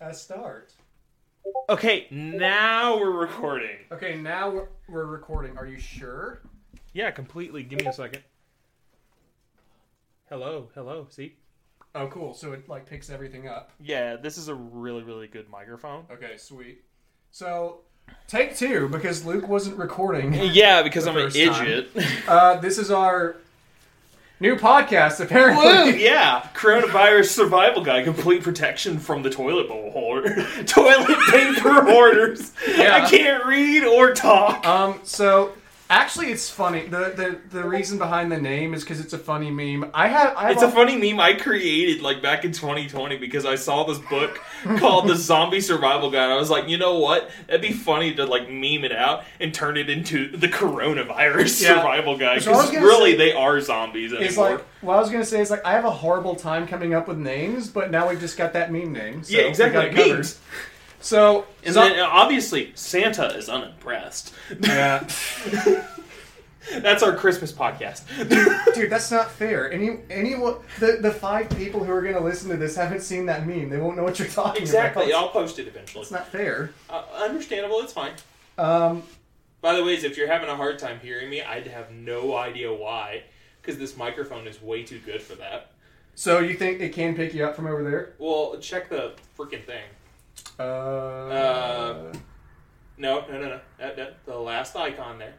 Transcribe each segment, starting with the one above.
a start. Okay, now we're recording. Okay, now we're, we're recording. Are you sure? Yeah, completely. Give me a second. Hello, hello. See? Oh, cool. So it like picks everything up. Yeah, this is a really, really good microphone. Okay, sweet. So take two because Luke wasn't recording. Yeah, because The I'm an first time. idiot. Uh, this is our new podcast, apparently. Yeah, coronavirus survival guide, complete protection from the toilet bowl hoarder, toilet paper hoarders. Yeah. I can't read or talk. Um, so actually, it's funny. the the The reason behind the name is because it's a funny meme. I have. I have It's a funny meme I created like back in 2020 because I saw this book called The Zombie Survival Guide. I was like, you know what? That'd be funny to like meme it out and turn it into the coronavirus Yeah. survival guide So I was because really say- they are zombies It's like what I was gonna say is like I have a horrible time coming up with names, but now we've just got that meme name. So yeah, we exactly. got it covered. Memes. So, And zo- then uh, obviously Santa is unimpressed. yeah, That's our Christmas podcast. dude, that's not fair. Any anyone the the five people who are gonna listen to this haven't seen that meme. They won't know what you're talking exactly. about. Exactly. I'll post it eventually. It's not fair. Uh, understandable. It's fine. Um, By the way, if you're having a hard time hearing me, I'd have no idea why, because this microphone is way too good for that. so you think it can pick you up from over there? Well, check the freaking thing. Uh, Uh, No, no, no, no. That, that, the last icon there.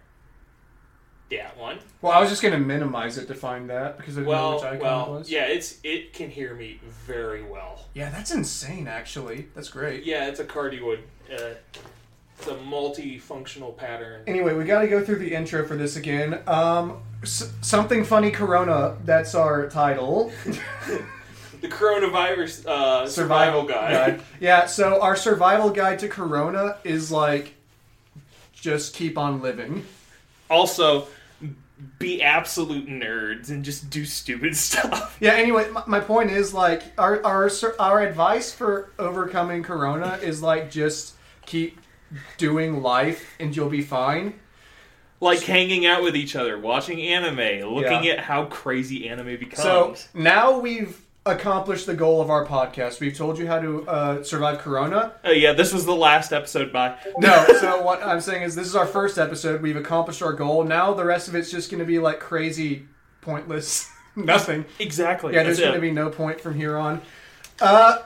That one. well, I was just gonna minimize it to find that because I didn't know which icon it was. yeah. It's it can hear me very well. yeah, that's insane. Actually, that's great. Yeah, it's a cardioid. Uh, it's a multifunctional pattern. Anyway, we got to go through the intro for this again. Um, s- something funny, Corona. That's our title. The coronavirus uh, survival, guide. Yeah. So our survival guide to Corona is like, just keep on living. Also, be absolute nerds and just do stupid stuff. Yeah. Anyway, my, my point is like our our our advice for overcoming Corona is like just keep doing life and you'll be fine. Like hanging out with each other, watching anime, looking Yeah. at how crazy anime becomes. So now we've accomplished the goal of our podcast. We've told you how to uh, survive Corona. Oh yeah, this was the last episode. Bye. No, so what I'm saying is this is our first episode. We've accomplished our goal. Now the rest of it's just going to be like crazy, pointless, nothing. Exactly. Yeah, there's going to be no point from here on. Uh,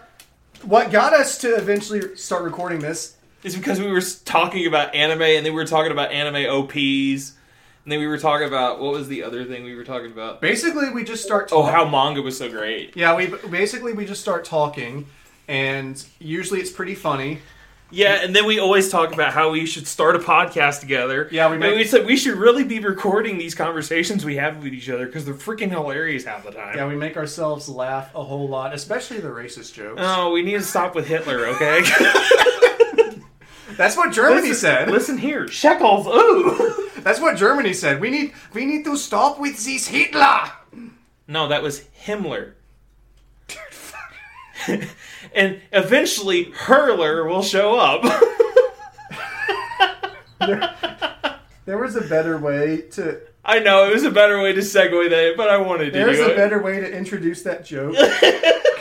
what got us to eventually start recording this? is because we were talking about anime, and then we were talking about anime OPs, and then we were talking about what was the other thing we were talking about? Basically, we just start. Oh, how manga was so great. Yeah, we basically we just start talking, and usually it's pretty funny. Yeah, and then we always talk about how we should start a podcast together. Yeah, we make- we said we should really be recording these conversations we have with each other because they're freaking hilarious half the time. Yeah, we make ourselves laugh a whole lot, especially the racist jokes. Oh, we need to stop with Hitler, okay? That's what Germany listen, said. listen here, shekels. Ooh. That's what Germany said. We need we need to stop with this Hitler. No, that was Himmler. and eventually, Hurler will show up. There was a better way to. I know it was a better way to segue that, but I wanted to There's a it. better way to introduce that joke.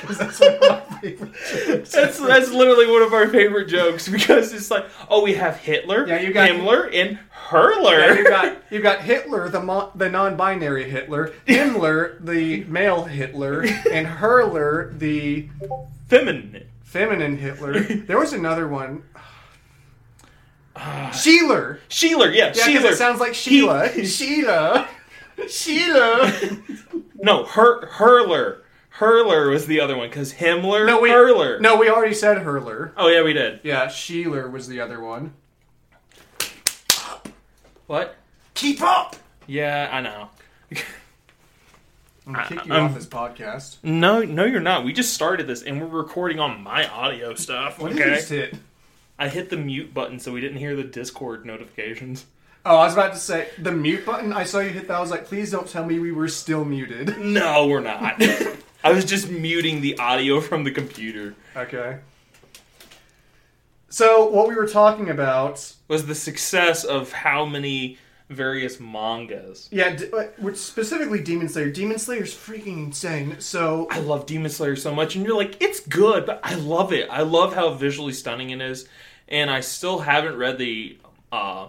Because that's one of my favorite jokes. That's that's literally one of our favorite jokes because it's like, oh, we have Hitler, Yeah, you got- Himmler, and Hurler. Yeah, you got you got Hitler, the mo- the non-binary Hitler, Himmler, the male Hitler, and Hurler, the feminine. feminine Hitler. There was another one. Ah. Sheeler. Sheeler, yeah, Yeah, because Sheeler. it sounds like Sheila. Sheila. Sheila. no, Hur- Hurler. Hurler was the other one because Himmler, No, we Hurler. No, we already said Hurler. Oh yeah, we did. Yeah, Sheeler was the other one. What? Keep up. Yeah, I know. I'm gonna kick uh, you I'm- off um, this podcast. No, no, you're not. We just started this, and we're recording on my audio stuff. What Okay, just hit? I hit the mute button so we didn't hear the Discord notifications. Oh, I was about to say the mute button. I saw you hit that. I was like, please don't tell me we were still muted. No, we're not. I was just muting the audio from the computer. Okay. So what we were talking about? Was the success of how many various mangas. Yeah, uh, which specifically Demon Slayer. Demon Slayer's freaking insane. So I love Demon Slayer so much, and you're like, it's good, but I love it. I love how visually stunning it is, and I still haven't read the uh,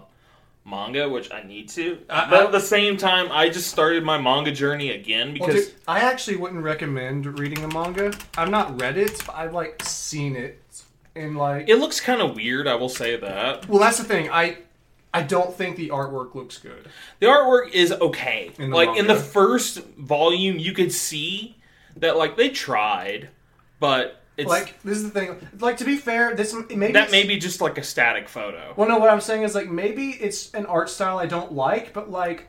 manga, which I need to. I- but at the same time, I just started my manga journey again Well, because dude, I actually wouldn't recommend reading the manga. I've not read it, but I've like seen it. And like, it looks kind of weird. I will say that well, that's the thing. I I don't think the artwork looks good. the artwork is okay. In like in the first volume, you could see that like they tried, but it's like this is the thing. Like to be fair, this maybe that may be just like a static photo. Well, no, what I'm saying is like maybe it's an art style I don't like, but like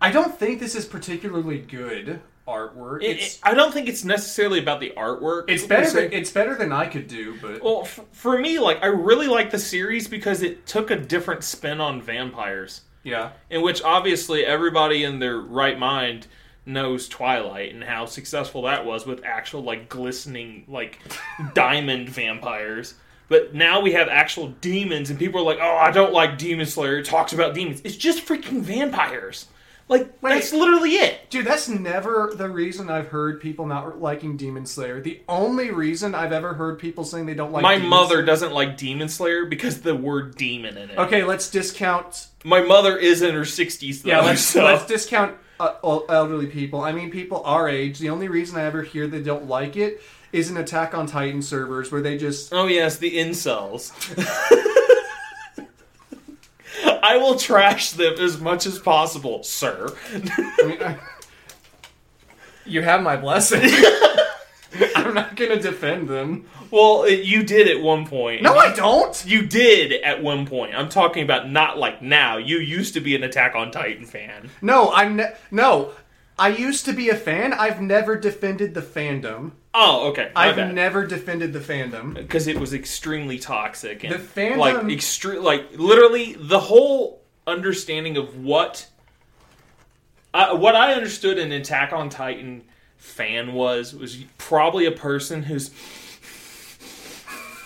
I don't think this is particularly good artwork. It- it's it- I don't think it's necessarily about the artwork. it's better than it's better than I could do, but Well, f- for me, like I really like the series because it took a different spin on vampires, yeah. in which obviously everybody in their right mind knows Twilight and how successful that was with actual like glistening like diamond vampires. But now we have actual demons, and people are like, "Oh, I don't like Demon Slayer." It talks about demons. It's just freaking vampires. Like Wait. that's literally it. Dude, that's never the reason I've heard people not liking Demon Slayer. The only reason I've ever heard people saying they don't like My Demon mother Slayer- doesn't like Demon Slayer because the word demon in it. Okay, let's discount. My mother is in her sixties though. Yeah, let's, so. let's discount uh, elderly people. I mean, people our age. The only reason I ever hear they don't like it is an Attack on Titan servers where they just Oh yes, the incels. I will trash them as much as possible, sir. I mean, I, you have my blessing. I'm not gonna defend them. well, uh, you did at one point. No, I don't. You did at one point. I'm talking about not like now. You used to be an Attack on Titan fan. No, I'm ne- no. I used to be a fan. I've never defended the fandom. Oh, okay. My I've bad. never defended the fandom. because it was extremely toxic and The fandom- like extre- like literally the whole understanding of what I, what I understood an Attack on Titan fan was was probably a person who's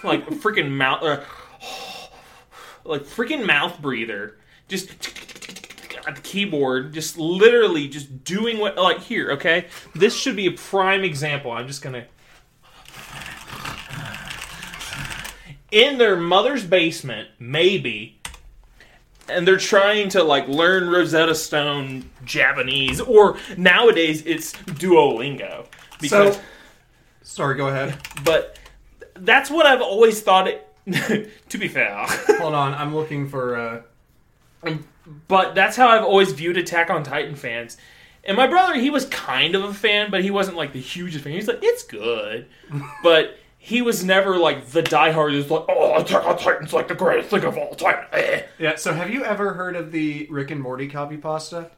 like freaking mouth uh, like freaking mouth breather. Just at the keyboard just literally just doing what like here okay? This should be a prime example. I'm just gonna in their mother's basement, maybe, and they're trying to like learn Rosetta Stone Japanese, or nowadays it's Duolingo. Because, So, sorry. Go ahead. but that's what I've always thought it. to be fair, Hold on. I'm looking for. uh but that's how I've always viewed Attack on Titan fans. And my brother, he was kind of a fan, but he wasn't like the hugest fan. He's like, it's good, but he was never like the diehard who's like, oh, Attack on Titan's like the greatest thing of all time. Eh. Yeah. So, have you ever heard of the Rick and Morty copy pasta?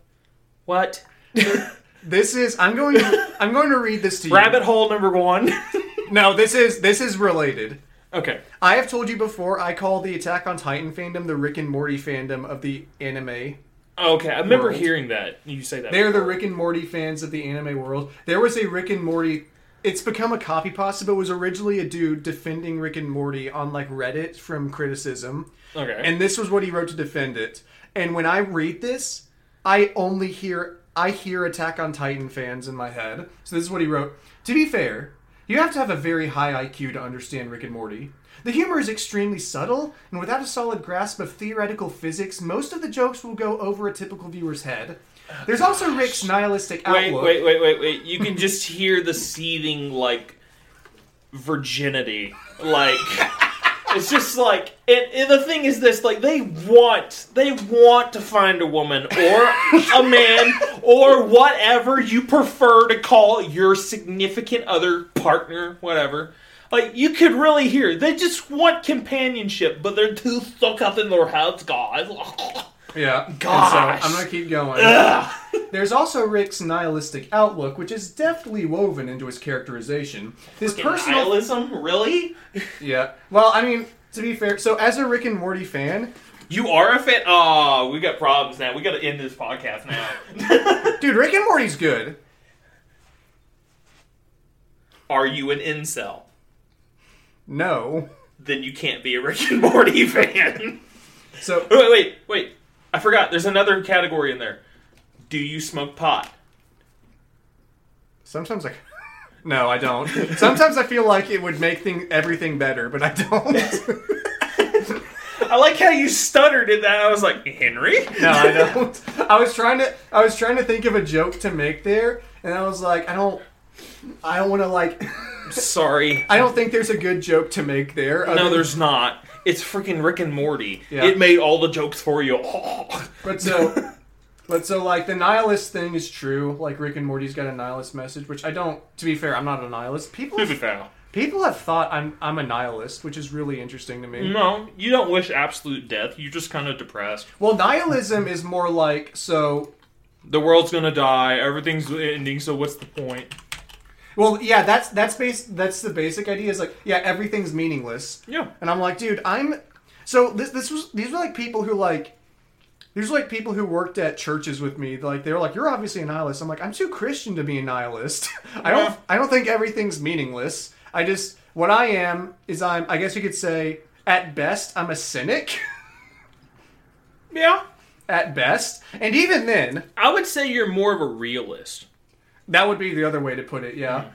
What? This is. I'm going. To, I'm going to read this to you. Rabbit hole number one. No, this is. This is related. okay. I have told you before. I call the Attack on Titan fandom the Rick and Morty fandom of the anime Okay, I remember World. hearing that. You say that. They're the. Rick and Morty fans of the anime world. There was a Rick and Morty. It's become a copy pasta, but was originally a dude defending Rick and Morty on like Reddit from criticism. Okay. And this was what he wrote to defend it. And when I read this, I only hear I hear Attack on Titan fans in my head. So this is what he wrote. To be fair, you have to have a very high IQ to understand Rick and Morty. The humor is extremely subtle, and without a solid grasp of theoretical physics, most of the jokes will go over a typical viewer's head. There's also Rick's nihilistic wait, outlook. wait, wait, wait, wait. You can just hear the seething like virginity. Like it's just like and, and the thing is this like they want they want to find a woman or a man or whatever you prefer to call your significant other partner whatever like you could really hear they just want companionship but they're too stuck up in their heads guys Yeah. Gosh. so I'm gonna keep going. There's also Rick's nihilistic outlook, which is deftly woven into his characterization. His personal nihilism really Yeah. Well, I mean, to be fair, so as a Rick and Morty fan, You are a fan? Oh, we got problems now. We got to end this podcast now. dude, Rick and Morty's good. are you an incel? No. Then you can't be a Rick and Morty fan. So wait, wait, wait. I forgot. There's another category in there. Do you smoke pot? Sometimes I. No, I don't. Sometimes I feel like it would make thing, everything better, but I don't. I like how you stuttered at that. I was like, Henry? no, I don't. I was trying to. I was trying to think of a joke to make there, and I was like, I don't. I don't want to like. Sorry. I don't think there's a good joke to make there. No, there's not. It's freaking Rick and Morty. Yeah. It made all the jokes for you. But so, but so like the nihilist thing is true. Like Rick and Morty's got a nihilist message, which I don't. To be fair, I'm not a nihilist. People, people have thought I'm I'm a nihilist, which is really interesting to me. no, you don't wish absolute death. You're just kind of depressed. Well, nihilism is more like so. The world's gonna die. Everything's ending. So what's the point? Well, yeah, that's that's base. That's the basic idea. Is like, yeah, everything's meaningless. Yeah. And I'm like, dude, I'm. So this this was these were like people who like. These were like people who worked at churches with me. Like they were like, "You're obviously a nihilist." I'm like, "I'm too Christian to be a nihilist. I don't. Yeah. I don't think everything's meaningless. I just what I am is I'm. I guess you could say at best I'm a cynic. Yeah. at best, and even then, I would say you're more of a realist. That would be the other way to put it. Yeah.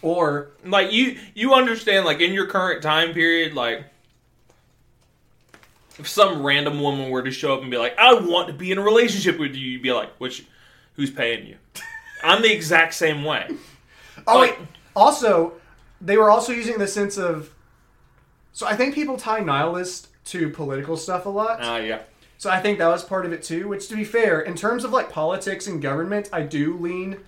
Or Like you, you understand. Like in your current time period, like if some random woman were to show up and be like, "I want to be in a relationship with you," you'd be like, "Which, who's paying you?" I'm the exact same way. Oh Like- wait. Also, they were also using the sense of. So I think people tie nihilist to political stuff a lot. Ah, yeah. So I think that was part of it too. Which, to be fair, in terms of like politics and government, I do lean.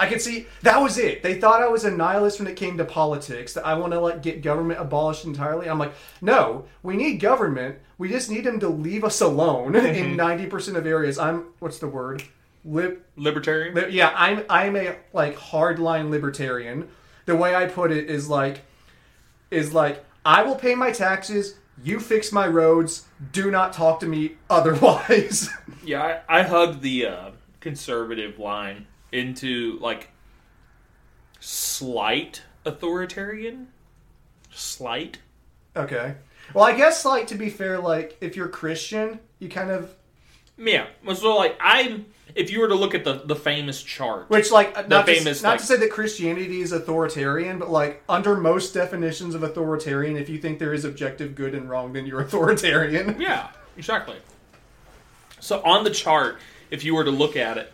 I could see that was it. They thought I was a nihilist when it came to politics. That I want to like get government abolished entirely. I'm like, no, we need government. We just need them to leave us alone in ninety percent of areas. I'm what's the word? Lib Libertarian. Li- yeah, I'm I'm a like hardline libertarian. The way I put it is like is like I will pay my taxes, you fix my roads, do not talk to me otherwise. Yeah, I, I hugged the uh, conservative line into like slight authoritarian. Slight. okay. Well, I guess like to be fair like if you're Christian, you kind of Yeah. So like I'm if you were to look at the the famous chart. which like not, famous, to, not like- to say that Christianity is authoritarian, but like under most definitions of authoritarian, if you think there is objective good and wrong, then you're authoritarian. Yeah, exactly. So on the chart, if you were to look at it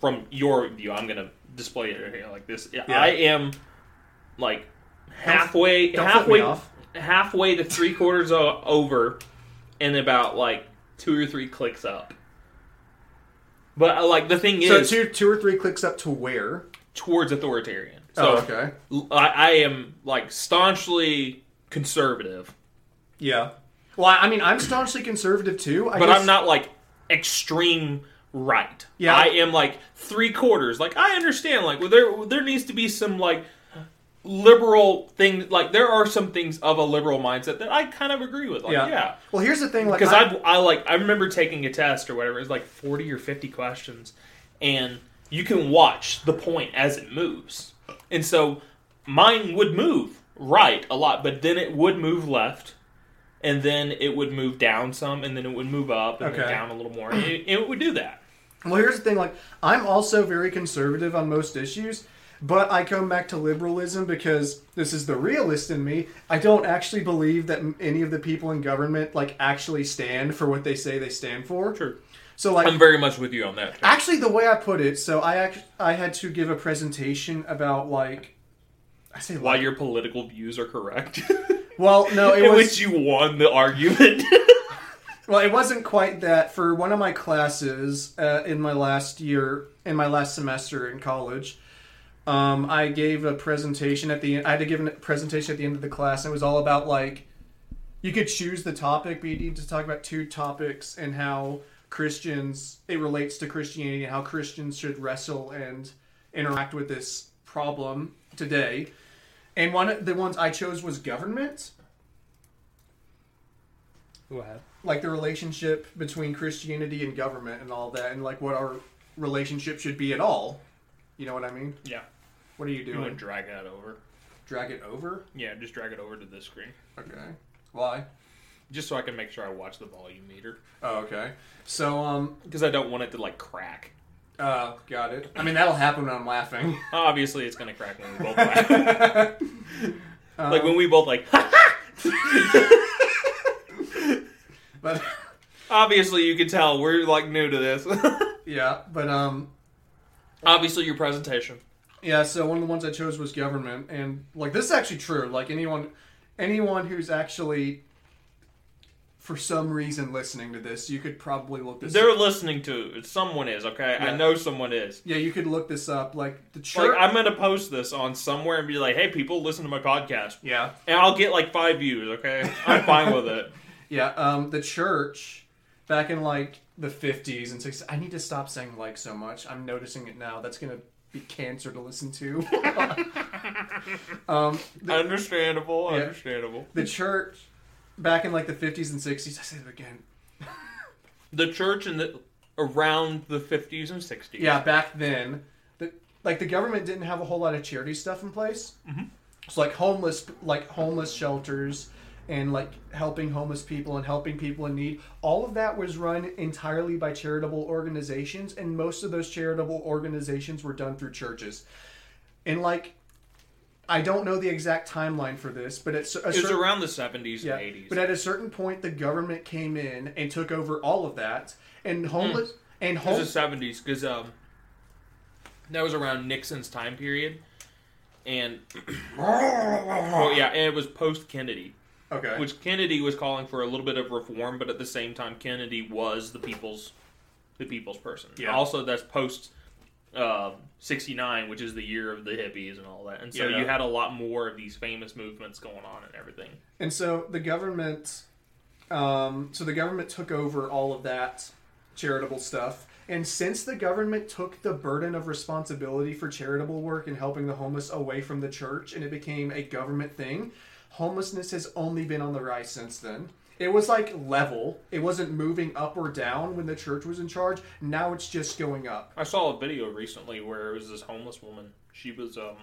from your view, I'm gonna display it here like this. Yeah. I am like halfway don't flip halfway halfway to three quarters o- over and about like two or three clicks up. But uh, like the thing is So two two or three clicks up to where? towards authoritarian. So oh, okay. I am like staunchly conservative, Yeah. Well, I I mean, I'm staunchly conservative too. I but guess- I'm not like extreme right. Yeah. I am like three quarters. Like I understand. Like well, there there needs to be some like liberal thing. Like there are some things of a liberal mindset that I kind of agree with. Like Yeah. yeah. Well, here's the thing. Like, Because I, I've like I remember taking a test or whatever. It's like forty or fifty questions, and you can watch the point as it moves. And so mine would move right a lot, but then it would move left, and then it would move down some, and then it would move up and then down a little more. And it, it would do that. Well, here's the thing. Like, I'm also very conservative on most issues, but I come back to liberalism because this is the realist in me. I don't actually believe that any of the people in government like actually stand for what they say they stand for. Sure. So, like, I'm very much with you on that. actually, the way I put it, so I act- I had to give a presentation about like. I say Why like, your political views are correct. well, no, it In was which you won the argument. Well, it wasn't quite that. For one of my classes uh, in my last year, in my last semester in college, um, I gave a presentation at the. I had to give a presentation at the end of the class, and it was all about like, you could choose the topic, but you need to talk about two topics and how Christians it relates to Christianity and how Christians should wrestle and interact with this problem today. And one of the ones I chose was government What? Like the relationship between Christianity and government and all that, and like what our relationship should be at all. You know what I mean? yeah. What are you You doing? want to drag that over? Drag it over? Yeah, just drag it over to this screen. Okay. Why? just so I can make sure I watch the volume meter Oh, okay. So, um, because I don't want it to like crack. uh, got it. I mean, that'll happen when I'm laughing. Obviously, it's gonna crack when we both laugh. like when we both like. but Obviously, you can tell we're like new to this. yeah, but um, Obviously, your presentation. yeah. So one of the ones I chose was government, and like this is actually true. Like anyone, anyone who's actually, for some reason, listening to this, you could probably look this. They're listening to it. Someone is okay. I know someone is. yeah, you could look this up. Like the Like. I'm gonna post this on somewhere and be like, "Hey, people, listen to my podcast," yeah, and I'll get like five views. Okay, I'm fine with it. yeah. Um, the church back in like the fifties and sixties. I need to stop saying like so much. I'm noticing it now. That's gonna be cancer to listen to. um, Understandable. Yeah. Understandable. the church back in like the 50s and 60s i said it again The church in the around the 50s and 60s. yeah back then the, like the government didn't have a whole lot of charity stuff in place Mhm. so like homeless like homeless shelters and like helping homeless people and helping people in need all of that was run entirely by charitable organizations and most of those charitable organizations were done through churches and like i don't know the exact timeline for this but it's It was around the 70s Yeah, and 80s. but at a certain point, the government came in and took over all of that, and homeless and it home. was the 70s because um, that was around Nixon's time period. And, oh yeah, and it was post Kennedy. Okay, which Kennedy was calling for a little bit of reform, but at the same time, Kennedy was the people's the people's person. Yeah. Also, that's post uh, '69, which is the year of the hippies and all that, and so Yeah. you had a lot more of these famous movements going on and everything. and so the government, um, so the government took over all of that charitable stuff. And since the government took the burden of responsibility for charitable work and helping the homeless away from the church, and it became a government thing, homelessness has only been on the rise since then. It was like level. It wasn't moving up or down when the church was in charge. Now it's just going up. I saw a video recently where it was this homeless woman. She was um,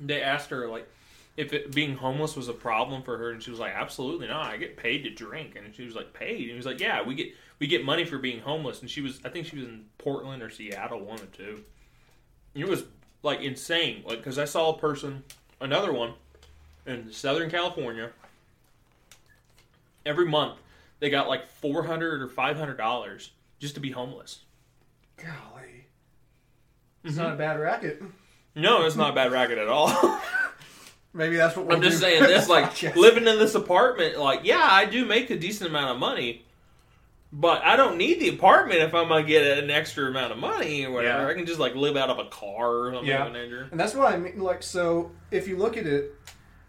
they asked her like if it, being homeless was a problem for her, and she was like, "Absolutely not. I get paid to drink." And she was like, "Paid?" And he was like, "Yeah, we get we get money for being homeless." And she was, I think she was in Portland or Seattle, one or two. It was like insane, like because I saw a person, another one, in Southern California. Every month, they got like four hundred or five hundred dollars just to be homeless. Golly. It's mm-hmm. not a bad racket. No, it's not a bad racket at all. Maybe that's what we'll I'm just saying this, like living in this apartment, like yeah, I do make a decent amount of money, but I don't need the apartment if I'm gonna get an extra amount of money or whatever. Yeah. I can just like live out of a car or something Yeah. And that's what I mean. Like, so if you look at it,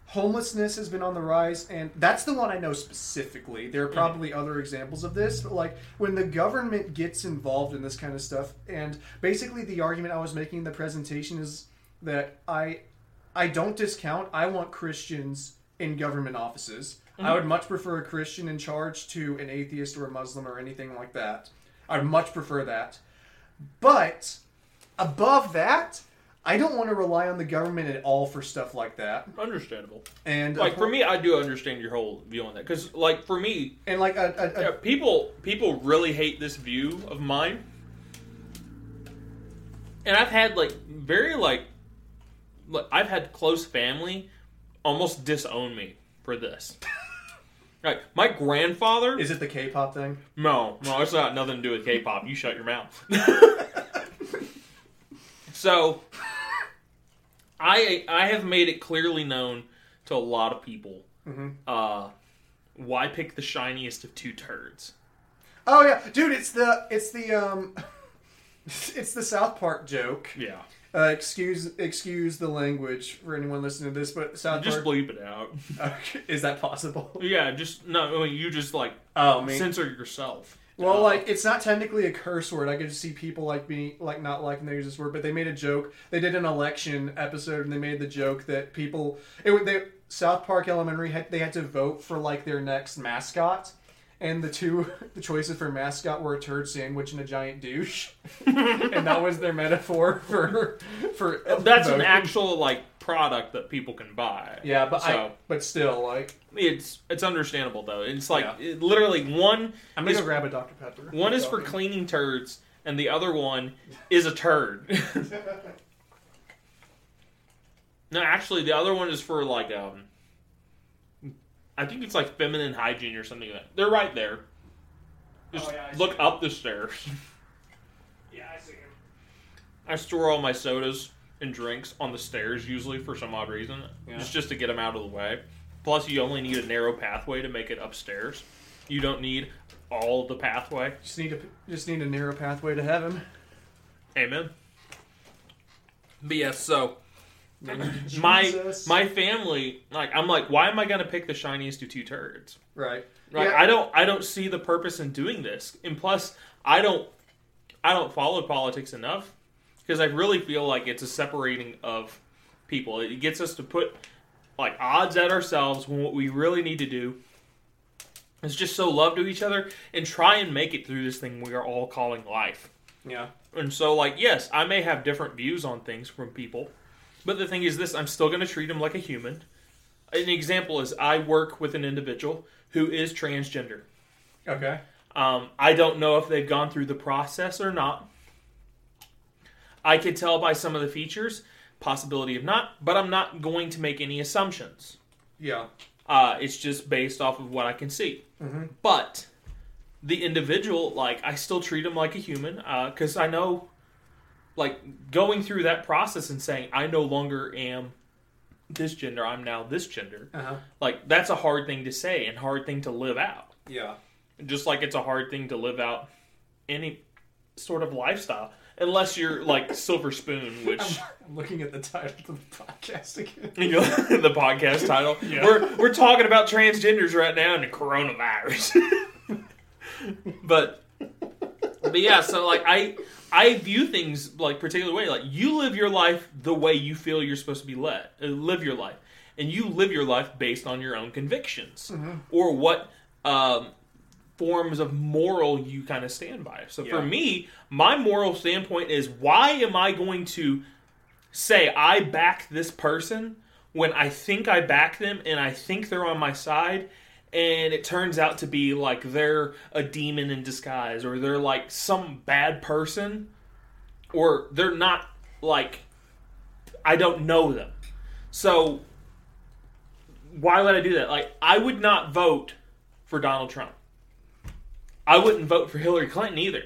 homelessness has been on the rise, and that's the one I know specifically. There are mhm. probably other examples of this, but like when the government gets involved in this kind of stuff, and basically the argument I was making in the presentation is that I, I don't discount. I want Christians in government offices. I mm-hmm. would much prefer a Christian in charge to an atheist or a Muslim or anything like that. I'd much prefer that. But above that, I don't want to rely on the government at all for stuff like that. Understandable. And uh, Like for me, I do understand your whole view on that because, like for me, and like a, a, a yeah, people people really hate this view of mine, and I've had like very like, like I've had close family almost disown me for this. Like my grandfather is it the K-pop thing? No, no, it's not nothing to do with K-pop. You shut your mouth. so, I I have made it clearly known to a lot of people Mhm. uh, why pick the shiniest of two turds. Oh yeah, dude, it's the it's the um, it's the South Park joke. Yeah, Uh, excuse excuse the language for anyone listening to this, but South Park just Park bleep it out. Okay, is that possible? Yeah, just no. I mean, you just like Oh, censor yourself. Well, Uh, like it's not technically a curse word. I could just see people like me like not liking they use this word, but they made a joke. They did an election episode and they made the joke that people it they South Park Elementary had they had to vote for like their next mascot. And the two the choices for mascot were a turd sandwich and a giant douche, and that was their metaphor for for that's an actual like product that people can buy. Yeah, but I but still like It's it's understandable though. It's like Yeah. it- literally one I'm gonna is go grab a Dr Pepper. one is for cleaning turds and the other one is a turd. no, actually, the other one is for like um, I think it's like feminine hygiene or something like that. They're right there. Just Oh, yeah, look up the stairs. yeah, I see him. I store all my sodas and drinks on the stairs usually for some odd reason. Yeah. Just just to get them out of the way. Plus, you only need a narrow pathway to make it upstairs. You don't need all the pathway. Just need a just need a narrow pathway to heaven. Amen. But yes, so my my family, like, I'm like, why am I gonna pick the shiniest of two turds? right. Right. Yeah. I don't I don't see the purpose in doing this. And plus, I don't I don't follow politics enough because I really feel like it's a separating of people. It gets us to put like odds at ourselves when what we really need to do is just show love to each other and try and make it through this thing we are all calling life. Yeah. And so, like, yes, I may have different views on things from people, but the thing is, this I'm still going to treat them like a human. An example is I work with an individual who is transgender. Okay. Um, I don't know if they've gone through the process or not. I could tell by some of the features, possibility of not, but I'm not going to make any assumptions. Yeah. Uh, it's just based off of what I can see. Mhm. But the individual, like, I still treat him like a human because I know, like, going through that process and saying I no longer am this gender, I'm now this gender. Uh huh. Like, that's a hard thing to say and hard thing to live out. Yeah. Just like it's a hard thing to live out any sort of lifestyle, unless you're like Silver Spoon, which. I'm looking at the title of the podcast again. You know, the podcast title. Yeah. We're we're talking about transgenders right now and the coronavirus. but but yeah, so like I I view things like particular way. Like you live your life the way you feel you're supposed to be led. Uh, live your life, and you live your life based on your own convictions or what um, forms of moral you kind of stand by. So Yeah. for me, my moral standpoint is why am I going to say I back this person when I think I back them and I think they're on my side and it turns out to be like they're a demon in disguise or they're like some bad person or they're not like I don't know them. So why would I do that? Like I would not vote for Donald Trump. I wouldn't vote for Hillary Clinton either.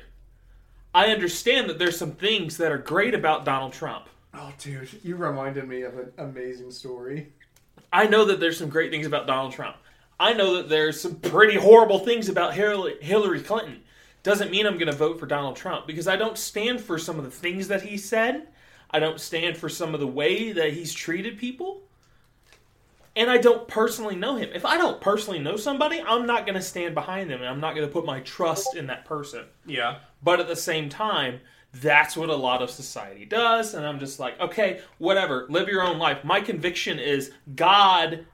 I understand that there's some things that are great about Donald Trump. Oh, dude, you reminded me of an amazing story. I know that there's some great things about Donald Trump. I know that there's some pretty horrible things about Hillary Clinton. Doesn't mean I'm going to vote for Donald Trump because I don't stand for some of the things that he said. I don't stand for some of the way that he's treated people. And I don't personally know him. If I don't personally know somebody, I'm not going to stand behind them and I'm not going to put my trust in that person. Yeah. But at the same time, that's what a lot of society does. And I'm just like, okay, whatever, live your own life. My conviction is God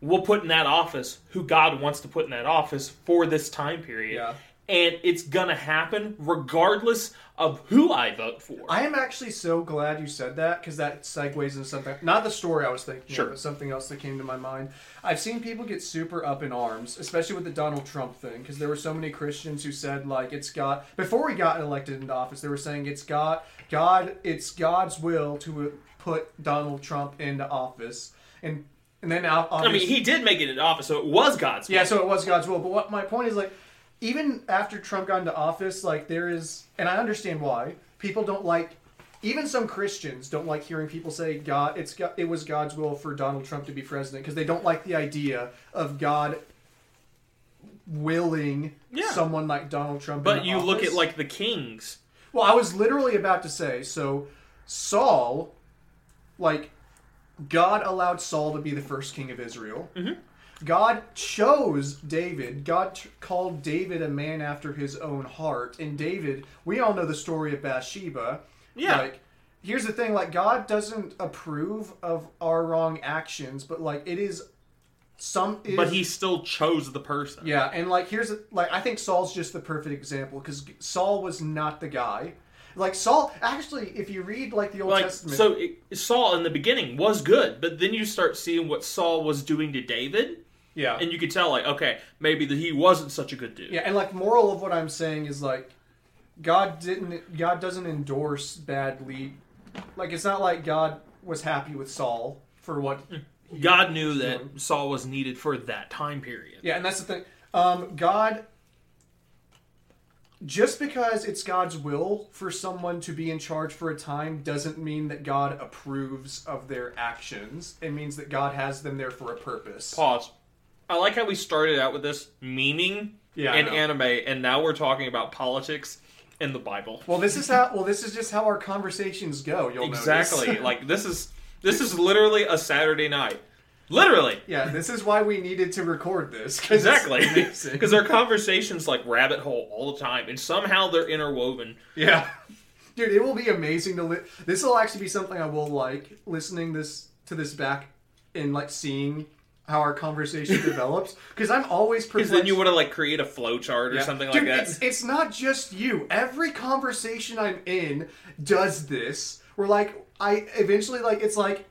will put in that office who God wants to put in that office for this time period. Yeah. And it's going to happen regardless of who I vote for. I am actually so glad you said that because that segues into something. Not the story I was thinking Sure. of, but something else that came to my mind. I've seen people get super up in arms, especially with the Donald Trump thing, because there were so many Christians who said like it's God. Before we got elected into office, they were saying it's God, God, it's God's will to uh, put Donald Trump into office, and and then. I mean, he did make it into office, so it was God's will. Yeah, so it was God's will. But what my point is, like, even after Trump got into office, like, there is, and I understand why people don't like. Even some Christians don't like hearing people say God. It's God, it was God's will for Donald Trump to be president because they don't like the idea of God willing Yeah. someone like Donald Trump. But you look at like the kings. Well, I was literally about to say, so Saul, like, God allowed Saul to be the first king of Israel. Mhm. God chose David. God t- called David a man after his own heart. And David, we all know the story of Bathsheba. Yeah. Like, here's the thing: like, God doesn't approve of our wrong actions, but like, it is some. It But is- he still chose the person. yeah, and like here's like I think Saul's just the perfect example because Saul was not the guy. Like Saul, actually, if you read like the Old like Testament, so it, Saul in the beginning was good, but then you start seeing what Saul was doing to David, yeah, and you could tell like okay, maybe that he wasn't such a good dude. yeah, and like moral of what I'm saying is like, God didn't, God doesn't endorse bad lead. Like it's not like God was happy with Saul for what. he- God knew that doing. Saul was needed for that time period. Yeah, and that's the thing. Um, God, just because it's God's will for someone to be in charge for a time doesn't mean that God approves of their actions. It means that God has them there for a purpose. Pause. I like how we started out with this meaning Yeah, and anime, and now we're talking about politics and the Bible. Well, this is how. Well, this is just how our conversations go. You'll exactly. like this is this is literally a Saturday night. Literally. yeah, this is why we needed to record this. 'cause Exactly. Because our conversations like rabbit hole all the time, and somehow they're interwoven. Yeah. Dude, it will be amazing to li- this will actually be something I will like listening this to this back and like seeing how our conversation develops because I'm always Because then you want to like create a flow chart or Yeah. something Dude, like that. It's, it's not just you. Every conversation I'm in does this. We're like I eventually like it's like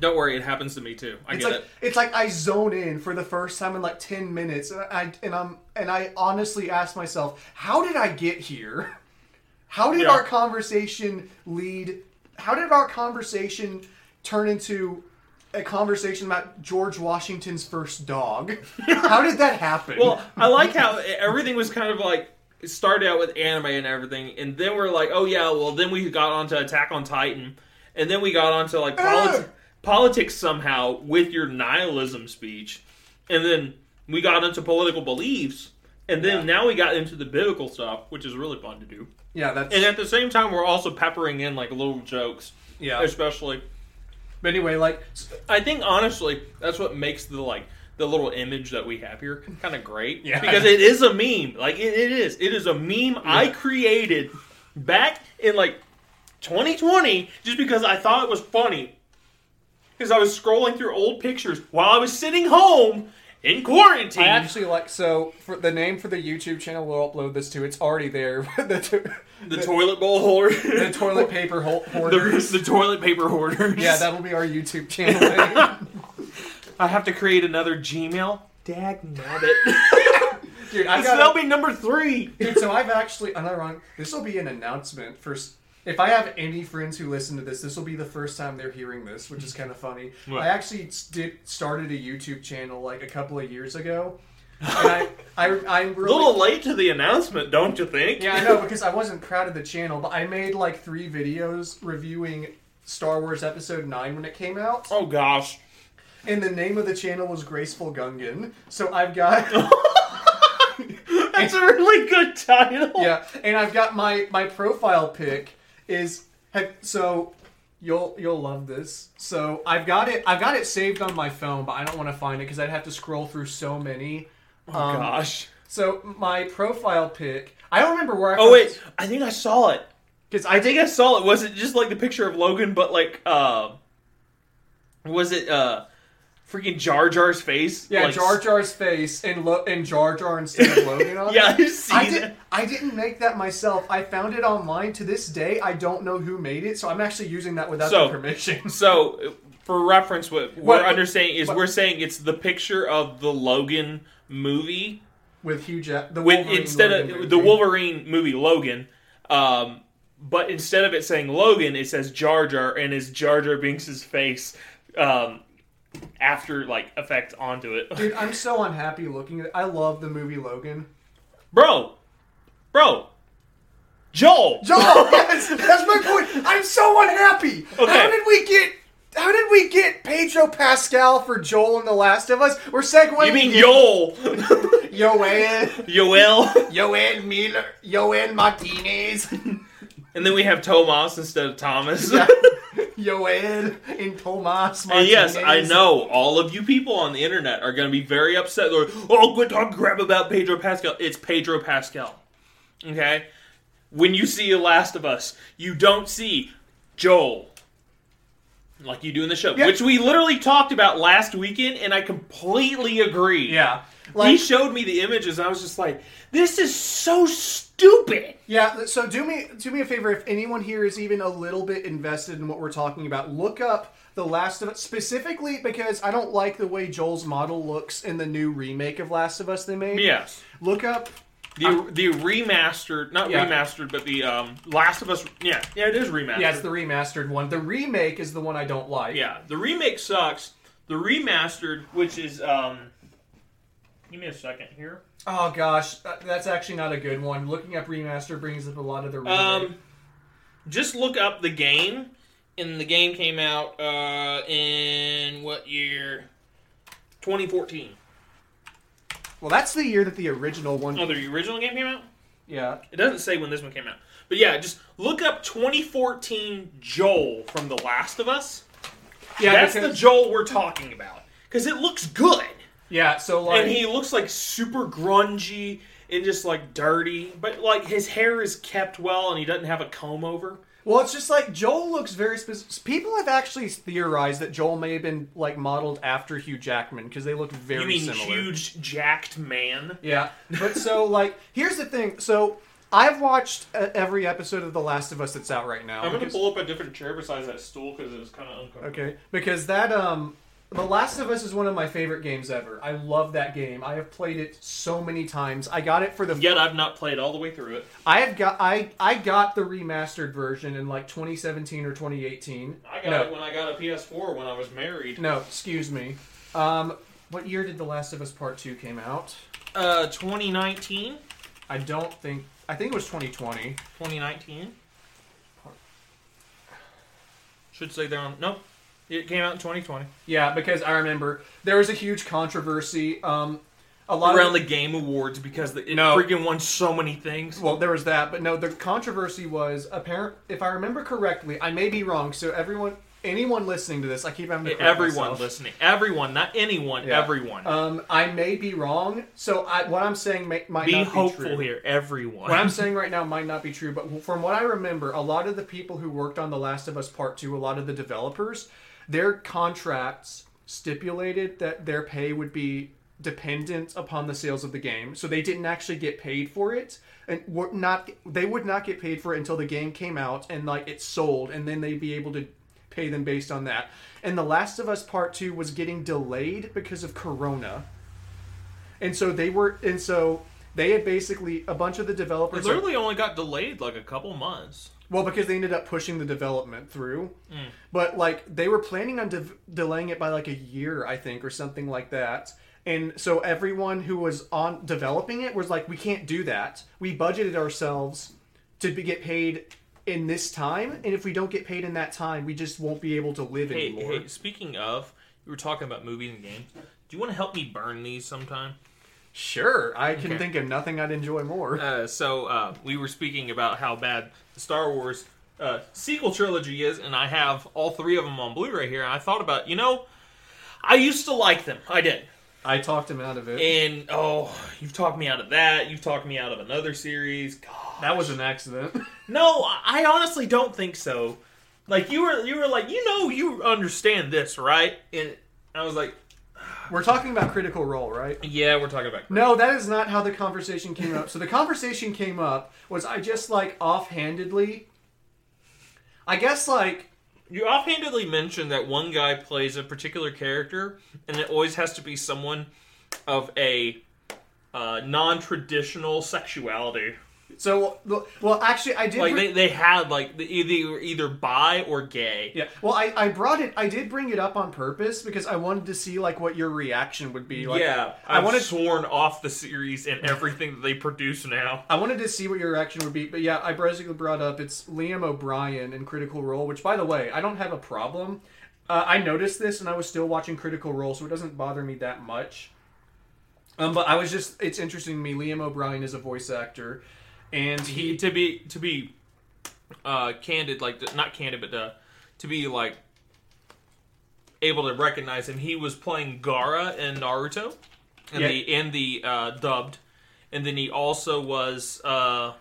Don't worry, it happens to me too. I it's get like it. it's like I zone in for the first time in like ten minutes, and I and I'm and I honestly ask myself, how did I get here? How did Yeah. our conversation lead? How did our conversation turn into a conversation about George Washington's first dog? how did that happen? Well, I like how everything was kind of like it started out with anime and everything, and then we're like, oh yeah, well then we got onto Attack on Titan, and then we got onto like politi- Ah! politics somehow with your nihilism speech, and then we got into political beliefs, and then Yeah. now we got into the biblical stuff, which is really fun to do. yeah, that's And at the same time, we're also peppering in like little jokes, yeah. especially. But anyway, like I think honestly, that's what makes the like the little image that we have here kind of great. Yeah. Because it is a meme. Like it, it is. It is a meme I created back in like 2020 just because I thought it was funny. Because I was scrolling through old pictures while I was sitting home in quarantine. I actually like so for the name for the YouTube channel. We'll upload this to. It's already there. the, to- the, toilet bowl holder. the toilet paper the, hoarders. the toilet paper hoarders. yeah, that'll be our YouTube channel. name. I have to create another Gmail. Dag nabbit. Dude, I This got will be number three. Dude, so I've actually, I'm not wrong. This will be an announcement for. If I have any friends who listen to this, this will be the first time they're hearing this, which is kind of funny. What? I actually did started a YouTube channel like a couple of years ago, and I, I, I'm A little late to the announcement, don't you think? Yeah, I know because I wasn't proud of the channel, but I made like three videos reviewing Star Wars Episode Nine when it came out, Oh gosh. and the name of the channel was Graceful Gungan. So I've got. That's a really good title. yeah, and I've got my my profile pic is have, so you'll you'll love this. So I've got it I've got it saved on my phone, but I don't want to find it because I'd have to scroll through so many. Oh Um, gosh. So my profile pic, I don't remember where I. Oh wait, I think I saw it. because I think I saw it. Was it just like the picture of Logan, but like, uh, was it uh, freaking Jar Jar's face? yeah, Like, Jar Jar's face and Lo- and Jar Jar instead of Logan on Yeah, it. I I did. I didn't make that myself. I found it online. To this day, I don't know who made it, so I'm actually using that without So- permission. So, for reference, what we're understanding is what- we're saying it's the picture of the Logan movie With Hugh Jack, the with instead Logan of movie. the Wolverine movie Logan, um, but instead of it saying Logan, it says Jar Jar, and is Jar Jar Binks' face um, after like effect onto it, Dude, I'm so unhappy looking at it. I love the movie Logan. bro, bro, Joel, Joel, yes, that's my point. I'm so unhappy. Okay. How did we get? How did we get Pedro Pascal for Joel in The Last of Us? We're segueing. you mean. Joel, Yoann, Yoel, Yoann Miller, Yoann Martinez, and then we have Tomas instead of Thomas. Yoann and Tomas And yes, I know all of you people on the internet are going to be very upset. They're like, "Oh, quit talking crap about Pedro Pascal." It's Pedro Pascal. Okay, when you see The Last of Us, you don't see Joel. like you do in the show, Yeah. which we literally talked about last weekend, and I completely agree. Yeah. He showed me the images. I was just like, "This is so stupid." yeah. So do me do me a favor. If anyone here is even a little bit invested in what we're talking about, look up The Last of Us specifically because I don't like the way Joel's model looks in the new remake of Last of Us they made. Yes, Look up. the the remastered, not Yeah. remastered, but the um, Last of Us. Yeah, yeah, it is remastered. Yeah, it's the remastered one. The remake is the one I don't like. Yeah, the remake sucks. The remastered, which is um, give me a second here. Oh gosh, that- that's actually not a good one. Looking up remaster brings up a lot of the remake. Um, just look up the game, and the game came out uh, in what year? 2014. well, that's the year that the original one. Oh, the original game came out. Yeah. It doesn't say when this one came out, but yeah, just look up 2014 Joel from The Last of Us. Yeah, That's because- the Joel we're talking about because it looks good. Yeah. So like, and he looks like super grungy and just like dirty, but like his hair is kept well and he doesn't have a comb over. well, it's just like Joel looks very specific. People have actually theorized that Joel may have been like modeled after Hugh Jackman because they look very You mean similar. huge jacked man? Yeah, but so like, here's the thing. So I've watched uh, every episode of The Last of Us that's out right now. I'm gonna pull up a different chair besides that stool because it's kind of uncomfortable. Okay, because that um, The Last of Us is one of my favorite games ever. I love that game. I have played it so many times. I got it for the. Yet I've not played all the way through it. I have got I I got the remastered version in like 2017 or 2018. I got no, it when I got a PS4 when I was married. no, excuse me. Um, what year did The Last of Us Part Two came out? Uh, 2019, I don't think. I think it was 2020. 2019. Should say there on. Nope, it came out in 2020. Yeah, because I remember there was a huge controversy. Um, a lot Around of, the Game Awards because the, it No. freaking won so many things. Well, there was that, but no, the controversy was apparent. If I remember correctly, I may be wrong. So everyone, anyone listening to this, I keep having to Everyone myself. listening, everyone, not anyone, Yeah. everyone. Um, I may be wrong. So I, what I'm saying may, might Be not hopeful be true. here, everyone. What I'm saying right now might not be true, but from what I remember, a lot of the people who worked on The Last of Us Part Two, a lot of the developers, their contracts stipulated that their pay would be dependent upon the sales of the game. So they didn't actually get paid for it, and were not they would not get paid for it until the game came out and like it sold, and then they'd be able to pay them based on that. And The Last of Us Part Two was getting delayed because of Corona. And so they were, and so they had basically a bunch of the it developers. literally only got delayed like a couple months. Well, because they ended up pushing the development through, Mm. but like they were planning on de- delaying it by like a year, I think, or something like that. And so everyone who was on developing it was like, "We can't do that. We budgeted ourselves to be, get paid in this time, and if we don't get paid in that time, we just won't be able to live Hey, anymore." hey, speaking of, you were talking about movies and games. Do you want to help me burn these sometime? Sure, I can Okay. think of nothing I'd enjoy more. Uh, so uh, we were speaking about how bad Star Wars uh, sequel trilogy is, and I have all three of them on Blu-ray here. And I thought about, you know, I used to like them. I did. I talked him out of it. And oh, you've talked me out of that. You've talked me out of another series. God. that was an accident. No, I honestly don't think so. Like you were, you were like, you know, you understand this, right? And I was like, We're talking about Critical Role, right? yeah, we're talking about. No, that is not how the conversation came up. So the conversation came up was I just like offhandedly. I guess like You offhandedly mentioned that one guy plays a particular character, and it always has to be someone of a uh, non-traditional sexuality. So. Well, actually, I did. Like bring- they, they had like the- either either bi or gay. yeah. Well, I I brought it. I did bring it up on purpose because I wanted to see like what your reaction would be. Like, yeah, I I've wanted. sworn off the series and everything that they produce now. I wanted to see what your reaction would be, but yeah, I basically brought up it's Liam O'Brien in Critical Role, which by the way, I don't have a problem. Uh, I noticed this and I was still watching Critical Role, so it doesn't bother me that much. Um, but I was just it's interesting to me. Liam O'Brien is a voice actor, and he to be to be uh, candid, like not candid, but uh, to be like able to recognize him. He was playing Gaara in Naruto, in Yeah. the in the uh, dubbed, and then he also was. Uh,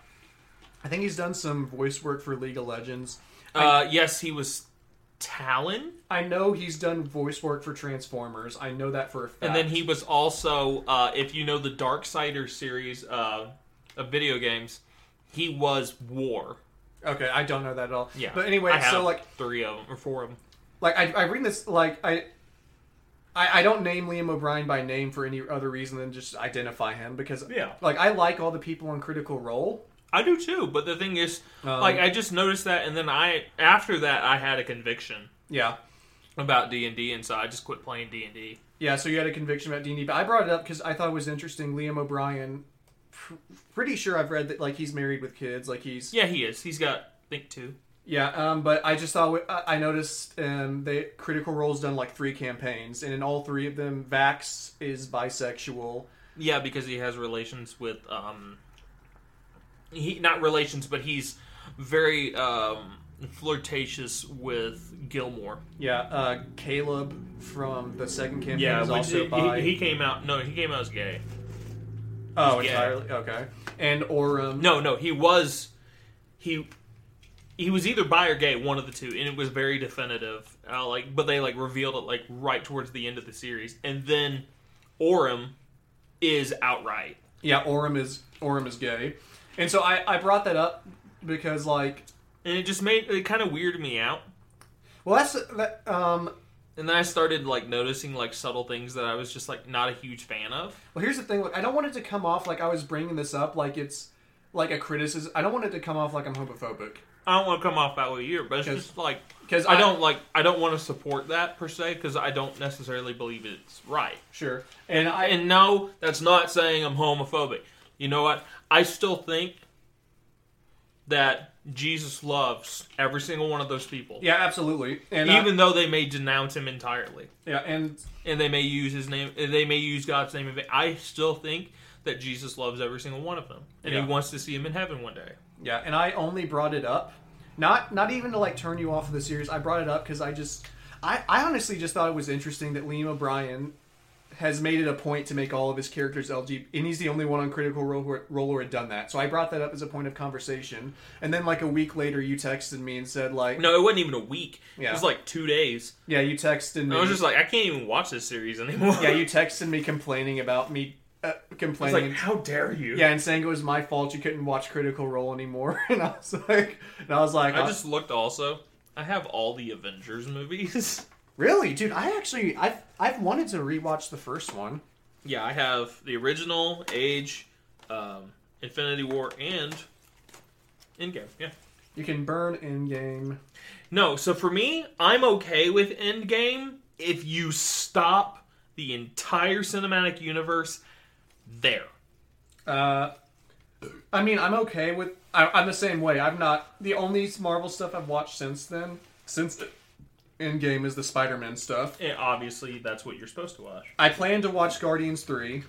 I think he's done some voice work for League of Legends. uh, yes, he was Talon, I know he's done voice work for Transformers. I know that for a fact. and then he was also, uh, if you know the Dark Darksiders series uh, of video games, he was War. Okay, I don't know that at all. Yeah, But anyway, I have so like three of them or four of them. like I, I read this like I, I I don't name Liam O'Brien by name for any other reason than just identify him because Yeah. like I like all the people on Critical Role. I do too, but the thing is, Um, like, I just noticed that, and then I after that I had a conviction Yeah, about D and D, and so I just quit playing D and D. yeah. So you had a conviction about D&D, but I brought it up because I thought it was interesting. Liam O'Brien, pr- pretty sure I've read that like he's married with kids, like he's Yeah, he is. He's got I think two. Yeah, um, but I just saw I I noticed um, they Critical Role's done like three campaigns, and in all three of them, Vax is bisexual. Yeah, because he has relations with um, he not relations, but he's very um flirtatious with Gilmore. Yeah, uh, Caleb from the second campaign Yeah, is also he, bi. he, he came out. No, he came out as gay. Oh, gay. entirely okay. And Orym. No, no, he was he he was either bi or gay, one of the two, and it was very definitive. Uh, like, but they like revealed it like right towards the end of the series, and then Orym is outright. Yeah, Orym is Orym is gay, and so I I brought that up because like, and it just made it kind of weirded me out. well, that's that. Um, And then I started like noticing like subtle things that I was just like not a huge fan of. well, here's the thing. Like, I don't want it to come off like I was bringing this up like it's like a criticism. I don't want it to come off like I'm homophobic I don't want to come off that way either, but it's 'Cause- just like because I don't like I don't want to support that per se because I don't necessarily believe it's right. sure, and I And no, that's not saying I'm homophobic. You know what? I still think that Jesus loves every single one of those people, yeah, absolutely, and I- even though they may denounce him entirely, yeah, and and they may use his name, they may use God's name. I still think that Jesus loves every single one of them, and Yeah. he wants to see him in heaven one day. Yeah, and I only brought it up, not not even to like turn you off of the series. I brought it up because I just, I, I honestly just thought it was interesting that Liam O'Brien has made it a point to make all of his characters LGBT, and he's the only one on Critical Role who, role who had done that. So I brought that up as a point of conversation, and then like a week later, you texted me and said like, No, it wasn't even a week. Yeah. It was like two days. yeah, you texted me. I was just like, I can't even watch this series anymore. yeah, you texted me complaining about me, uh, I was complaining. like, how dare you? yeah, and saying it was my fault you couldn't watch Critical Role anymore, and I was like, and I was like, I uh, just looked also. I have all the Avengers movies. Really, dude? I actually I've I've wanted to rewatch the first one. yeah, I have the original, Age, um, Infinity War, and Endgame. Yeah. You can burn Endgame. No, so for me, I'm okay with Endgame if you stop the entire cinematic universe there. Uh, I mean, I'm okay with. I, I'm the same way. I'm not the only Marvel stuff I've watched since then. Since Endgame is the Spider-Man stuff. And obviously, that's what you're supposed to watch. I plan to watch Guardians three,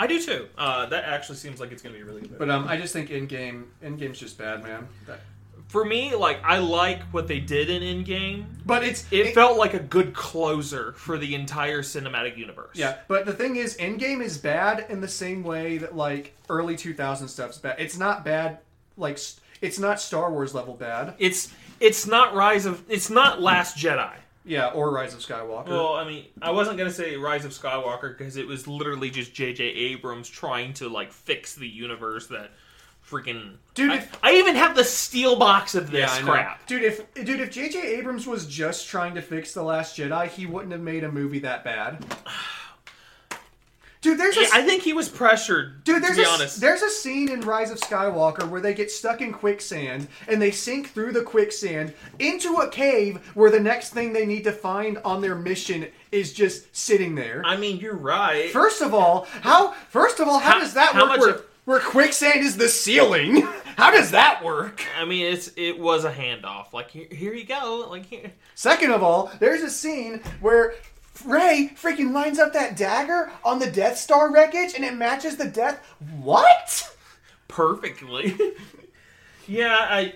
I do too. Uh, that actually seems like it's going to be really good. but um, I just think Endgame in game's just bad, man. That, for me, like I like what they did in Endgame. but it's It felt like a good closer for the entire cinematic universe. Yeah, but the thing is, Endgame is bad in the same way that like early 2000 stuff's bad. It's not bad like it's not Star Wars level bad. It's it's not Rise of it's not Last Jedi. Yeah, or Rise of Skywalker. Well, I mean, I wasn't gonna say Rise of Skywalker because it was literally just J.J. Abrams trying to like fix the universe that freaking Dude, I, if- I even have the steel box of this yeah, crap. Dude, if dude, if J.J. Abrams was just trying to fix the Last Jedi, he wouldn't have made a movie that bad. Dude, there's a I think he was pressured. Dude, to there's be a, honest. there's a scene in Rise of Skywalker where they get stuck in quicksand and they sink through the quicksand into a cave where the next thing they need to find on their mission is just sitting there. I mean, you're right. First of all, how first of all, how, How- does that how work where, of- where quicksand is the ceiling? How does that work? I mean, it's it was a handoff. Like here, here you go. Like here. Second of all, there's a scene where Rey freaking lines up that dagger on the Death Star wreckage and it matches the death. What? perfectly. yeah, I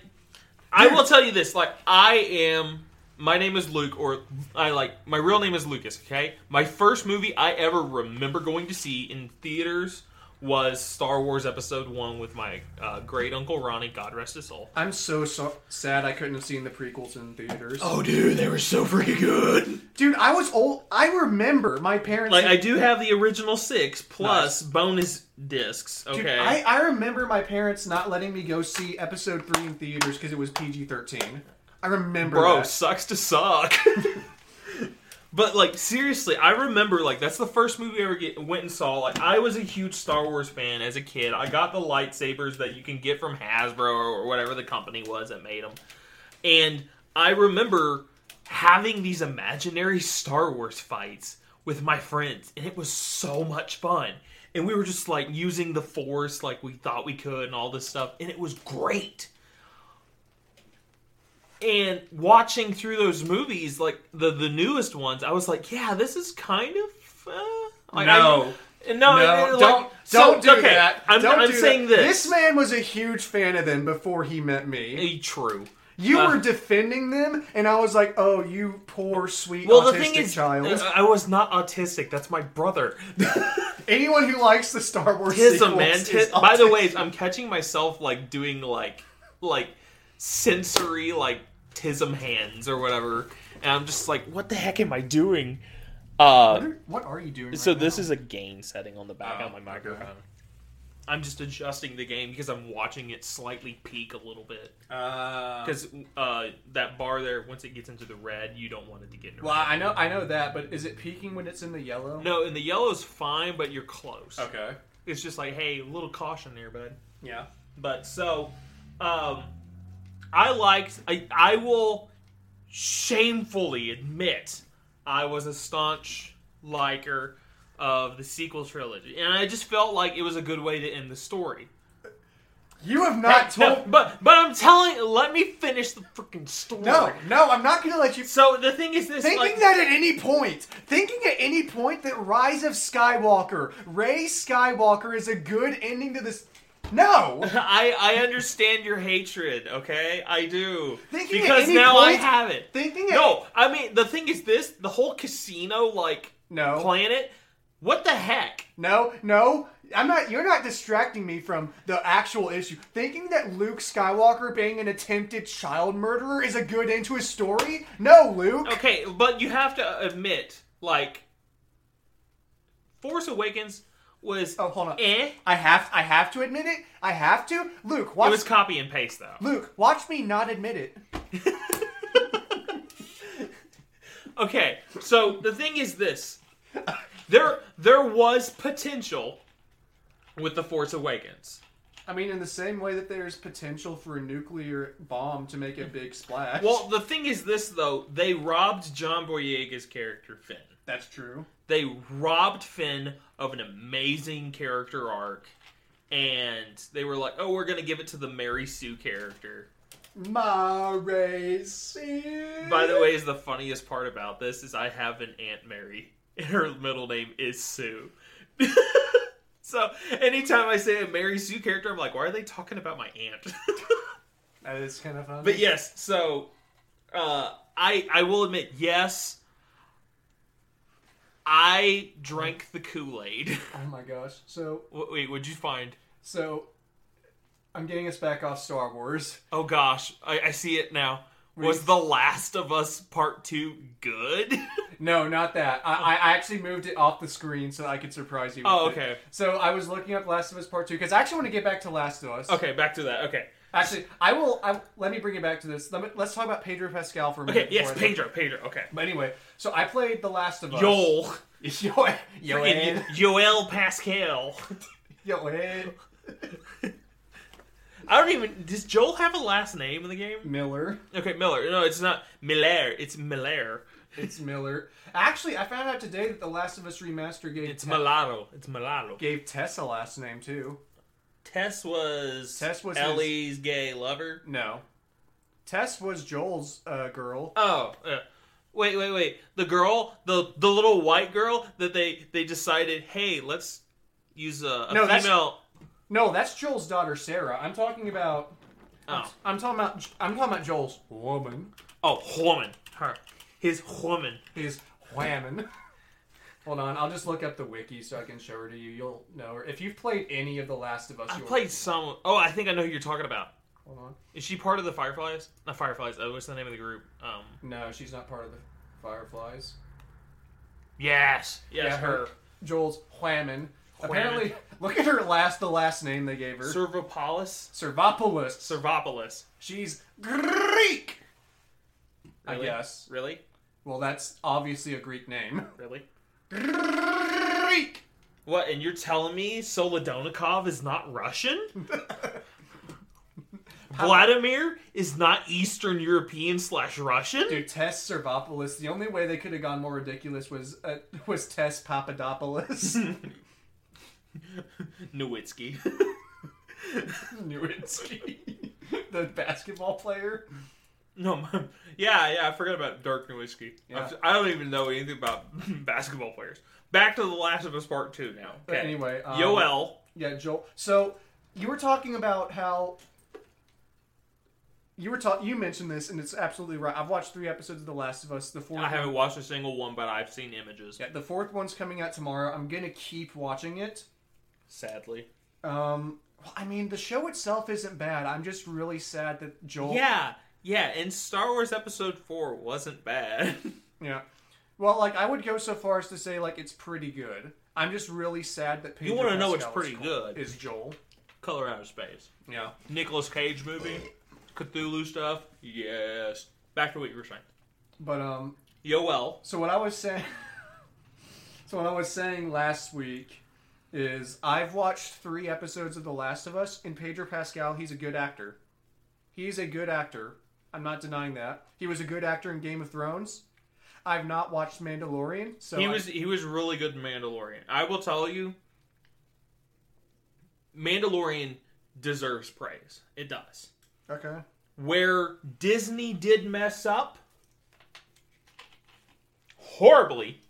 I will tell you this, like I am my name is Luke or I like my real name is Lucas, okay? My first movie I ever remember going to see in theaters was Star Wars Episode One with my uh, great uncle Ronnie. God rest his soul. I'm so, so sad I couldn't have seen the prequels in theaters. Oh, dude, they were so freaking good. Dude, I was old. I remember my parents. Like I do have the original six plus bonus discs. Okay. Dude, I, I remember my parents not letting me go see episode three in theaters because it was PG 13. I remember Bro, that. sucks to suck. but like seriously, I remember like that's the first movie I ever get, went and saw. Like I was a huge Star Wars fan as a kid. I got the lightsabers that you can get from Hasbro or whatever the company was that made them, and I remember having these imaginary Star Wars fights with my friends, and it was so much fun. And we were just like using the Force like we thought we could, and all this stuff, and it was great and watching through those movies, like the the newest ones, I was like, yeah, this is kind of. Uh, like, No. I, no, No, I- like- don't so, don't do okay, that. I'm, Don't I'm do saying that. this. This man was a huge fan of them before he met me. Eh, True. You Uh, were defending them, and I was like, "Oh, you poor sweet Well, autistic the thing is, child." uh, I was not autistic. That's my brother. Anyone who likes the Star Wars Tism, sequels man. is Tis- By the way, I'm catching myself like doing like like sensory like tism hands or whatever, and I'm just like, what the heck am I doing? Uh, What are, what are you doing? So right this now? is a gain setting on the back Oh, of my okay. microphone. I'm just adjusting the gain because I'm watching it slightly peak a little bit. Uh, Because uh, that bar there, once it gets into the red, you don't want it to get in the well, red. I know, I know that, but is it peaking when it's in the yellow? No, and the yellow's fine, but you're close. Okay. It's just like, hey, a little caution there, bud. Yeah. But so, um, I liked. I I will shamefully admit I was a staunch liker of the sequel trilogy, and I just felt like it was a good way to end the story. You have not No, told. but but I'm telling. Let me finish the freaking story. No, no, I'm not gonna let you. So the thing is, this Thinking like, that at any point, thinking at any point that Rise of Skywalker, Rey Skywalker is a good ending to this. No! I I understand your hatred. Okay, I do. Thinking because now I have it. Thinking. No, I mean the thing is this: the whole casino like No. planet. What the heck? No, no. I'm not. You're not distracting me from the actual issue. Thinking that Luke Skywalker being an attempted child murderer is a good end to his story? No, Luke. Okay, but you have to admit, like, Force Awakens was Oh, hold on. eh. I have. I have to admit it. I have to. Luke, It watch. was copy and paste though. Luke, watch me not admit it. Okay, so the thing is this: there there was potential with the Force Awakens. I mean, in the same way that there's potential for a nuclear bomb to make a big splash. Well, the thing is this though: they robbed John Boyega's character Finn. that's true. They robbed Finn of an amazing character arc, and they were like, "Oh, we're gonna give it to the Mary Sue character." Mary Sue. By the way, is the funniest part about this is I have an Aunt Mary, and her middle name is Sue. so anytime I say a Mary Sue character, I'm like, why are they talking about my aunt? that is kind of funny. but yes, so uh, I I will admit, yes, I drank the Kool Aid. oh my gosh. So, Wait, what'd you find? so I'm getting us back off Star Wars. Oh gosh, I, I see it now. Was. The Last of Us Part Two good? No, not that. I, I actually moved it off the screen so I could surprise you. With Oh, it. okay. So I was looking up Last of Us Part Two because I actually want to get back to Last of Us. okay, back to that. Okay. Actually, I will. I, let me bring it back to this. Let me, let's talk about Pedro Pascal for a minute. Okay. Yes, I- Pedro. Pedro. Okay. But anyway, so I played The Last of Us. Joel. Joel. Joel. Freaking Joel Pascal. Joel. I don't even. Does Joel have a last name in the game? Miller. Okay, Miller. No, it's not Miller. It's Miller. It's Miller. Actually, I found out today that The Last of Us remaster gave It's Te- Mulatto. It's Mulatto. gave Tess a last name too. Tess was Tess was his- Ellie's gay lover. No. Tess was Joel's uh, girl. Oh, uh, wait, wait, wait. The girl, the the little white girl that they they decided, hey, let's use a, a No, that's- female. No, that's Joel's daughter Sarah. I'm talking about. Oh, I'm talking about. I'm talking about Joel's woman. oh, woman. Her, his woman. His whammon. Hold on, I'll just look up the wiki so I can show her to you. You'll know her. If you've played any of The Last of Us, I you'll played some. Oh, I think I know who you're talking about. Hold on. Is she part of the Fireflies? Not Fireflies. Oh, what's the name of the group? Um. No, she's not part of the Fireflies. Yes. Yes, Yeah, her. her. Joel's Whammon. Apparently, look at her last, the last name they gave her. Servopoulos. Servopoulos. Servopoulos. She's Greek. I Really? guess. Really? Well, that's obviously a Greek name. Really? What? And you're telling me Solodonikov is not Russian? Vladimir is not Eastern European slash Russian? Dude, Tess Servopoulos. The only way they could have gone more ridiculous was uh, was Tess Papadopoulos. Nowitzki. Nowitzki. the basketball player. No, my- yeah, yeah, I forgot about Dirk Nowitzki. Yeah. I don't even know anything about basketball players. Back to The Last of Us Part 2 now. Okay. anyway, um, Yoel. Yeah, Joel. So you were talking about how you were talking. You mentioned this, and it's absolutely right. I've watched three episodes of The Last of Us. The fourth, I haven't one, watched a single one, but I've seen images. yeah, the fourth one's coming out tomorrow. I'm gonna keep watching it. Sadly. Um, well, I mean, the show itself isn't bad. I'm just really sad that Joel. Yeah, yeah, and Star Wars Episode 4 wasn't bad. Yeah. Well, like I would go so far as to say like it's pretty good. I'm just really sad that Pedro wanna know it's Pascal is pretty good. Is Joel? Color Out of Space. Yeah. Nicolas Cage movie. Cthulhu stuff. Yes. Back to what you were saying. But um, Yoel. so what I was saying, so what I was saying last week is I've watched three episodes of The Last of Us, and Pedro Pascal, he's a good actor. He's a good actor. I'm not denying that. He was a good actor in Game of Thrones. I've not watched Mandalorian, so He I- was he was really good in Mandalorian. I will tell you, Mandalorian deserves praise. It does. okay. Where Disney did mess up horribly,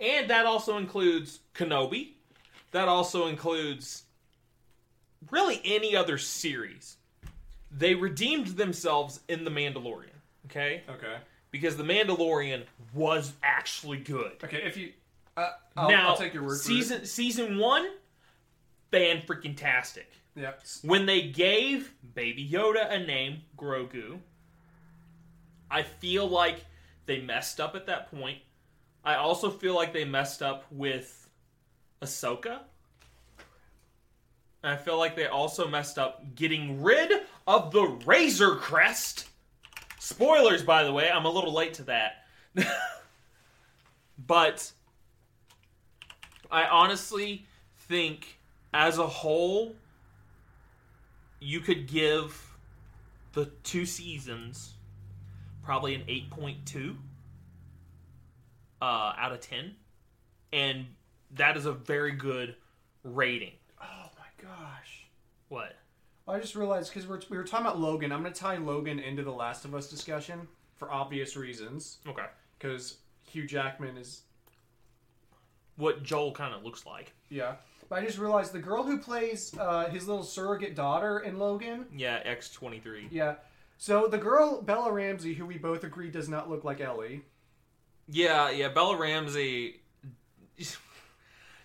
and that also includes Kenobi. That also includes really any other series. They redeemed themselves in The Mandalorian. Okay? Okay. Because The Mandalorian was actually good. Okay. If you, uh, I'll, now, I'll take your word season season one, fan freaking tastic. for it. Yeah. When they gave Baby Yoda a name, Grogu, I feel like they messed up at that point. I also feel like they messed up with Ahsoka. And I feel like they also messed up getting rid of the Razor Crest. Spoilers, by the way, I'm a little late to that. but I honestly think, as a whole, you could give the two seasons probably an 8.2 uh, out of 10. And that is a very good rating. Gosh. What? I just realized because we're, we were talking about Logan. I'm going to tie Logan into the Last of Us discussion for obvious reasons. Okay. Because Hugh Jackman is What Joel kind of looks like. yeah. But I just realized the girl who plays uh, his little surrogate daughter in Logan. Yeah, X23. Yeah. So the girl Bella Ramsey, who we both agree does not look like Ellie. Yeah, yeah, Bella Ramsey.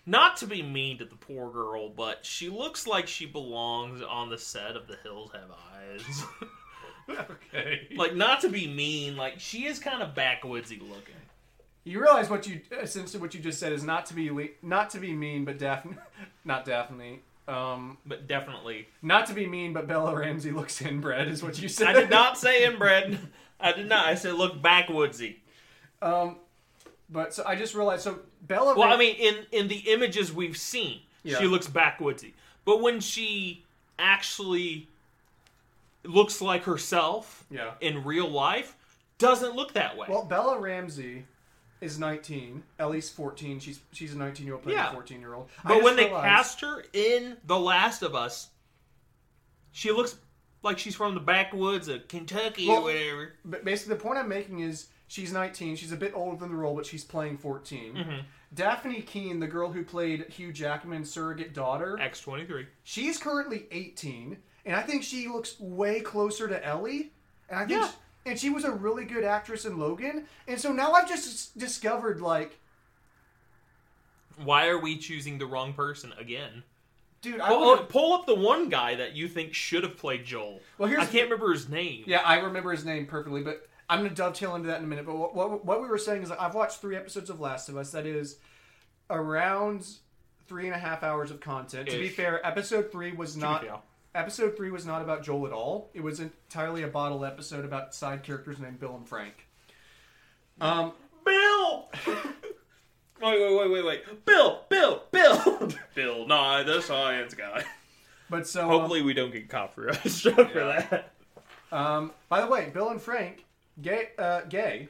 Not to be mean to the poor girl, but she looks like she belongs on the set of The Hills Have Eyes. okay. like, not to be mean, like, she is kind of backwoodsy looking. You realize what you essentially what you just said is not to be le- not to be mean, but Dafne, not Dafne. Um, But definitely. not to be mean, but Bella Ramsey looks inbred, is what you said. I did not say inbred. I did not. I said look backwoodsy. Um, but so I just realized. So Bella. Well, I mean, in in the images we've seen, Yeah. she looks backwoodsy. But when she actually looks like herself yeah. in real life, doesn't look that way. Well, Bella Ramsey is 19. Ellie's 14. She's she's a 19 year old playing Yeah. a 14 year old. but when they cast her in The Last of Us, she looks like she's from the backwoods of Kentucky Well, or whatever. But basically, the point I'm making is she's 19. She's a bit older than the role, but she's playing 14. Mm-hmm. Dafne Keen, the girl who played Hugh Jackman's surrogate daughter, X twenty three. she's currently 18, and I think she looks way closer to Ellie. And I think, Yeah. and she was a really good actress in Logan. And so now I've just discovered like, Why are we choosing the wrong person again? dude, I Pull, pull up the one guy that you think should have played Joel. Well, here's I can't remember his name. Yeah, I remember his name perfectly, but I'm going to dovetail into that in a minute. But what, what, what we were saying is, I've watched three episodes of Last of Us. That is around three and a half hours of content. To be fair, episode three was not episode three was not about Joel at all. It was entirely a bottle episode about side characters named Bill and Frank. Um, Bill. wait, wait, wait, wait, wait. Bill, Bill, Bill, Bill Nye, the science guy. but so um, Hopefully, we don't get copyright struck for that. Um, by the way, Bill and Frank, gay, uh, gay,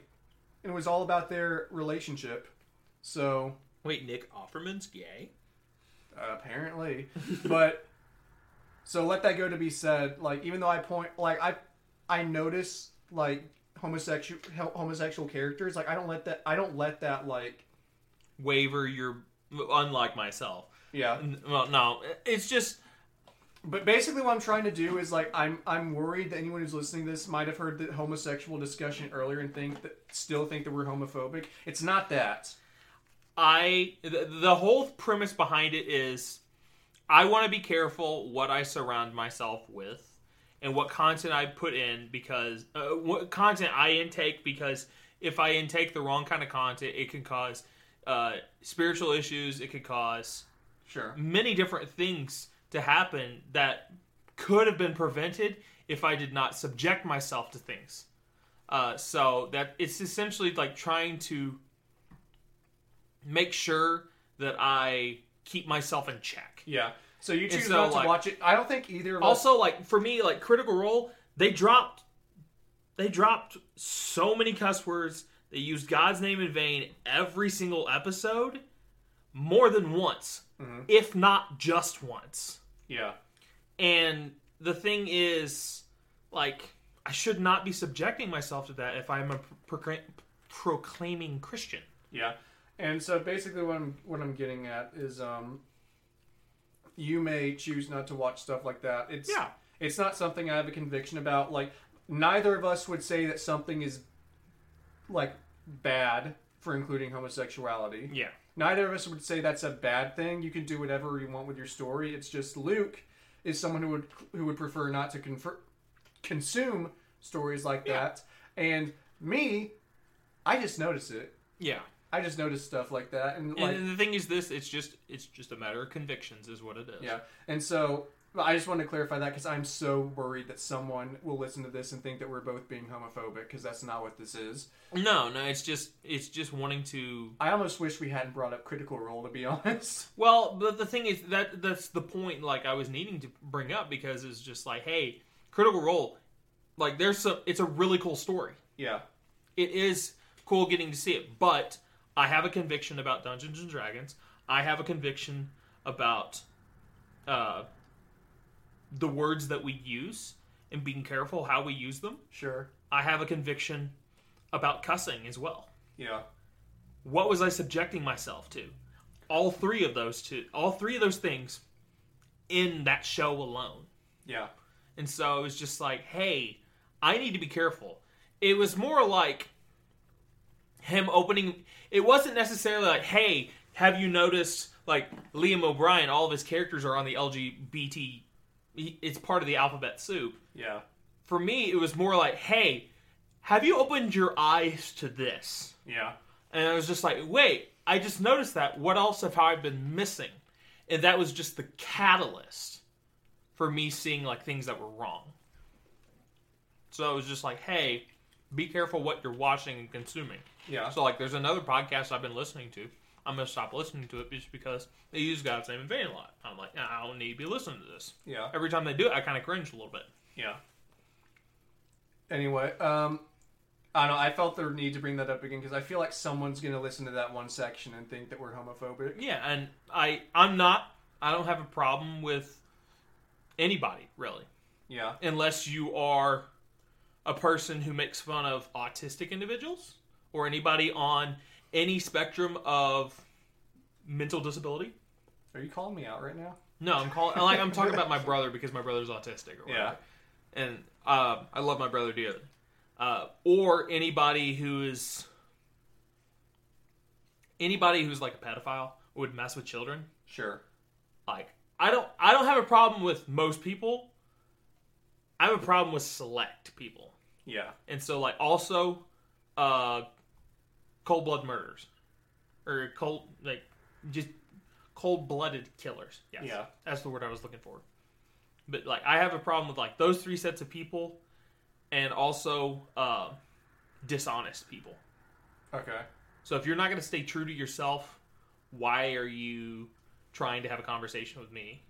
and it was all about their relationship. So Wait, Nick Offerman's gay? apparently, but so let that go to be said. Like, even though I point, like I, I notice like homosexual homosexual characters. Like, I don't let that. I don't let that like. Waver, you're unlike myself. Yeah, N- Well, no, it's just but basically, what I'm trying to do is like I'm I'm worried that anyone who's listening to this might have heard the homosexual discussion earlier and think that still think that we're homophobic. It's not that. I the, the whole premise behind it is I want to be careful what I surround myself with and what content I put in because uh, what content I intake because if I intake the wrong kind of content, it can cause uh, spiritual issues. It could cause Sure. many different things to happen that could have been prevented if I did not subject myself to things. Uh, so that it's essentially like trying to make sure that I keep myself in check. Yeah. So you choose so, not to like- watch it. I don't think either of us. Also, like for me, like Critical Role, they dropped they dropped so many cuss words. They used God's name in vain every single episode, more than once, if not just once. Yeah. And the thing is, like, I should not be subjecting myself to that if I'm a proclaim- proclaiming Christian. Yeah. And so basically what I'm what I'm getting at is um you may choose not to watch stuff like that. It's Yeah. it's not something I have a conviction about. Like neither of us would say that something is like bad for including homosexuality. Yeah. Neither of us would say that's a bad thing. You can do whatever you want with your story. It's just Luke is someone who would who would prefer not to confer, consume stories like Yeah. that. And me, I just notice it. Yeah. I just notice stuff like that, and like And the thing is, this it's just it's just a matter of convictions, is what it is. yeah, and so I just want to clarify that because I'm so worried that someone will listen to this and think that we're both being homophobic because that's not what this is. No, no, it's just it's just wanting to. I almost wish we hadn't brought up Critical Role to be honest. Well, but the thing is that that's the point. Like I was needing to bring up because it's just like, hey, Critical Role, like there's some. It's a really cool story. Yeah, it is cool getting to see it. But I have a conviction about Dungeons and Dragons. I have a conviction about uh, the words that we use and being careful how we use them. sure. I have a conviction about cussing as well. Yeah, What was I subjecting myself to? All three of those two, all three of those things in that show alone. yeah, And so it was just like, hey, I need to be careful. It was more like him opening. It wasn't necessarily like, hey, have you noticed, like, Liam O'Brien, all of his characters are on the LGBT. He- It's part of the alphabet soup. yeah, For me, it was more like, hey, have you opened your eyes to this? yeah, And I was just like, wait, I just noticed that. What else have I been missing? And that was just the catalyst for me seeing like things that were wrong. So it was just like, hey, be careful what you're watching and consuming. yeah. So like, there's another podcast I've been listening to. I'm gonna stop listening to it just because they use God's name in vain a lot. I'm like, nah, I don't need to be listening to this. Yeah. Every time they do it, I kind of cringe a little bit. Yeah. Anyway, um, I don't know. I felt the need to bring that up again because I feel like someone's going to listen to that one section and think that we're homophobic. Yeah, and I I'm not. I don't have a problem with anybody really. Yeah. unless you are a person who makes fun of autistic individuals or anybody on any spectrum of mental disability. Are you calling me out right now? No, I'm calling like I'm talking about my brother because my brother's autistic or whatever. Yeah. And uh, I love my brother dearly. uh, or anybody who is anybody who's like a pedophile would mess with children. Sure. Like I don't I don't have a problem with most people. I have a problem with select people. Yeah. And so like also uh cold blood murders. Or cold like just cold blooded killers. Yes. Yeah. That's the word I was looking for. But like I have a problem with like those three sets of people and also uh dishonest people. Okay. So if you're not going to stay true to yourself, why are you trying to have a conversation with me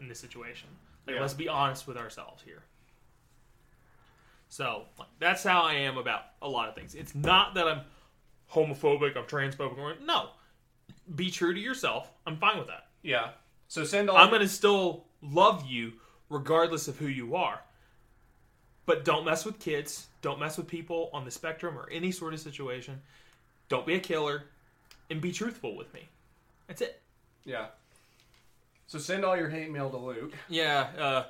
in this situation? Like, Yeah. let's be honest with ourselves here. So like, that's how I am about a lot of things. It's not that I'm homophobic, I'm transphobic, or no. Be true to yourself. I'm fine with that. Yeah. So send all. I'm going to still love you regardless of who you are. But don't mess with kids. Don't mess with people on the spectrum or any sort of situation. Don't be a killer. And be truthful with me. That's it. yeah. So send all your hate mail to Luke. Yeah. Uh,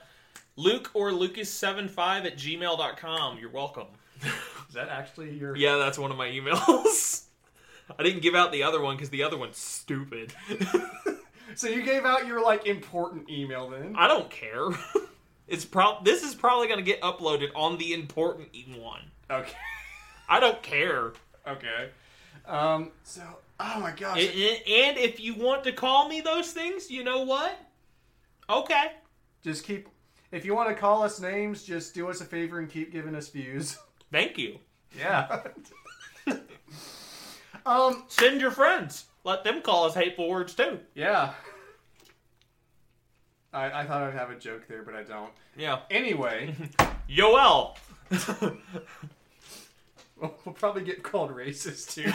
Luke or Lucas75 at gmail.com. You're welcome. Is that actually your? Yeah, that's one of my emails. I didn't give out the other one because the other one's stupid. So you gave out your like important email then. I don't care. It's prob this is probably going to get uploaded on the important one. Okay. I don't care. Okay. Um. So. Oh my gosh. And, and if you want to call me those things, you know what? Okay. just keep. If you want to call us names, just do us a favor and keep giving us views. Thank you. Yeah. um. Send your friends. Let them call us hateful words too. Yeah. I, I thought I'd have a joke there, but I don't. Yeah. Anyway, Yoel. we'll, we'll probably get called racist too.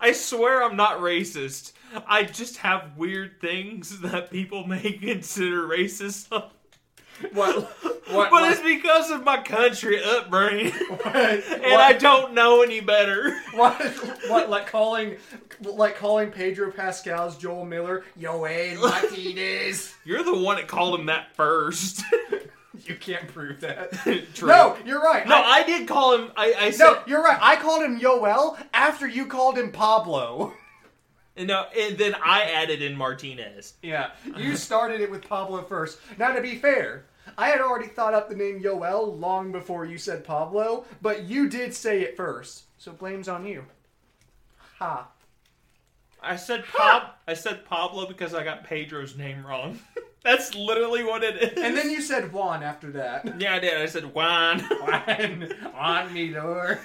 I swear I'm not racist. I just have weird things that people may consider racist. What? What? But it's because of my country upbringing. what, and I don't know any better. What? What? Like calling, like calling Pedro Pascal's Joel Miller, Yoel eh, Martinez. You're the one that called him that first. You can't prove that. True. No, you're right. No, I, I did call him. I, I said no, you're right. I called him Yoel after you called him Pablo. No, and then I added in Martinez. Yeah, you started it with Pablo first. Now, to be fair, I had already thought up the name Yoel long before you said Pablo, but you did say it first, so blame's on you. Ha. I said Pab. I said Pablo because I got Pedro's name wrong. That's literally what it is. And then you said Juan after that. yeah, I did. I said Juan. Juan, Juan lord.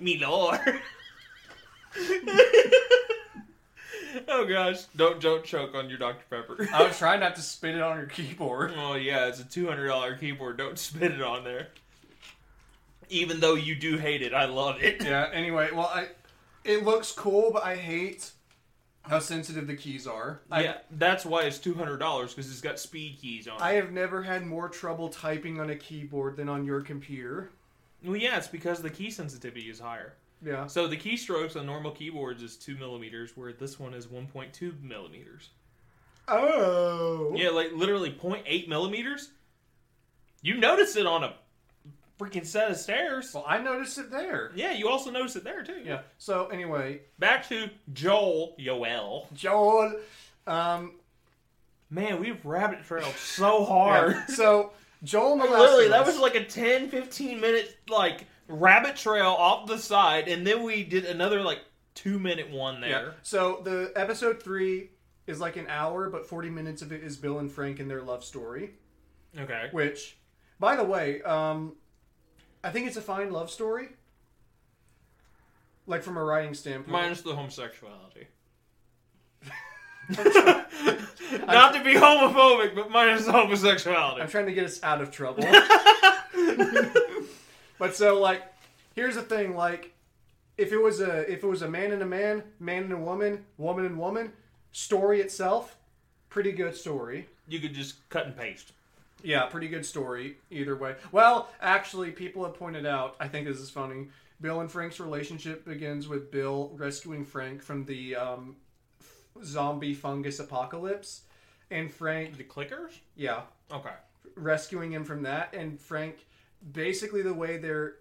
Me lord. oh gosh! Don't don't choke on your Dr Pepper. I was trying not to spit it on your keyboard. Oh yeah, it's a two hundred dollar keyboard. Don't spit it on there. Even though you do hate it, I love it. Yeah. Anyway, well, I it looks cool, but I hate how sensitive the keys are. I, yeah, that's why it's two hundred dollars because it's got speed keys on. It. I it. have never had more trouble typing on a keyboard than on your computer. Well, yeah, it's because the key sensitivity is higher. Yeah. So the keystrokes on normal keyboards is two millimeters, where this one is one point two millimeters. Oh. Yeah, like literally 0.8 millimeters. You notice it on a freaking set of stairs. Well, I noticed it there. Yeah, you also notice it there too. Yeah. So anyway, Back to Joel Yoel. Joel. Um. Man, we've rabbit trailed so hard. yeah. So Joel Literally, that was like a 10, 15 minute like rabbit trail off the side, and then we did another like two minute one Yeah. there. So the episode three is like an hour, but forty minutes of it is Bill and Frank and their love story. Okay. Which, by the way, um, I think it's a fine love story. Like from a writing standpoint. Minus the homosexuality. Not to be homophobic, but minus the homosexuality. I'm trying to get us out of trouble. but so like, here's the thing: like, if it was a if it was a man and a man, man and a woman, woman and woman, story itself, pretty good story. You could just cut and paste. Yeah, pretty good story either way. Well, actually, people have pointed out. I think this is funny. Bill and Frank's relationship begins with Bill rescuing Frank from the um, zombie fungus apocalypse, and Frank, The clickers? yeah, Okay. rescuing him from that, and Frank basically the way they're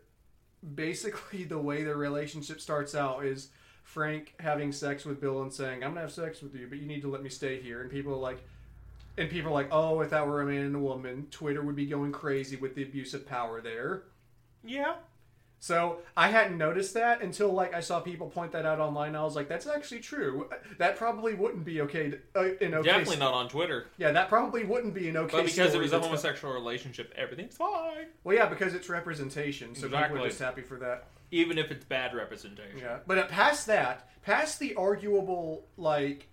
basically the way their relationship starts out is Frank having sex with Bill and saying, "I'm gonna have sex with you, but you need to let me stay here." And people are like, and people are like, "Oh, if that were a man and a woman, Twitter would be going crazy with the abuse of power there." Yeah. So I hadn't noticed that until like I saw people point that out online. I was like, "That's actually true. That probably wouldn't be okay to, uh, in okay." Definitely not on Twitter. Yeah, that probably wouldn't be an okay. But because it was a homosexual relationship, everything's fine. Well, yeah, because it's representation, so people are just happy for that. Even if it's bad representation. Yeah, but uh, past that, past the arguable like,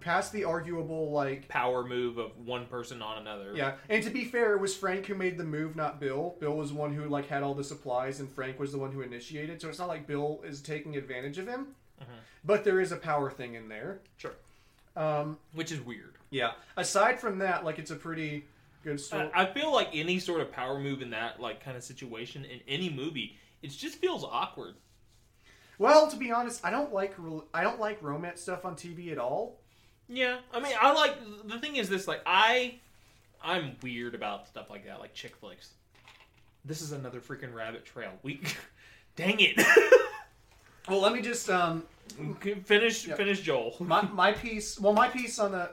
past the arguable like, Power move of one person on another. yeah. And to be fair, it was Frank who made the move, not Bill. Bill was the one who like had all the supplies, and Frank was the one who initiated. So it's not like Bill is taking advantage of him. But there is a power thing in there. Sure. Um, Which is weird. yeah. Aside from that, like it's a pretty good story. I, I feel like any sort of power move in that like kind of situation in any movie, it just feels awkward. well, to be honest, I don't like I don't like romance stuff on TV at all. Yeah, I mean, I like the thing is this like I, I'm weird about stuff like that, like chick flicks. This is another freaking rabbit trail. We, dang it. Well, let me just um, finish Yep. finish Joel, my my piece. Well, my piece on the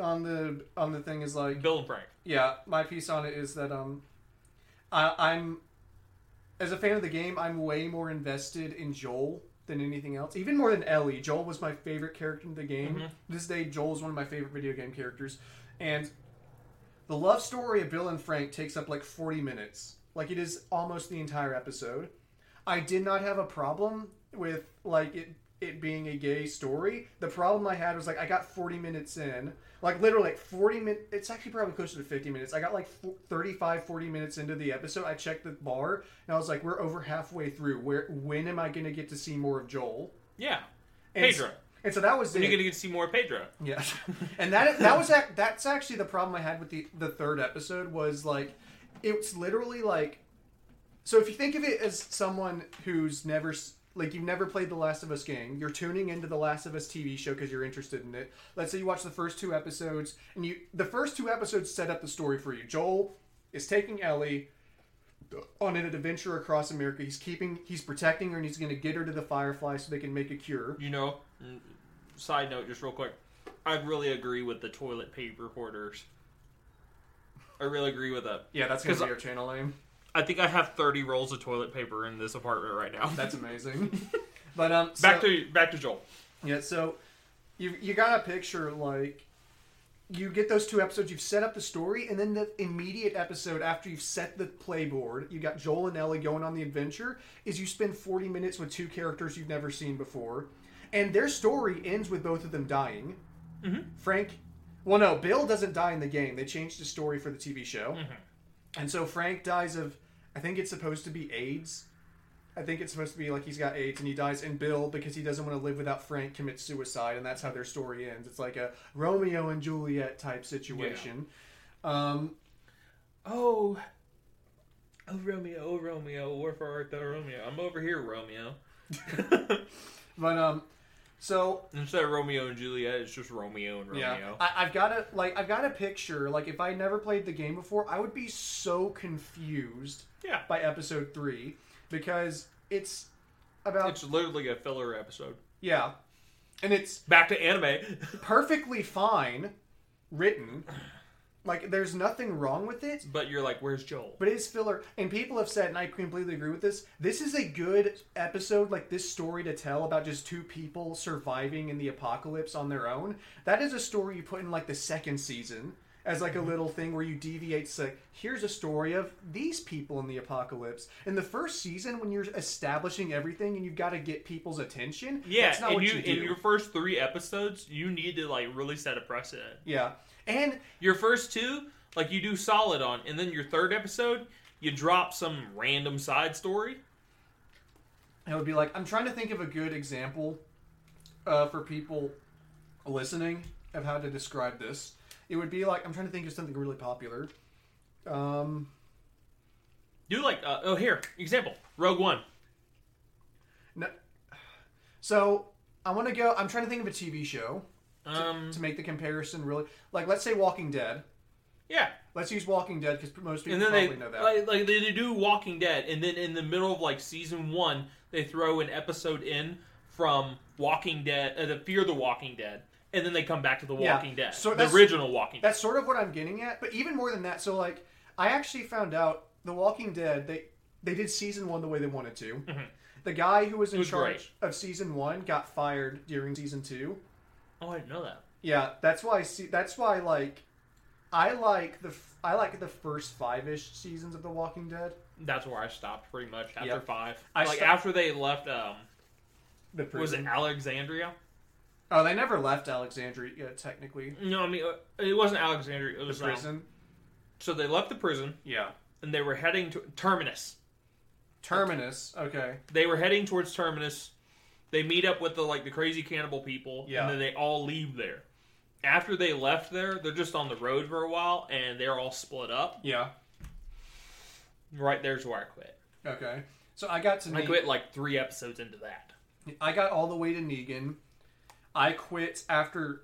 on the on the thing is like Bill and Frank. yeah, my piece on it is that um, I, I'm as a fan of the game, I'm way more invested in Joel than anything else. Even more than Ellie. Joel was my favorite character in the game. Mhm. This day, Joel is one of my favorite video game characters, and the love story of Bill and Frank takes up like 40 minutes. Like it is almost the entire episode. I did not have a problem with like it it being a gay story. The problem I had was like I got 40 minutes in, like literally like 40 minutes. It's actually probably closer to 50 minutes. I got like fo- 35, 40 minutes into the episode. I checked the bar and I was like, we're over halfway through. Where when am I going to get to see more of Joel? Yeah, And Pedro. s- And so that was When it. gonna get to see more of Pedro? Yeah, and that that was ac- that's actually the problem I had with the the third episode was like it's literally like so if you think of it as someone who's never like you've never played the Last of Us game, you're tuning into the Last of Us TV show because you're interested in it. Let's say you watch the first two episodes, and you the first two episodes set up the story for you. Joel is taking Ellie on an adventure across America. He's keeping, he's protecting her, and he's going to get her to the Firefly so they can make a cure. You know. mm, Side note, just real quick, I really agree with the toilet paper hoarders. I really agree with that. Yeah, that's going to be our channel name. I think I have thirty rolls of toilet paper in this apartment right now. That's amazing. but um, back to back to Joel. yeah. So you you got a picture like you get those two episodes. You've set up the story, and then the immediate episode after you've set the playboard, you got Joel and Ellie going on the adventure. Is you spend forty minutes with two characters you've never seen before, and their story ends with both of them dying. Mhm. Frank. Well, no, Bill doesn't die in the game. They changed the story for the TV show. Mhm. And so Frank dies of, I think it's supposed to be AIDS. I think it's supposed to be like he's got AIDS and he dies. And Bill, because he doesn't want to live without Frank, commits suicide, and that's how their story ends. It's like a Romeo and Juliet type situation. Um, Oh, oh Romeo, oh Romeo, wherefore art thou Romeo? I'm over here, Romeo. but um, so Instead of Romeo and Juliet, it's just Romeo and yeah, Romeo. I, I've got a like I've got a picture. Like if I never played the game before, I would be so confused yeah, by episode three because it's about it's literally a filler episode. yeah, and it's Back to anime. perfectly fine written. Like there's nothing wrong with it, but you're like, where's Joel? but it's filler. And people have said, and I completely agree with this. This is a good episode, like this story to tell about just two people surviving in the apocalypse on their own. That is a story you put in like the second season as like a mm-hmm. little thing where you deviate. It's like here's a story of these people in the apocalypse. In the first season, when you're establishing everything and you've got to get people's attention, Yeah, that's not what you, you, in your first three episodes, you need to like really set a precedent. yeah, and Your first two, like you do solid on, and then your third episode, you drop some random side story. It would be like I'm trying to think of a good example uh, for people listening of how to describe this. It would be like I'm trying to think of something really popular. Um, Do like, uh, oh here, example, Rogue One. no, so I want to go. I'm trying to think of a TV show Um, to make the comparison really. Like let's say Walking Dead. Yeah, Let's use Walking Dead because most people and then probably they know that. like, like they do Walking Dead, and then in the middle of like season one, they throw an episode in from Walking Dead, uh, the Fear the Walking Dead, and then they come back to the Yeah, Walking Dead, so the original Walking Dead. That's sort of what I'm getting at. But even more than that, so like I actually found out The Walking Dead they they did season one the way they wanted to. The guy who was in was charge of season one got fired during season two. Oh, I didn't know that. Yeah, that's why. I See, that's why like I like the f- I like the first five ish seasons of The Walking Dead. That's where I stopped pretty much after Yep. five. I like sto- after they left, um, The prison. was it prison. Alexandria? Oh, they never left Alexandria technically. No, I mean uh, it wasn't Alexandria. It The was um, prison. so they left the prison Yeah. and they were heading to Terminus. Terminus. Okay. They were heading towards Terminus. They meet up with the like the crazy cannibal people, Yeah. and then they all leave there. After they left there, they're just on the road for a while, and they're all split up. Yeah. Right there's where I quit. Okay. So I got to I quit like three episodes into that. I got all the way to Negan. I quit after.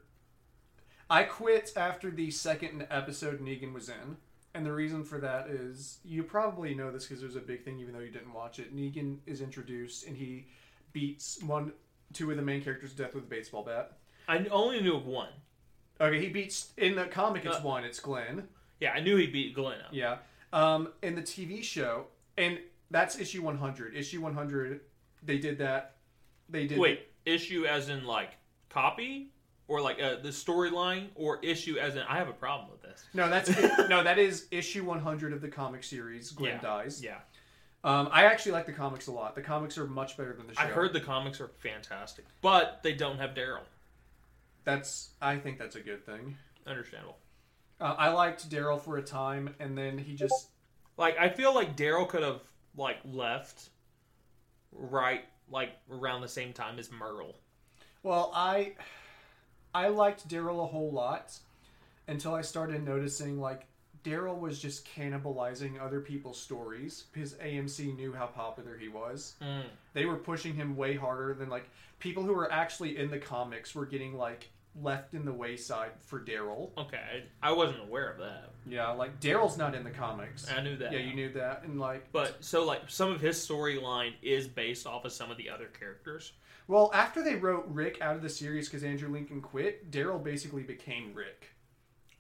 I quit after the second episode Negan was in, and the reason for that is you probably know this because there's a big thing, even though you didn't watch it. Negan is introduced and he beats one, two of the main characters to death with a baseball bat. I only knew of one. Okay, he beats in the comic. It's Uh, one. It's Glenn. Yeah, I knew he beat Glenn up. Yeah. Um, in the TV show, and that's issue 100. Issue 100, they did that. They did. Wait, issue as in like copy, or like uh, the storyline, or issue as in I have a problem with this. No, that's no, that is issue 100 of the comic series. Glenn yeah. dies. Yeah, Um, I actually like the comics a lot. The comics are much better than the show. I heard the comics are fantastic, but they don't have Daryl. that's. I think that's a good thing. Understandable. Uh, I liked Daryl for a time, and then he just. Like I feel like Daryl could have like left right like around the same time as Merle. Well, I, I liked Daryl a whole lot, until I started noticing like Daryl was just cannibalizing other people's stories because AMC knew how popular he was. Mm. They were pushing him way harder than like people who were actually in the comics were getting like left in the wayside for Daryl. Okay, I wasn't aware of that. Yeah, like Daryl's not in the comics. I knew that. Yeah, you knew that, and like, But so like some of his storyline is based off of some of the other characters. well, after they wrote Rick out of the series because Andrew Lincoln quit, Daryl basically became Rick,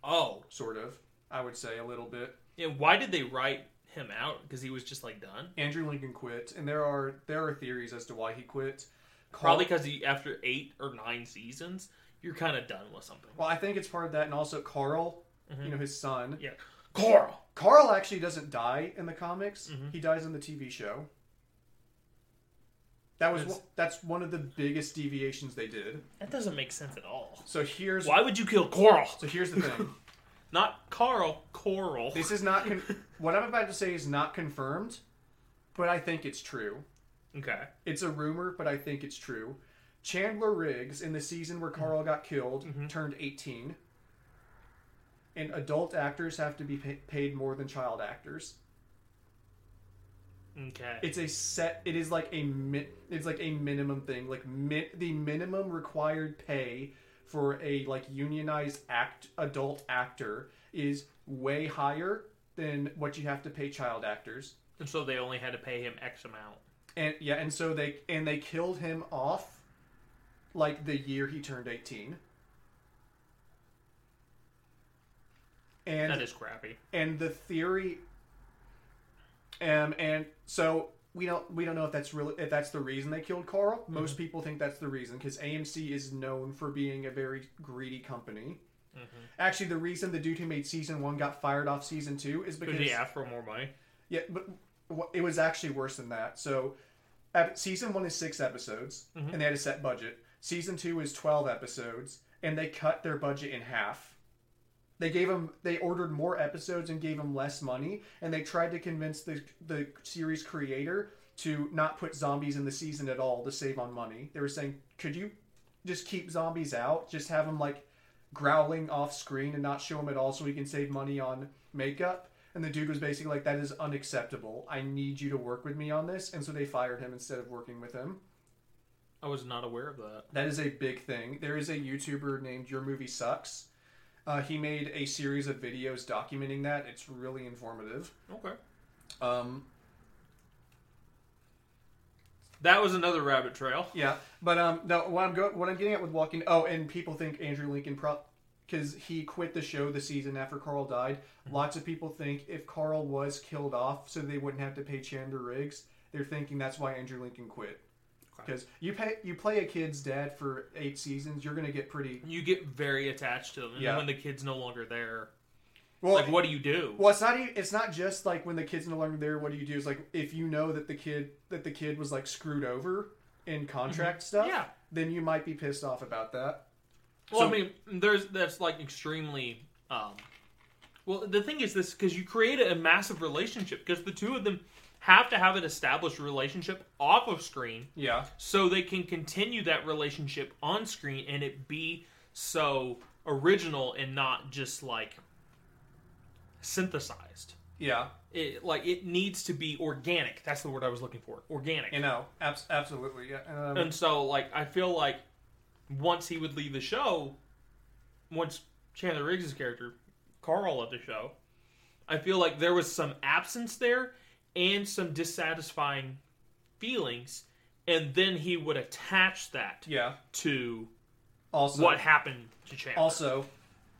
Oh, sort of. I would say a little bit. yeah. Why did they write him out? Because he was just like done. Andrew Lincoln quit, and there are there are theories as to why he quit. Probably because he after eight or nine seasons, you're kind of done with something. Well, I think it's part of that, and also Carl, you know, his son. Yeah, Carl. Carl actually doesn't die in the comics. Mhm. He dies in the TV show. That was That's- one- that's one of the biggest deviations they did. That doesn't make sense at all. So here's Why would you kill Coral? so here's the thing. Not Carl. Coral. this is not con- what I'm about to say is not confirmed, but I think it's true. okay. It's a rumor, but I think it's true. Chandler Riggs in the season where Carl got killed Mhm. turned 18. And adult actors have to be pa- paid more than child actors. Okay. it's a set it is like a mi- it's like a minimum thing like the minimum required pay for a like unionized act adult actor is way higher than what you have to pay child actors and so they only had to pay him X amount. and yeah and so they and they killed him off like the year he turned 18 and that is crappy. and the theory um and so we don't we don't know if that's really if that's the reason they killed Carl. Most people think that's the reason because AMC is known for being a very greedy company. Actually, the reason the dude who made season one got fired off season two is because he ask for more money? yeah, but it was actually worse than that. So, ep- season one is six episodes, Mhm. and they had a set budget. Season two is twelve episodes, and they cut their budget in half. They gave them, they ordered more episodes and gave him less money, and they tried to convince the the series creator to not put zombies in the season at all to save on money. They were saying, could you just keep zombies out, just have them like growling off screen and not show them at all so we can save money on makeup. And the dude was basically like, that is unacceptable. I need you to work with me on this. And so they fired him instead of working with him. I was not aware of that. That is a big thing. There is a YouTuber named Your Movie Sucks. Uh, he made a series of videos documenting that. It's really informative. Okay. Um, That was another rabbit trail. yeah, but um, no, what I'm go- what I'm getting at with Walking. Oh, and people think Andrew Lincoln pro because he quit the show the season after Carl died. Lots of people think if Carl was killed off, so they wouldn't have to pay Chandler Riggs. They're thinking that's why Andrew Lincoln quit. Because you pay you play a kid's dad for eight seasons, you're gonna get pretty You get very attached to them, and Yeah. when the kid's no longer there, well. like, what do you do? Well, it's not. e- It's not just like when the kid's no longer there. What do you do? Is like if you know that the kid that the kid was like screwed over in contract stuff. Mm-hmm. Yeah. Then you might be pissed off about that. Well, So- I mean, there's that's like extremely. Um, well, the thing is this because you create a massive relationship because the two of them have to have an established relationship off of screen Yeah. so they can continue that relationship on screen and it be so original and not just like synthesized. Yeah. It, like it needs to be organic. That's the word I was looking for. Organic. You know. Abs- absolutely. Yeah. Um, And so, like, I feel like once he would leave the show, once Chandler Riggs' character, Carl, left the show, I feel like there was some absence there and some dissatisfying feelings, and then he would attach that yeah. to Also. what happened to Chandler. Also.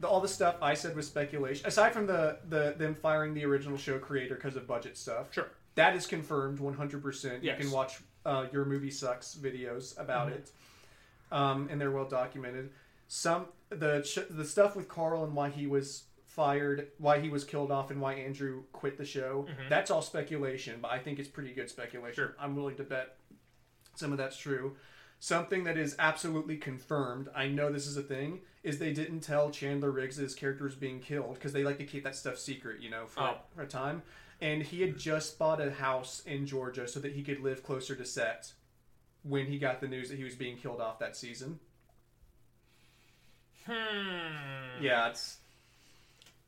The, all the stuff I said was speculation. Aside from the, the them firing the original show creator because of budget stuff, sure. that is confirmed 100%. You can watch uh, your movie sucks videos about Mm-hmm. it, um, and they're well documented. Some the the stuff with Carl and why he was fired, why he was killed off, and why Andrew quit the show. That's all speculation, but I think it's pretty good speculation. Mm-hmm. Sure. I'm willing to bet some of that's true. Something that is absolutely confirmed, I know this is a thing, is they didn't tell Chandler Riggs' character was being killed because they like to keep that stuff secret, you know, for, Oh. for a time. And he had just bought a house in Georgia so that he could live closer to set when he got the news that he was being killed off that season. Hmm. Yeah, it's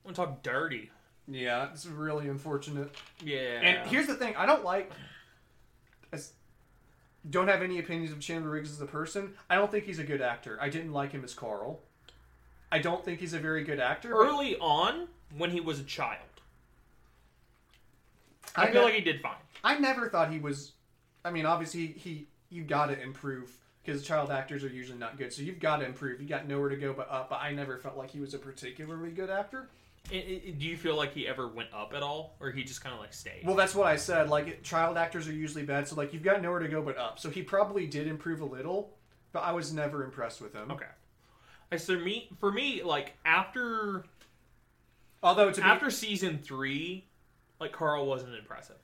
want to talk dirty. yeah, it's really unfortunate. Yeah. And here's the thing: I don't like. As, don't have any opinions of Chandler Riggs as a person. I don't think he's a good actor. I didn't like him as Carl. I don't think he's a very good actor. early on when he was a child, I, I feel ne- like he did fine. I never thought he was. I mean, obviously, he you got to improve because child actors are usually not good. So you've got to improve. You got nowhere to go but up. But I never felt like he was a particularly good actor. Do you feel like he ever went up at all, or he just kind of like stayed? Well, that's what I said. Like child actors are usually bad. So like you've got nowhere to go but up. So he probably did improve a little, but I was never impressed with him. okay. I so me for me like after Although to be, after season three, like Carl wasn't impressive.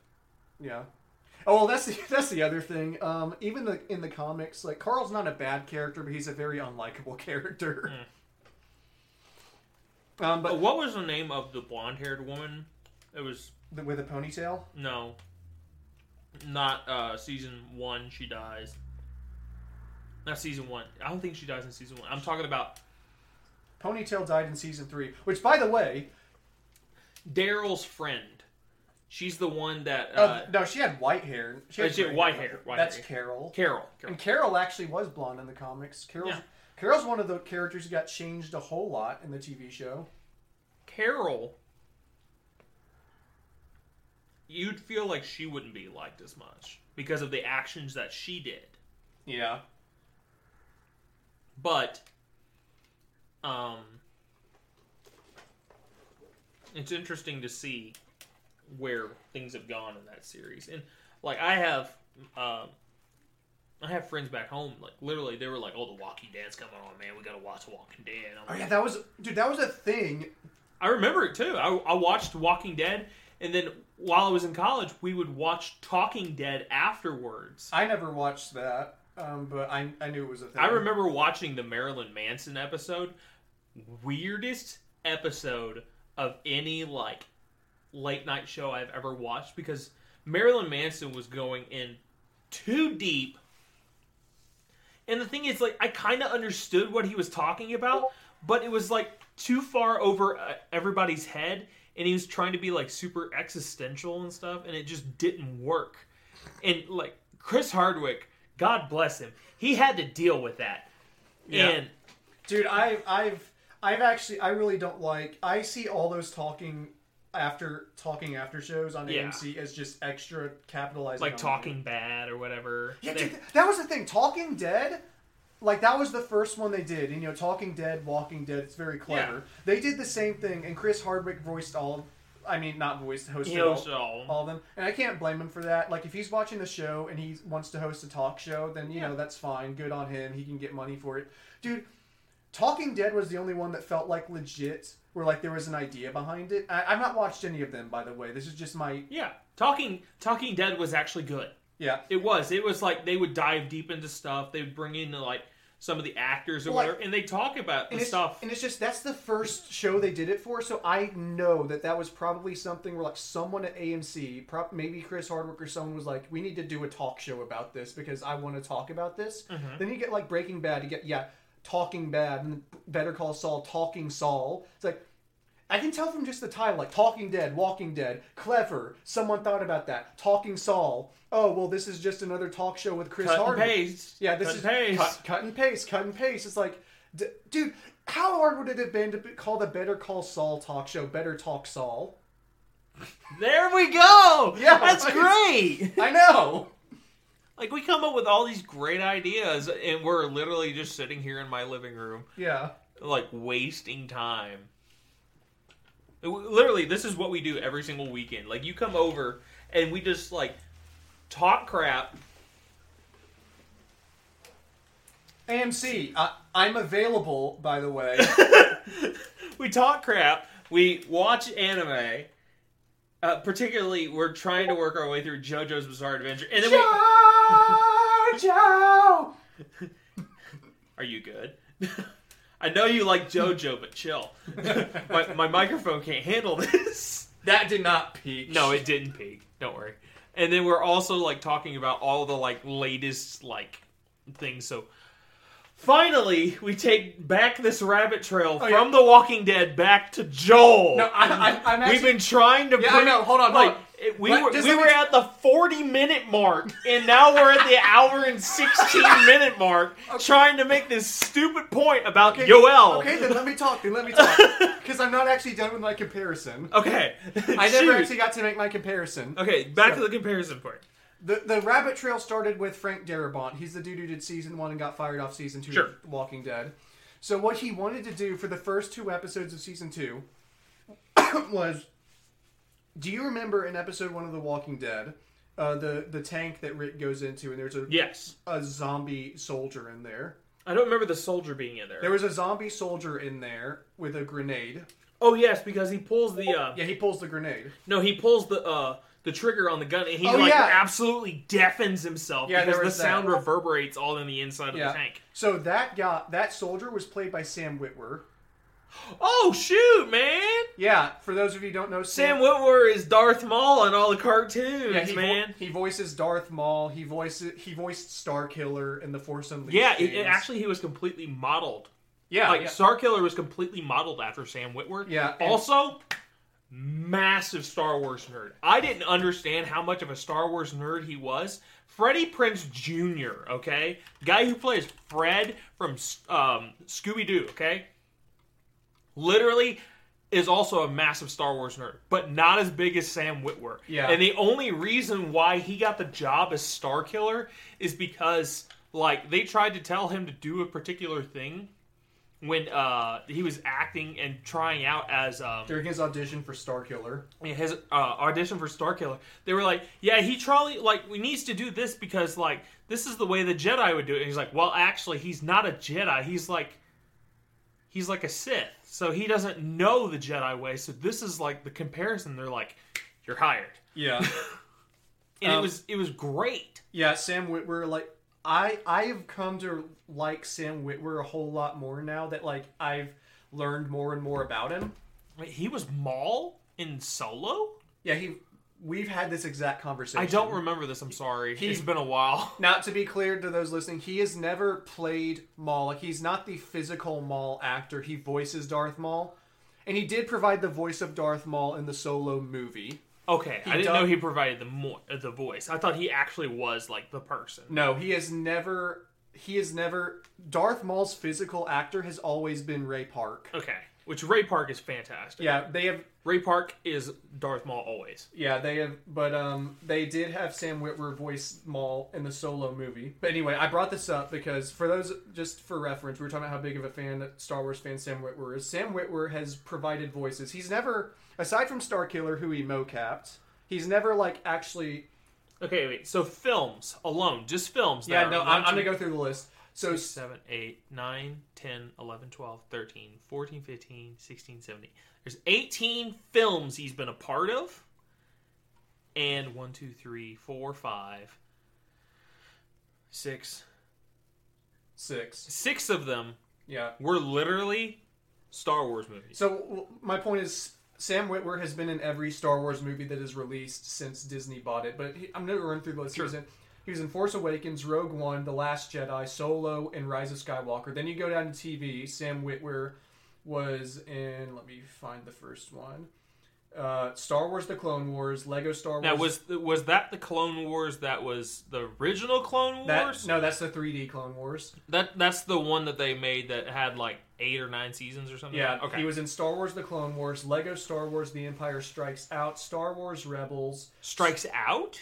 Yeah. Oh well, that's the, that's the other thing. Um, even the in the comics, like Carl's not a bad character, but he's a very unlikable character. Um, But what was the name of the blonde haired woman? It was the, with a ponytail. no, not uh season one. She dies. Not season one. I don't think she dies in season one. I'm talking about Ponytail died in season three, which, by the way, Daryl's friend. She's the one that uh, uh, no, she had white hair. She Oh, had she had white hair, white That's hair. Carol. Carol. Carol. And Carol actually was blonde in the comics. Carol's Yeah. Carol's one of the characters who got changed a whole lot in the TV show. Carol, you'd feel like she wouldn't be liked as much because of the actions that she did. Yeah. But, um, it's interesting to see where things have gone in that series. And like, I have, um, I have friends back home. Like, literally, they were like, "Oh, The Walking Dead's coming on, man. We gotta watch The Walking Dead." I'm Oh like, yeah, that was dude. That was a thing. I remember it too. I, I watched Walking Dead, and then while I was in college, we would watch Talking Dead afterwards. I never watched that, um, but I I knew it was a thing. I remember watching the Marilyn Manson episode, weirdest episode of any like late night show I've ever watched because Marilyn Manson was going in too deep. And the thing is, like, I kind of understood what he was talking about, but it was like too far over uh, everybody's head, and he was trying to be like super existential and stuff, and it just didn't work. And like Chris Hardwick, God bless him, he had to deal with that. Yeah. And dude. I I've I've actually, I really don't like. I see all those talking after talking after shows on Yeah. AMC as just extra capitalizing. like Talking Bad or whatever. Yeah, They- dude, that was the thing. Talking Dead, like that was the first one they did. And, you know, Talking Dead, Walking Dead. It's very clever. Yeah. They did the same thing, and Chris Hardwick voiced all. I mean, not voiced, hosted he all, hosted all. all of them, and I can't blame him for that. Like, if he's watching the show and he wants to host a talk show, then you Yeah. know that's fine. Good on him. He can get money for it, dude. Talking Dead was the only one that felt like legit, where like there was an idea behind it. I, I've not watched any of them, by the way. This is just my Yeah, Talking Talking Dead was actually good. yeah. It was. It was like they would dive deep into stuff. They would bring in like some of the actors or Well, like- whatever, and they talk about the stuff. And it's just that's the first show they did it for, so I know that that was probably something where like someone at AMC, prob- maybe Chris Hardwick or someone was like, "We need to do a talk show about this because I want to talk about this." Mm-hmm. Then you get like Breaking Bad, you get yeah, Talking Bad, and Better Call Saul, Talking Saul. It's like. I can tell from just the title, like Talking Dead, Walking Dead, clever. Someone thought about that. Talking Saul. Oh well, this is just another talk show with Chris cut and paste. Yeah, this cut is and paste. cut, cut and paste, cut and paste. It's like, d- dude, how hard would it have been to call the Better Call Saul talk show Better Talk Saul? There we go. Yeah, that's great. I know. Like we come up with all these great ideas, and we're literally just sitting here in my living room, Yeah. like wasting time. Literally, this is what we do every single weekend. Like you come over, and we just like talk crap. AMC, I, I'm available, by the way. we talk crap. We watch anime. Uh, particularly, we're trying to work our way through JoJo's Bizarre Adventure, and then we. Jojo! Are you good? I know you like JoJo, but chill. my, my microphone can't handle this. That did not peak. No, it didn't peak. Don't worry. And then we're also like talking about all the like latest like things. So finally, we take back this rabbit trail Oh, from yeah. The Walking Dead back to Joel. No, I, I, I'm actually. We've been trying to. Yeah, I know. Hold on, hold Like on. it- we Let- were, just we let me were at the forty minute mark, and now we're at the hour and sixteen minute mark, trying to make this stupid point about Yoel. Okay, then let me talk. Then let me talk. Because I'm not actually done with my comparison. Okay. I never Shoot. actually got to make my comparison. Okay, back to the comparison part. The the rabbit trail started with Frank Darabont. He's the dude who did season one and got fired off season two Sure. of Walking Dead. So what he wanted to do for the first two episodes of season two was do you remember in episode one of The Walking Dead, uh, the the tank that Rick goes into and there's a, Yes. a zombie soldier in there. I don't remember the soldier being in there. There was a zombie soldier in there with a grenade. oh yes, because he pulls the uh Yeah, he pulls the grenade. no, he pulls the uh the trigger on the gun and he Oh, like yeah. absolutely deafens himself Yeah, because the was that. sound reverberates all in the inside of the tank. So that guy, that soldier was played by Sam Witwer. Oh shoot, man! Yeah, for those of you who don't know, Sam Witwer is Darth Maul in all the cartoons, Yeah, he, vo- man. he voices Darth Maul. He voices he voiced Starkiller in the Force Unleashed. yeah, it, it actually he was completely modeled. yeah, like yeah. Star Killer was completely modeled after Sam Witwer. Yeah, and- Also, massive Star Wars nerd. I didn't understand how much of a Star Wars nerd he was. Freddie Prinze Jr. Okay, guy who plays Fred from um, Scooby Doo. Okay, literally is also a massive Star Wars nerd, but not as big as Sam Witwer. Yeah. And the only reason why he got the job as Starkiller is because like they tried to tell him to do a particular thing when uh, he was acting and trying out as um, during his audition for Starkiller. Yeah, his uh, audition for Starkiller, they were like, "Yeah, he probably like we needs to do this because like this is the way the Jedi would do it." And he's like, "Well, actually, he's not a Jedi. He's like he's like a Sith, so he doesn't know the Jedi way. So this is like the comparison. They're like, "You're hired," Yeah, and it Um, was it was great. yeah. Sam Witwer, like I I have come to like Sam Witwer a whole lot more now that like I've learned more and more about him. Wait, he was Maul in Solo. Yeah, he. We've had this exact conversation. I don't remember this. I'm sorry. He- it's been a while. Now, to be clear to those listening, he has never played Maul. Like, he's not the physical Maul actor. He voices Darth Maul. And he did provide the voice of Darth Maul in the solo movie. Okay, He I didn't know he provided the mo- uh, the voice. I thought he actually was like the person. No, he has never. he has never Darth Maul's physical actor has always been Ray Park. Okay, which Ray Park is fantastic. Yeah, they have Ray Park is Darth Maul always. Yeah, they have, but um, they did have Sam Witwer voice Maul in the Solo movie. But anyway, I brought this up because for those, just for reference, we were talking about how big of a fan, Star Wars fan Sam Witwer is. Sam Witwer has provided voices. He's never, aside from Starkiller, who he mocapped, he's never like actually. Okay, wait. So films alone, just films. that Yeah, are no, one, I'm, I'm two, gonna go through the list. So six, 7, 8, 9, 10, 11, 12, 13, 14, 15, 16, 17. There's 18 films he's been a part of. And 1, 2, 3, 4, 5, 6. six, Six of them yeah. were literally Star Wars movies. So w- my point is, Sam Witwer has been in every Star Wars movie that is released since Disney bought it. But he, I'm going to run through the list. He was in he was in Force Awakens, Rogue One, The Last Jedi, Solo, and Rise of Skywalker. Then you go down to TV. Sam Witwer was in. Let me find the first one. Uh, Star Wars: The Clone Wars, Lego Star Wars. Now was was that the Clone Wars that was the original Clone that? Wars? No, that's the 3D Clone Wars. That that's the one that they made that had like eight or nine seasons or something. Yeah, Okay. he was in Star Wars: The Clone Wars, Lego Star Wars: The Empire Strikes Out, Star Wars Rebels. Strikes Out.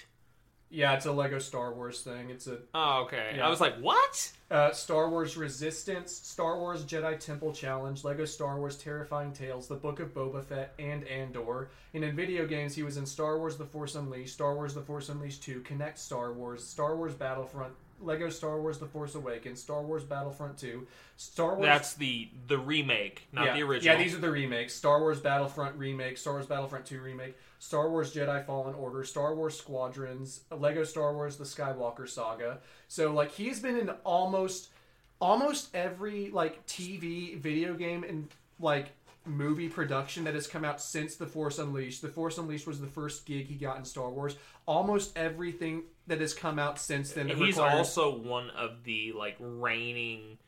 Yeah, it's a Lego Star Wars thing. It's a Oh, okay. Yeah. I was like, what? Uh, Star Wars Resistance, Star Wars Jedi Temple Challenge, Lego Star Wars Terrifying Tales, The Book of Boba Fett, and Andor. And in video games, he was in Star Wars The Force Unleashed, Star Wars The Force Unleashed 2, Kinect Star Wars, Star Wars Battlefront, Lego Star Wars The Force Awakens, Star Wars Battlefront 2, Star Wars. That's the the remake, not yeah, the original. Yeah, these are the remakes Star Wars Battlefront Remake, Star Wars Battlefront 2 Remake, Star Wars Jedi Fallen Order, Star Wars Squadrons, Lego Star Wars The Skywalker Saga. So, like, he's been in almost almost every like TV, video game, and like movie production that has come out since The Force Unleashed. The Force Unleashed was the first gig he got in Star Wars. Almost everything that has come out since then. He's requires- also one of the like reigning.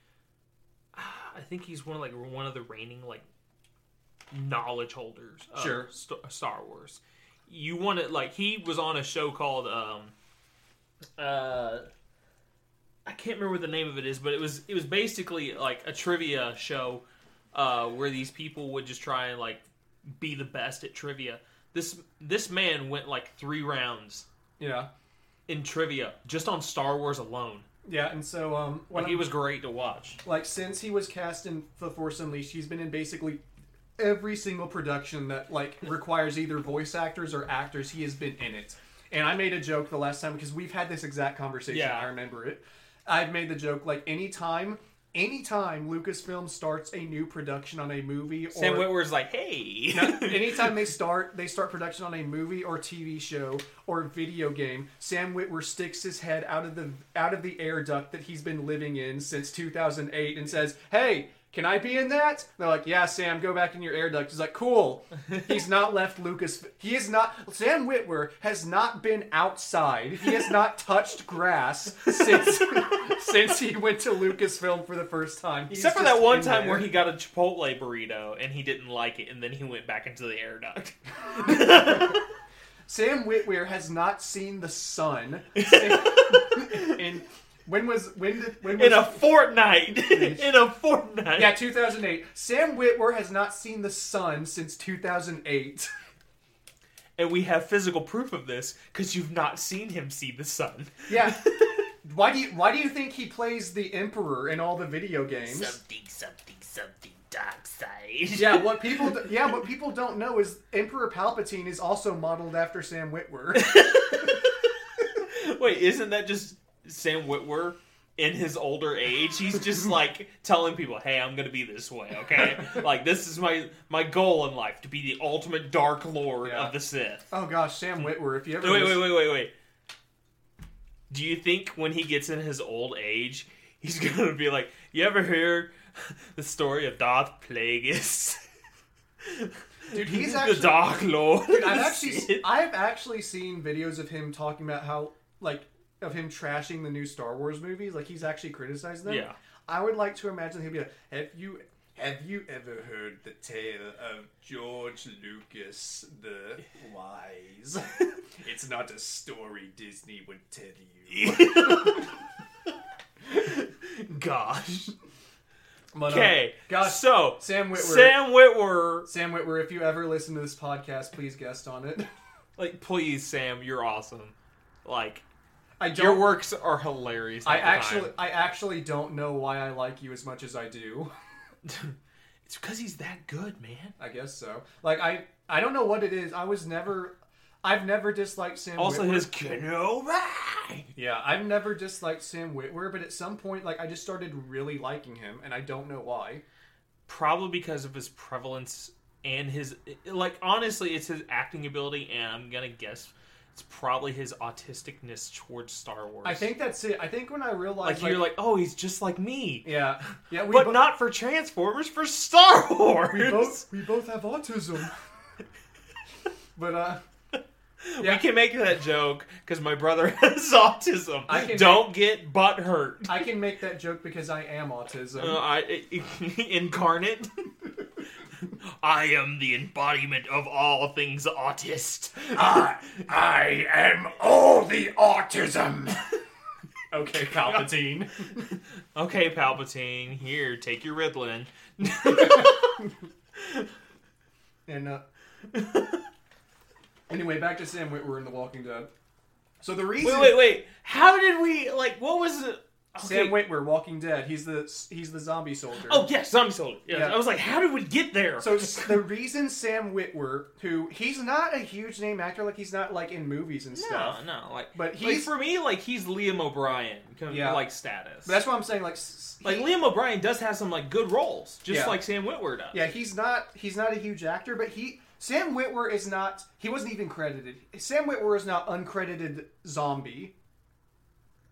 I think he's one of like one of the reigning like knowledge holders. Of Sure. St- Star Wars. You want to like he was on a show called um uh I can't remember what the name of it is, but it was it was basically like a trivia show uh where these people would just try and like be the best at trivia. This this man went like 3 rounds yeah, in trivia just on Star Wars alone. yeah, and so um, when Like, he was great to watch. like since he was cast in The Force Unleashed, he's been in basically every single production that like requires either voice actors or actors. He has been in it. And I made a joke the last time because we've had this exact conversation. Yeah. I remember it. I've made the joke like anytime, anytime Lucasfilm starts a new production on a movie or Sam Witwer's like, hey. anytime they start they start production on a movie or TV show or video game, Sam Witwer sticks his head out of the out of the air duct that he's been living in since 2008 and says, "Hey, can I be in that?" They're like, "Yeah, Sam, go back in your air duct." He's like, "Cool." He's not left Lucas. He is not. Sam Witwer has not been outside. He has not touched grass since since he went to Lucasfilm for the first time. He's Except for that one time there. where he got a Chipotle burrito and he didn't like it, and then he went back into the air duct. Sam Witwer has not seen the sun. in when was when did when was In a fortnight. In a fortnight. yeah 2008. Sam Witwer has not seen the sun since 2008. And we have physical proof of this because you've not seen him see the sun. Yeah. Why do you why do you think he plays the Emperor in all the video games? Something, something, something dark side. Yeah, what people do- yeah what people don't know is Emperor Palpatine is also modeled after Sam Witwer. Wait, isn't that just Sam Witwer in his older age? He's just like telling people, "Hey, I'm gonna be this way, okay? like this is my my goal in life to be the ultimate Dark Lord Yeah. of the Sith." oh gosh, Sam Witwer. If you ever Wait, lis- wait, wait, wait, wait. Do you think when he gets in his old age, he's gonna be like, "You ever hear the story of Darth Plagueis, dude, he's the Dark Lord?" Dude, I've actually I've actually seen videos of him talking about how like of him trashing the new Star Wars movies. Like he's actually criticized them. Yeah. I would like to imagine he'd be like, "Have you have you ever heard the tale of George Lucas the Wise? it's not a story Disney would tell you." Gosh. Uh, Okay. gosh, So Sam Witwer. Sam Witwer, Sam Witwer, if you ever listen to this podcast, please guest on it. like, please, Sam, you're awesome. Like, I don't. your works are hilarious. I actually, time. I actually don't know why I like you as much as I do. it's because he's that good, man. I guess so. Like I, I don't know what it is. I was never, I've never disliked Sam. Also, Witwer. his Kenobi. Yeah, I've never disliked Sam Witwer, but at some point, like I just started really liking him, and I don't know why. Probably because of his prevalence and his like. Honestly, it's his acting ability, and I'm gonna guess it's probably his autisticness towards Star Wars. I think that's it. I think when I realized, like you're like, oh, he's just like me. yeah, yeah, we but bo- not for Transformers, for Star Wars. we both we both have autism. but uh, yeah. We can make that joke because my brother has autism. I can Don't get butt hurt. I can make that joke because I am autism. Uh, I incarnate. I am the embodiment of all things autist. I, I am all the autism. okay, Palpatine. Okay, Palpatine, here, take your Ritalin. And uh, anyway, back to Sam Witwer in The Walking Dead. So the reason Wait, wait, wait. How did we like? What was it? Sam Witwer, Walking Dead, he's the he's the zombie soldier. Oh yes, zombie soldier. Yes. Yeah. I was like, how did we get there? So the reason Sam Witwer, who he's not a huge name actor, like he's not like in movies and stuff. no, no, like, But like, he's- for me, like he's Liam O'Brien, kind of Yeah. like status. But that's what I'm saying. Like, s- like Liam O'Brien does have some like good roles, just Yeah. like Sam Witwer does. yeah, he's not he's not a huge actor, but he Sam Witwer is not. He wasn't even credited. Sam Witwer is not uncredited zombie.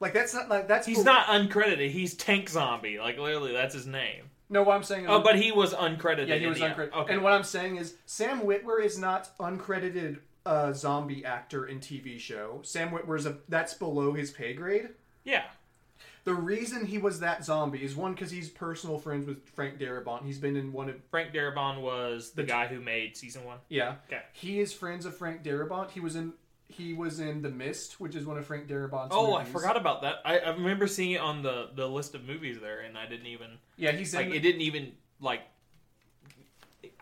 Like that's not like that's He's not uncredited. He's Tank Zombie. Like literally, that's his name. No, what I'm saying. Is, Oh, but he was uncredited. yeah, he was uncredited. Okay. And what I'm saying is Sam Witwer is not uncredited uh, zombie actor in TV show. Sam Witwer is a that's below his pay grade. yeah. The reason he was that zombie is one because he's personal friends with Frank Darabont. He's been in one of Frank Darabont was the guy who made season one. yeah. Okay. He is friends of Frank Darabont. He was in he was in The Mist, which is one of Frank Darabont's. Oh, I forgot about that. I, I remember seeing it on the the list of movies there, and I didn't even Yeah, he's in. like it. Didn't even like.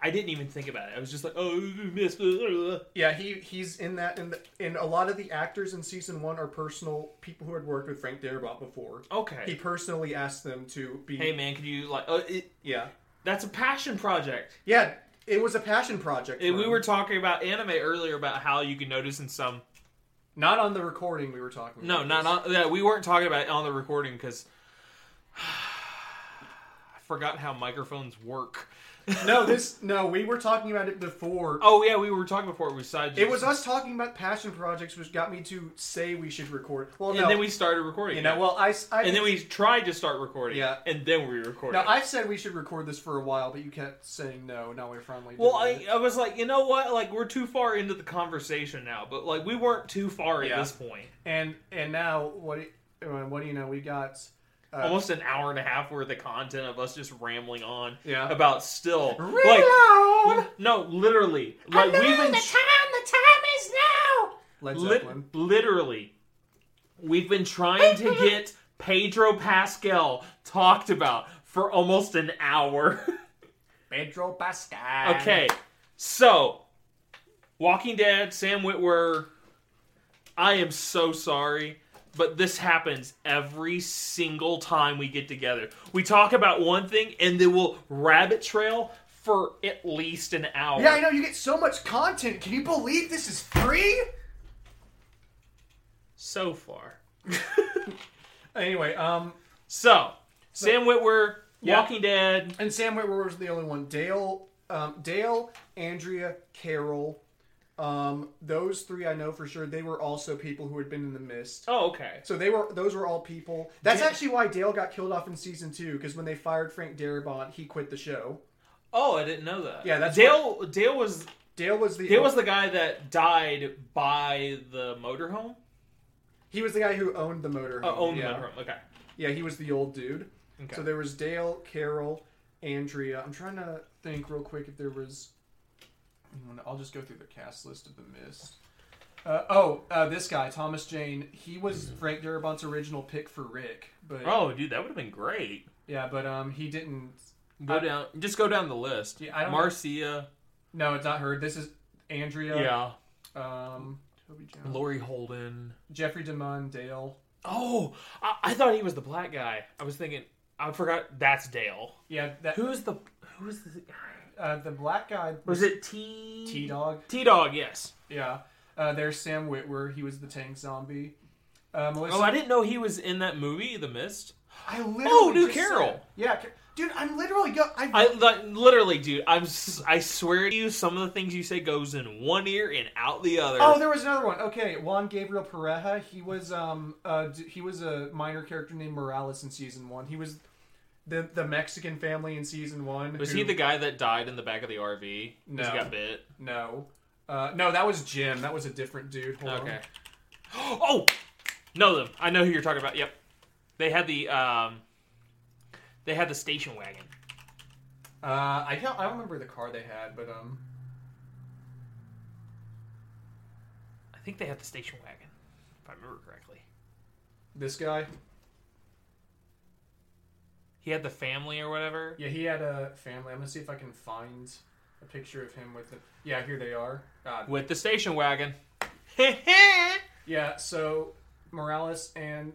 I didn't even think about it. I was just like, oh, yeah, he he's in that. And and a lot of the actors in season one are personal people who had worked with Frank Darabont before. Okay. He personally asked them to be. hey man, can you like? Uh, it, Yeah, that's a passion project. yeah. It was a passion project. And we were talking about anime earlier about how you can notice in some. not on the recording. We were talking. About. No, not on. Yeah, we weren't talking about it on the recording because I forgot how microphones work. No, this no. We were talking about it before. Oh yeah, we were talking before we decided. It was us talking about passion projects, which got me to say we should record. Well, and then we started recording. you know, it. well, I, I and then we tried to start recording. Yeah. and then we recorded. Now I've said we should record this for a while, but you kept saying no. Now we're finally. well, I, it. I was like, you know what? Like we're too far into the conversation now, but like we weren't too far at this point. and and now what? uh, What do you know? We got uh, Almost an hour and a half worth of content of us just rambling on Yeah. about still Reload! like no, literally like we've been time, the time is now. Led Lit- Zeppelin. literally, we've been trying to get Pedro Pascal talked about for almost an hour. Pedro Pascal. okay, so Walking Dead, Sam Witwer. I am so sorry, but this happens every single time we get together. We talk about one thing and then we'll rabbit trail for at least an hour. Yeah, I know you get so much content. Can you believe this is free? So far. Anyway, um, So, Sam Witwer, Yeah. Walking Dead. and Sam Witwer was the only one. Dale, um, Dale, Andrea, Carol, um, those three I know for sure. They were also people who had been in the mist. Oh, okay. So they were; those were all people. That's Did- actually why Dale got killed off in season two. Because when they fired Frank Darabont, he quit the show. Oh, I didn't know that. Yeah, that's Dale. Dale was Dale was the Dale was the guy that died by the motorhome. he was the guy who owned the motorhome. Oh, owned yeah. the motorhome. Okay. Yeah, he was the old dude. Okay. So there was Dale, Carol, Andrea. I'm trying to think real quick if there was. I'll just go through the cast list of the Mist. Uh, oh, uh, this guy, Thomas Jane, he was Frank Darabont's original pick for Rick, but Oh, dude, that would have been great. yeah, but um, he didn't. Go I- down, just go down the list. Yeah, I don't- Marcia, No, it's not her. This is Andrea. yeah, Um, Toby Jones, Laurie Holden. Jeffrey DeMunn, Dale. Oh, I, I thought he was the black guy. I was thinking, I forgot that's Dale. Yeah, that Who's the who's the guy? Uh, the black guy Was it T T Dog. T Dog? Yes. Yeah. Uh, there's Sam Witwer. He was the tank zombie. Uh, Melissa, Oh, I didn't know he was in that movie, The Mist. I literally Oh, New Carol. said- yeah, dude, I'm literally go. I, I li- literally, dude. I'm. I swear to you, some of the things you say goes in one ear and out the other. oh, there was another one. Okay, Juan Gabriel Pareja. He was um uh d- he was a minor character named Morales in season one. He was the the Mexican family in season one. was who- he the guy that died in the back of the RV? No. he got bit. No, uh, no, that was Jim. That was a different dude. Hold on. Okay. Oh, know them. I know who you're talking about. Yep. They had the um. They had the station wagon. Uh, I don't I don't remember the car they had, but um, I think they had the station wagon, if I remember correctly. this guy. He had the family or whatever. Yeah, he had a family. I'm gonna see if I can find a picture of him with the. Yeah, here they are. God. With the station wagon. Yeah, so Morales and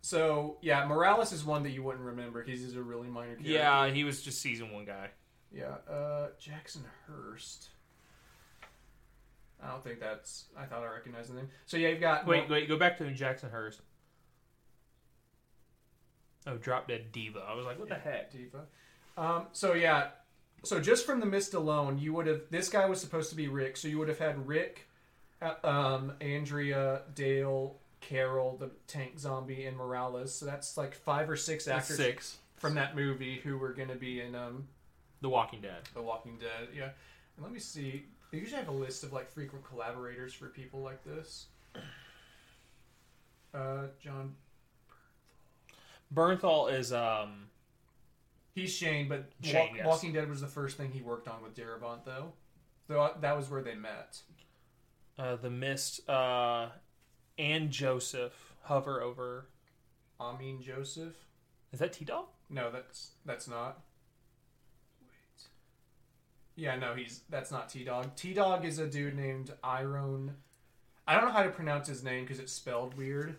so yeah, Morales is one that you wouldn't remember he's a really minor character. yeah, he was just season one guy. Yeah, uh, Jackson Hurst. I don't think that's. I thought I recognized the name. So yeah, you've got Wait, wait, go back to Jackson Hurst. Oh, Drop Dead Diva. I was like, what the heck? Diva. Um, so yeah, so just from the mist alone, you would have. This guy was supposed to be Rick, so you would have had Rick, uh, um, Andrea, Dale, Carol, the tank zombie, and Morales. So that's like five or six That's actors six. from that movie who were going to be in um, The Walking Dead. The Walking Dead. Yeah, and let me see. They usually have a list of like frequent collaborators for people like this. Uh, John, Bernthal is um he's Shane, but Shane, yes. Walking Dead was the first thing he worked on with Darabont, though. So that was where they met. uh, the Mist uh and Joseph hover over. Amin Joseph. Is that T Dog? No, that's that's not. Wait. Yeah, no, he's that's not T Dog. T Dog is a dude named Iron. I don't know how to pronounce his name because it's spelled weird.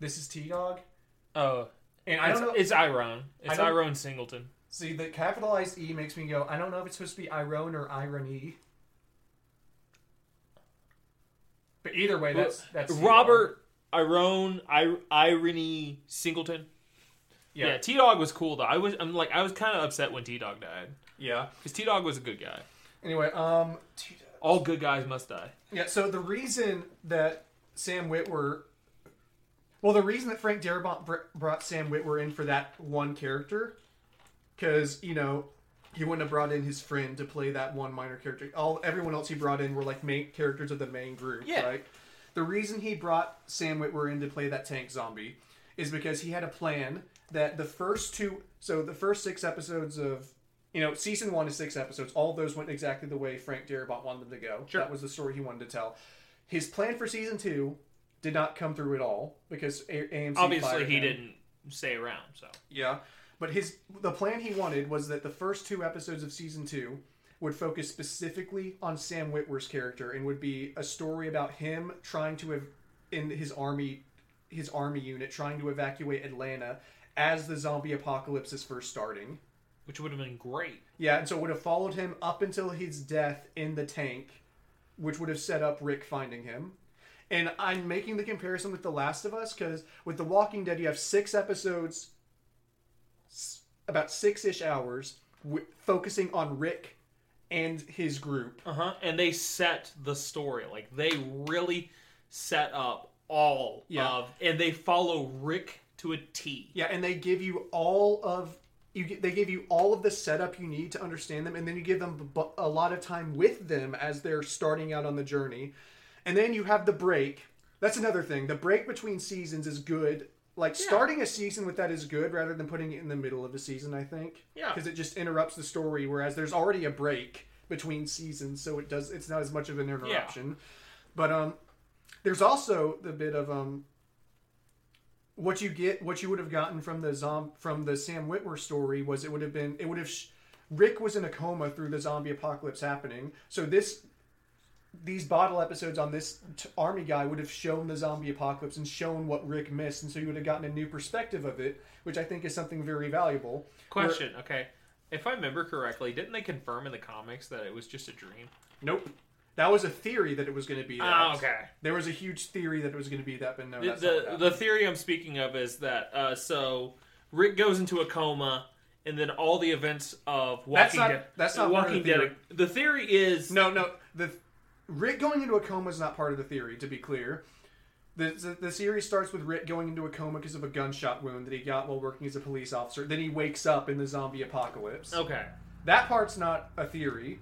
This is T Dog, Oh, and I it's, don't know. It's Iron. It's I don't- Iron Singleton. See, the capitalized E makes me go. I don't know if it's supposed to be Iron or irony. But either way, that's that's T-Dog. Robert Iron I, Irony Singleton. Yeah, Yeah, T Dog was cool though. I was I'm like I was kind of upset when T Dog died yeah. because T Dog was a good guy. Anyway, um, T-Dog. All good guys must die. Yeah, so the reason that Sam Witwer, well, the reason that Frank Darabont br- brought Sam Witwer in for that one character, because you know he wouldn't have brought in his friend to play that one minor character. All everyone else he brought in were like main characters of the main group. Yeah. Right. The reason he brought Sam Witwer in to play that tank zombie is because he had a plan that the first two, so the first six episodes of, you know, season one is six episodes. All those went exactly the way Frank Darabont wanted them to go. Sure. That was the story he wanted to tell. His plan for season two did not come through at all because A- AMC Obviously, he him. didn't stay around. So Yeah, but his the plan he wanted was that the first two episodes of season two would focus specifically on Sam Witwer's character and would be a story about him trying to ev- in his army his army unit trying to evacuate Atlanta as the zombie apocalypse is first starting. which would have been great. Yeah, and so it would have followed him up until his death in the tank, which would have set up Rick finding him. And I'm making the comparison with The Last of Us because with The Walking Dead, you have six episodes, about six ish hours, w- focusing on Rick and his group. Uh huh. And they set the story like they really set up all Yeah. of, and they follow Rick to a T. Yeah, and they give you all of you. They give you all of the setup you need to understand them, and then you give them b- a lot of time with them as they're starting out on the journey, and then you have the break. That's another thing. The break between seasons is good. Like starting a season with that is good rather than putting it in the middle of a season. I think. Yeah. Because it just interrupts the story. Whereas there's already a break between seasons, so it does it's not as much of an interruption. Yeah. But um, there's also the bit of um, what you get, what you would have gotten from the zom from the Sam Witwer story was it would have been it would have sh- Rick was in a coma through the zombie apocalypse happening. So this these bottle episodes on this t- army guy would have shown the zombie apocalypse and shown what Rick missed, and so you would have gotten a new perspective of it, which I think is something very valuable. Question. Okay. If I remember correctly, didn't they confirm in the comics that it was just a dream? Nope. That was a theory that it was going to be that. Ah, okay. There was a huge theory that it was going to be that, but no, The, that's not the, the theory I'm speaking of is that uh, so Rick goes into a coma, and then all the events of Walking That's not- Dead. that's not part of Walking the theory. Dead. The theory is No, no. The Rick going into a coma is not part of the theory. To be clear, the the, the series starts with Rick going into a coma because of a gunshot wound that he got while working as a police officer. Then he wakes up in the zombie apocalypse. okay. That part's not a theory.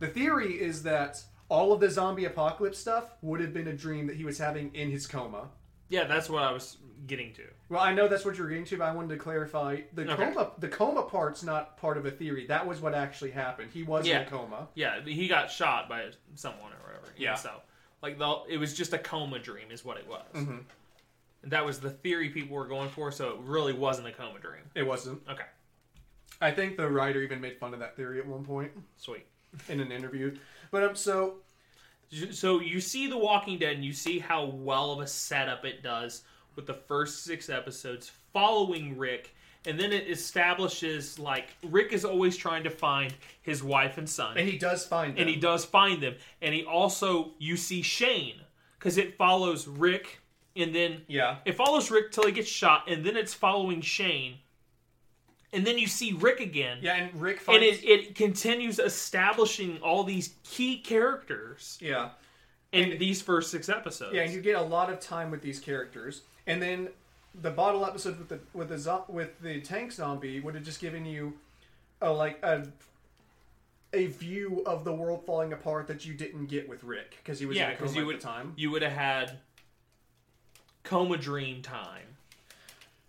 The theory is that all of the zombie apocalypse stuff would have been a dream that he was having in his coma. Yeah, that's what I was getting to. Well, I know that's what you're getting to, but I wanted to clarify the Okay. coma. The coma part's not part of a theory. That was what actually happened. He was Yeah. in a coma. Yeah, he got shot by someone or whatever. Yeah. So, like, the, it was just a coma dream, is what it was. Mm-hmm. And that was the theory people were going for. So it really wasn't a coma dream. It wasn't. Okay. I think the writer even made fun of that theory at one point Sweet. in an interview. But um, so So you see The Walking Dead, and you see how well of a setup it does with the first six episodes following Rick, and then it establishes like Rick is always trying to find his wife and son, and he does find them. and he does find them, and he also you see Shane because it follows Rick, and then yeah. it follows Rick till he gets shot, and then it's following Shane, and then you see Rick again. Yeah, and Rick And it, it continues establishing all these key characters yeah, in these first six episodes. yeah, and you get a lot of time with these characters, and then the bottle episode with the with the zo- with the tank zombie would have just given you a like a a view of the world falling apart that you didn't get with Rick because he was yeah, in a because you at would the time. you would have had coma dream time,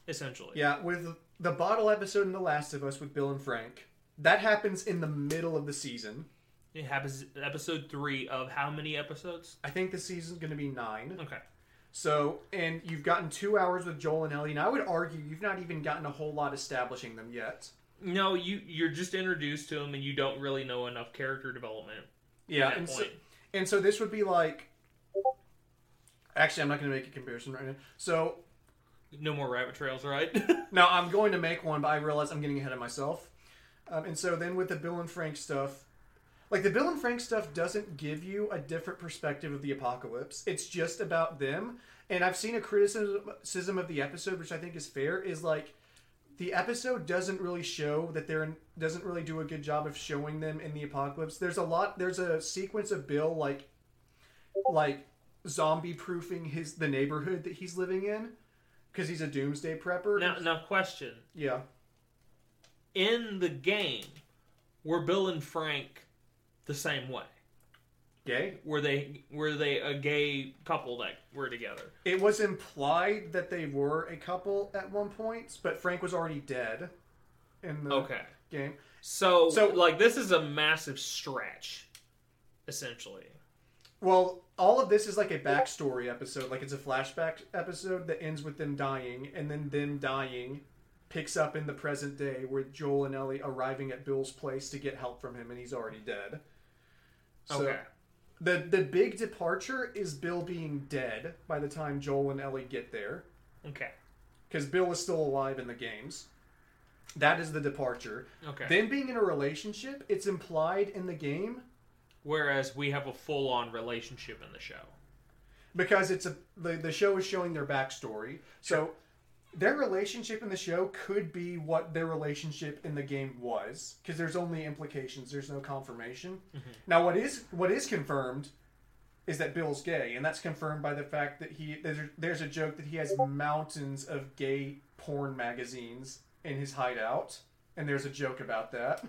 essentially. Yeah, with the bottle episode in The Last of Us with Bill and Frank, that happens in the middle of the season. It happens episode three of how many episodes? I think the season's going to be nine. Okay. So, and you've gotten two hours with Joel and Ellie, and I would argue you've not even gotten a whole lot establishing them yet. No, you you're just introduced to them and you don't really know enough character development. Yeah, and so, and so this would be like. Actually, I'm not going to make a comparison right now. So, No more rabbit trails, right? now I'm going to make one, but I realize I'm getting ahead of myself. Um, and so then with the Bill and Frank stuff, like the Bill and Frank stuff doesn't give you a different perspective of the apocalypse. It's just about them. And I've seen a criticism of the episode, which I think is fair, is like the episode doesn't really show that they're in, doesn't really do a good job of showing them in the apocalypse. There's a lot. There's a sequence of Bill like like zombie proofing his the neighborhood that he's living in because he's a doomsday prepper. now, now, question: yeah. In the game, were Bill and Frank the same way? Gay. Were they were they a gay couple that were together? It was implied that they were a couple at one point, but Frank was already dead in the Okay. game. So, So- like this is a massive stretch, essentially. Well, all of this is like a backstory episode, like it's a flashback episode that ends with them dying, and then them dying picks up in the present day with Joel and Ellie arriving at Bill's place to get help from him, and he's already dead. So Okay. the the big departure is Bill being dead by the time Joel and Ellie get there. Okay. because Bill is still alive in the games. That is the departure. Okay. Then being in a relationship, it's implied in the game Whereas we have a full-on relationship in the show. because it's a the, the show is showing their backstory. So their relationship in the show could be what their relationship in the game was because there's only implications. There's no confirmation. Mm-hmm. Now what is what is confirmed is that Bill's gay, and that's confirmed by the fact that he there's, there's a joke that he has mountains of gay porn magazines in his hideout, and there's a joke about that.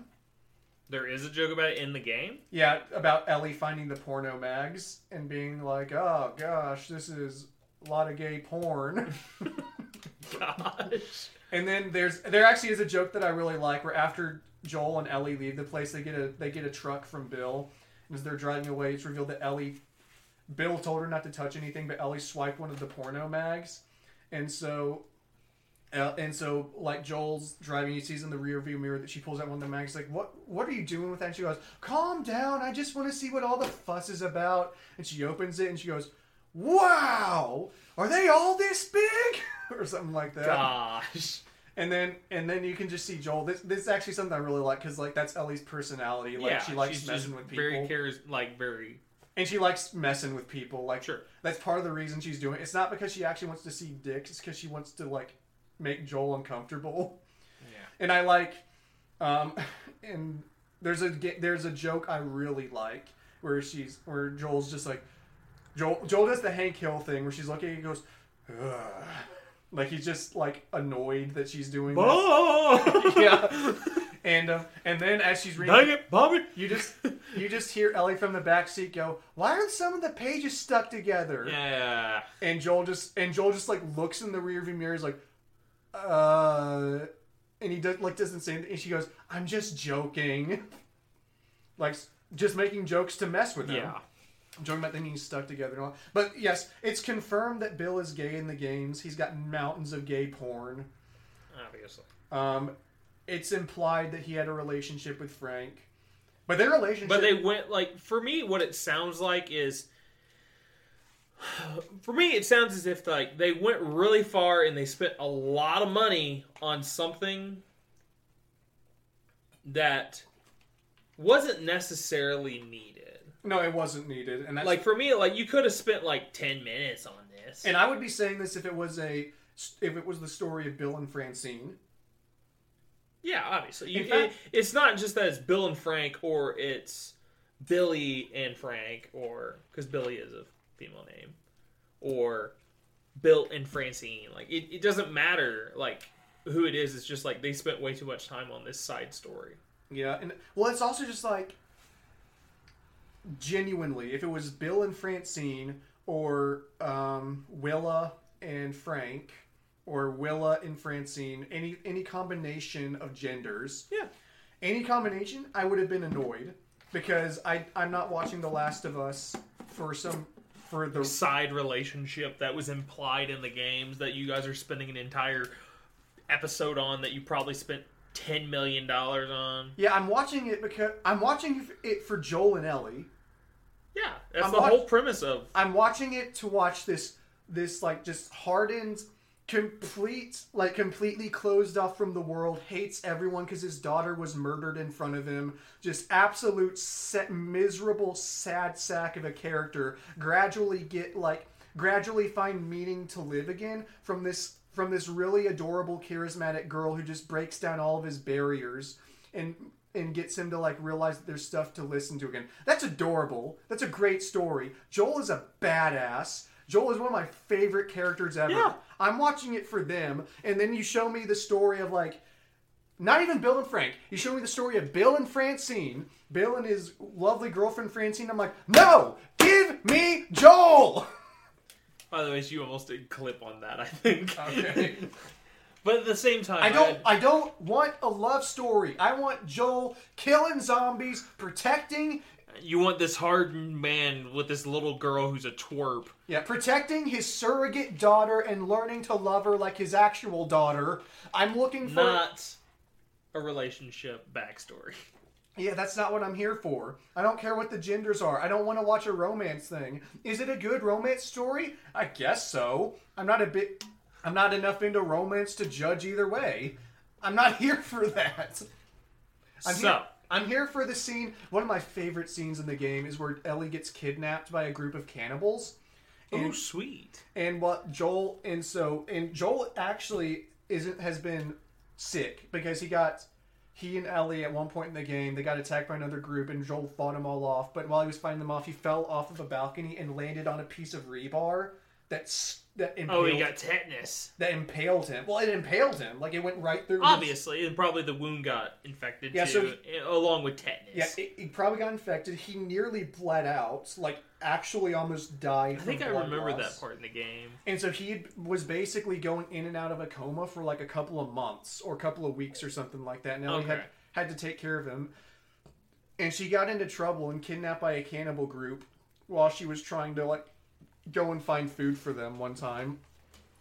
There is a joke about it in the game. Yeah, about Ellie finding the porno mags and being like, "Oh gosh, this is a lot of gay porn." Gosh. and then there's there actually is a joke that I really like where after Joel and Ellie leave the place, they get a they get a truck from Bill. And as they're driving away, it's revealed that Ellie, Bill told her not to touch anything, but Ellie swiped one of the porno mags, and so. Uh, and so, like Joel's driving, he sees in the rear view mirror that she pulls out one of the mags. Like, what? What are you doing with that? And she goes, "Calm down. I just want to see what all the fuss is about." And she opens it and she goes, "Wow, are they all this big?" or something like that. Gosh. And then and then you can just see Joel. This this is actually something I really like because like that's Ellie's personality. Like yeah, she likes messing with people, Very cares, like very. and she likes messing with people. Like Sure. that's part of the reason she's doing. it. It's not because she actually wants to see dicks. It's because she wants to like make Joel uncomfortable. Yeah. And I like, um, and there's a there's a joke I really like where she's where Joel's just like, Joel Joel does the Hank Hill thing where she's looking and goes, Ugh. like he's just like annoyed that she's doing. Oh! yeah. And uh, and then as she's reading, Dang it, Bobby! you just you just hear Ellie from the back seat go, "Why aren't some of the pages stuck together?" Yeah. And Joel just and Joel just like looks in the rearview mirror, is like, uh, and he does like doesn't say anything. And she goes, "I'm just joking," like just making jokes to mess with him. Yeah. Joking about them being stuck together and all. But yes, it's confirmed that Bill is gay in the games. He's got mountains of gay porn. Obviously. Um, it's implied that he had a relationship with Frank, but their relationship. But they went like for me, what it sounds like is for me it sounds as if like they went really far and they spent a lot of money on something that wasn't necessarily needed. No, it wasn't needed, and that's Like for me, like you could have spent like ten minutes on this. And I would be saying this if it was a if it was the story of Bill and Francine. Yeah, obviously. You, In fact- it, it's not just that it's Bill and Frank, or it's Billy and Frank, or because Billy is a female name, or Bill and Francine. Like it, it doesn't matter like who it is. It's just like they spent way too much time on this side story. Yeah, and well, it's also just like genuinely, if it was Bill and Francine or um, Willa and Frank or Willa and Francine, any any combination of genders, Yeah. any combination, I would have been annoyed because I I'm not watching The Last of Us for some for the Side relationship that was implied in the games that you guys are spending an entire episode on that you probably spent ten million dollars on. yeah I'm watching it because I'm watching it for Joel and Ellie. Yeah, that's I'm the watch- whole premise of I'm watching it to watch this this like just hardened complete like completely closed off from the world hates everyone because his daughter was murdered in front of him just absolute set, miserable sad sack of a character gradually get like gradually find meaning to live again from this from this really adorable charismatic girl who just breaks down all of his barriers and and gets him to like realize that there's stuff to listen to again. That's adorable. That's a great story. Joel is a badass. Joel is one of my favorite characters ever. Yeah. I'm watching it for them, and then you show me the story of like not even Bill and Frank. You show me the story of Bill and Francine, Bill and his lovely girlfriend Francine. I'm like, no, give me Joel. By the way, you almost did clip on that, I think. Okay. But at the same time, I don't. I- I don't want a love story. I want Joel killing zombies, protecting you want this hardened man with this little girl who's a twerp. Yeah, protecting his surrogate daughter and learning to love her like his actual daughter. I'm looking for. Not a relationship backstory. Yeah, that's not what I'm here for. I don't care what the genders are. I don't want to watch a romance thing. Is it a good romance story? I guess so. I'm not a bit. I'm not enough into romance to judge either way. I'm not here for that. I'm so, here, I'm here for the scene. One of my favorite scenes in the game is where Ellie gets kidnapped by a group of cannibals. oh And- sweet. and what Joel and so and Joel actually isn't has been sick because he got he and Ellie at one point in the game they got attacked by another group and Joel fought them all off but while he was fighting them off he fell off of a balcony and landed on a piece of rebar that's that impaled, Oh, he got tetanus. that impaled him well it impaled him like it went right through his- Obviously, and probably the wound got infected Yeah, so too, eh, along with tetanus. yeah it, he probably got infected he nearly bled out like actually almost died I think I remember loss. that part in the game. And so he was basically going in and out of a coma for like a couple of months or a couple of weeks or something like that. Now he had had to take care of him, and she got into trouble and kidnapped by a cannibal group while she was trying to like go and find food for them one time.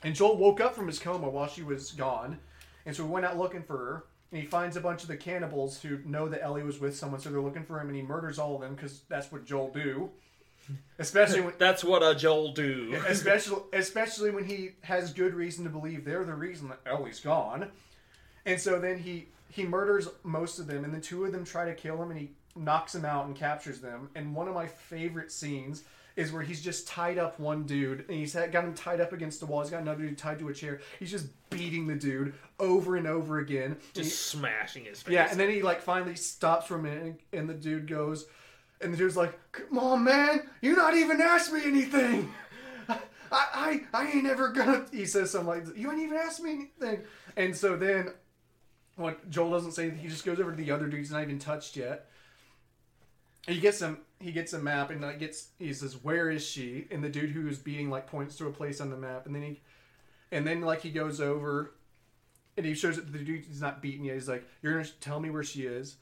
And Joel woke up from his coma while she was gone, and so we went out looking for her. And he finds a bunch of the cannibals who know that Ellie was with someone, so they're looking for him, and he murders all of them because that's what Joel do. Especially when, That's what a Joel do. especially especially when he has good reason to believe they're the reason that Ellie's gone. And so then he he murders most of them, and the two of them try to kill him, and he knocks them out and captures them. And one of my favorite scenes is where he's just tied up one dude, and he's got him tied up against the wall. He's got another dude tied to a chair. He's just beating the dude over and over again. And he- Just smashing his face. yeah, and then he like finally stops for a minute, and, and the dude goes, and the dude's like, "Come on, man, you not even asked me anything. I, I, I ain't ever gonna." He says something like, "You ain't even asked me anything." And so then, what Joel doesn't say anything. He just goes over to the other dude. He's not even touched yet. And he gets him. He gets a map and like gets. He says, "Where is she?" And the dude who is beating like points to a place on the map, and then he, and then like he goes over and he shows that the dude is not beaten yet. He's like, "You're gonna tell me where she is,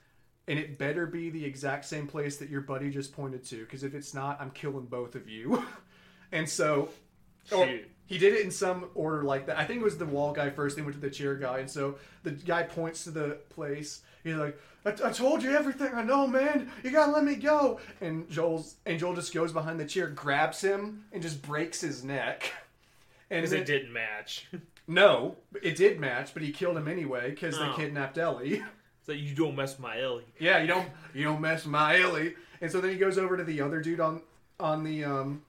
and it better be the exact same place that your buddy just pointed to. Because if it's not, I'm killing both of you." and so, oh, or he did it in some order like that. I think it was the wall guy first. Then went to the chair guy, and so the guy points to the place. He's like, I, I told you everything I know, man. You gotta let me go." And Joel's and Joel just goes behind the chair, grabs him, and just breaks his neck. And Because then- it didn't match. no, it did match, but he killed him anyway because Oh. they kidnapped Ellie. so you don't mess with my Ellie. yeah, you don't you don't mess with my Ellie. And so then he goes over to the other dude on on the um.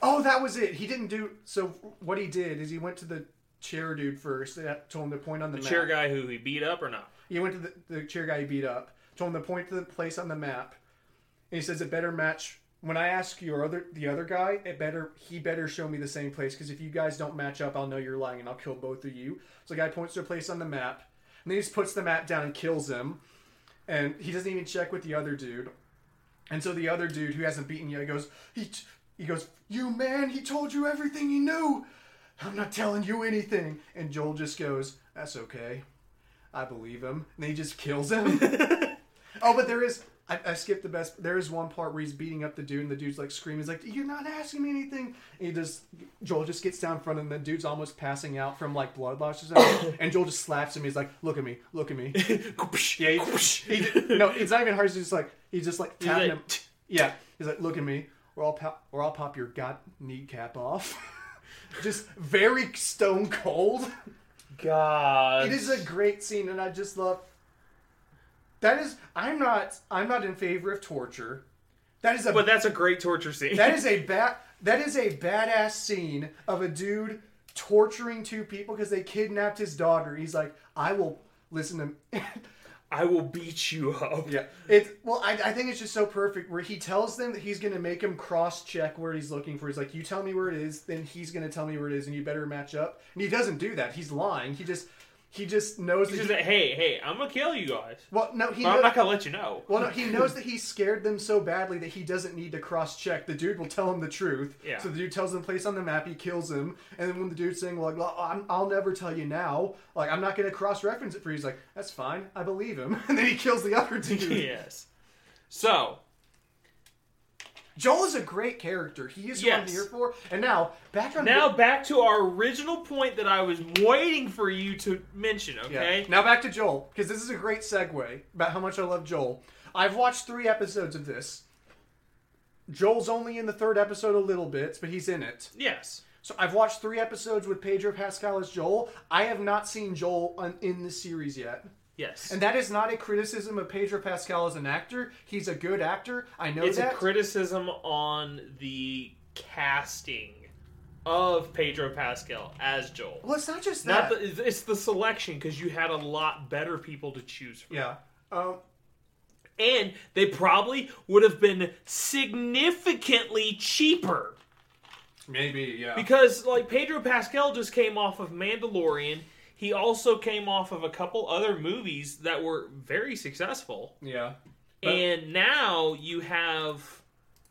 Oh, that was it. He didn't do so. What he did is he went to the chair dude first. That told him to point on the, The map. chair guy who he beat up or not? He went to the, the chair guy he beat up. Told him to point to the place on the map. And he says it better match. When I ask your other the other guy, it better he better show me the same place because if you guys don't match up, I'll know you're lying and I'll kill both of you. So the guy points to a place on the map, and then he just puts the map down and kills him. And he doesn't even check with the other dude. And so the other dude who hasn't beaten yet goes, he he goes, you man, he told you everything he knew. I'm not telling you anything. And Joel just goes, that's okay. I believe him. And he just kills him. oh, but there is. I, I skipped the best. There is one part where he's beating up the dude, and the dude's like screaming. He's like, "You're not asking me anything." And he just Joel just gets down in front and The dude's almost passing out from like blood losses, and Joel just slaps him. He's like, "Look at me, look at me." Yeah, he, he no, it's not even hard. He's just like he's just like tapping like, him. Yeah, he's like, "Look at me, or I'll pop, or I'll pop your god kneecap off." just very stone cold. God. It is a great scene, and I just love. That is, I'm not, I'm not in favor of torture. That is a, But that's a great torture scene. that is a bad, that is a badass scene of a dude torturing two people because they kidnapped his daughter. He's like, I will listen to. I will beat you up. Yeah, It's Well, I, I think it's just so perfect where he tells them that he's to make him cross check where he's looking for. He's like, you tell me where it is, then he's to tell me where it is, and you better match up. And he doesn't do that. He's lying. He just he just knows He's that. just He, like, hey, hey, I'm gonna kill you guys. well, no, he. But I'm not gonna let you know. well, no, he knows that he scared them so badly that he doesn't need to cross check. The dude will tell him the truth. Yeah. So the dude tells him the place on the map. He kills him, and then when the dude's saying like, well, I'm, "I'll never tell you now," like I'm not going to cross reference it for you. He's like, "That's fine. I believe him." And then he kills the other dude. yes. So, Joel is a great character. He is who I'm Yes. here for. And now back on now back to our original point that I was waiting for you to mention, Yeah. okay? Now back to Joel because this is a great segue about how much I love Joel. I've watched three episodes of this. Joel's only in the third episode a little bit, but he's in it. Yes. So I've watched three episodes with Pedro Pascal as Joel. I have not seen Joel on, in the series yet. Yes. And that is not a criticism of Pedro Pascal as an actor. He's a good actor. I know it's that. a criticism on the casting of Pedro Pascal as Joel. well, it's not just Not that. the, it's the selection because you had a lot better people to choose from. yeah. Um, And they probably would have been significantly cheaper. maybe, yeah. Because like Pedro Pascal just came off of Mandalorian. He also came off of a couple other movies that were very successful. yeah. But- and now you have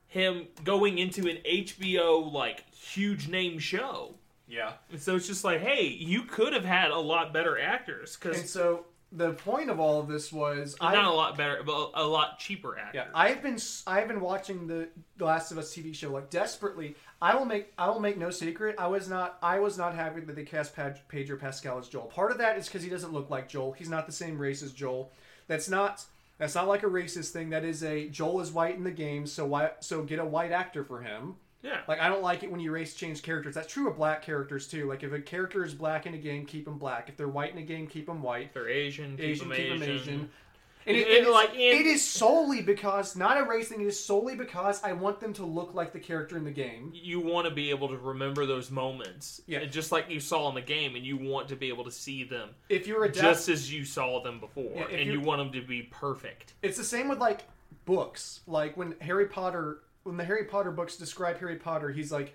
him going into an HBO like huge name show. yeah. And so it's just like, hey, you could have had a lot better actors And because so the point of all of this was I Not a lot better, but a lot cheaper actor. Yeah, I've been I've been watching the The Last of Us TV show like desperately. I will make I will make no secret. I was not I was not happy that they cast Pad- Pedro Pascal as Joel. Part of that is because he doesn't look like Joel. He's not the same race as Joel. That's not that's not like a racist thing. That is a Joel is white in the game, so why so get a white actor for him. Yeah. Like I don't like it when you race change characters. That's true of black characters too. Like if a character is black in a game, keep them black. If they're white in a game, keep them white. if they're Asian, keep Asian, them keep Asian. Asian. And it, it is, like, in- it is solely because not thing. It is solely because I want them to look like the character in the game. You want to be able to remember those moments, Yeah. And just like you saw in the game, and you want to be able to see them If you're a just as you saw them before, Yeah, and you want them to be perfect. it's the same with like books. Like when Harry Potter, when the Harry Potter books describe Harry Potter, he's like.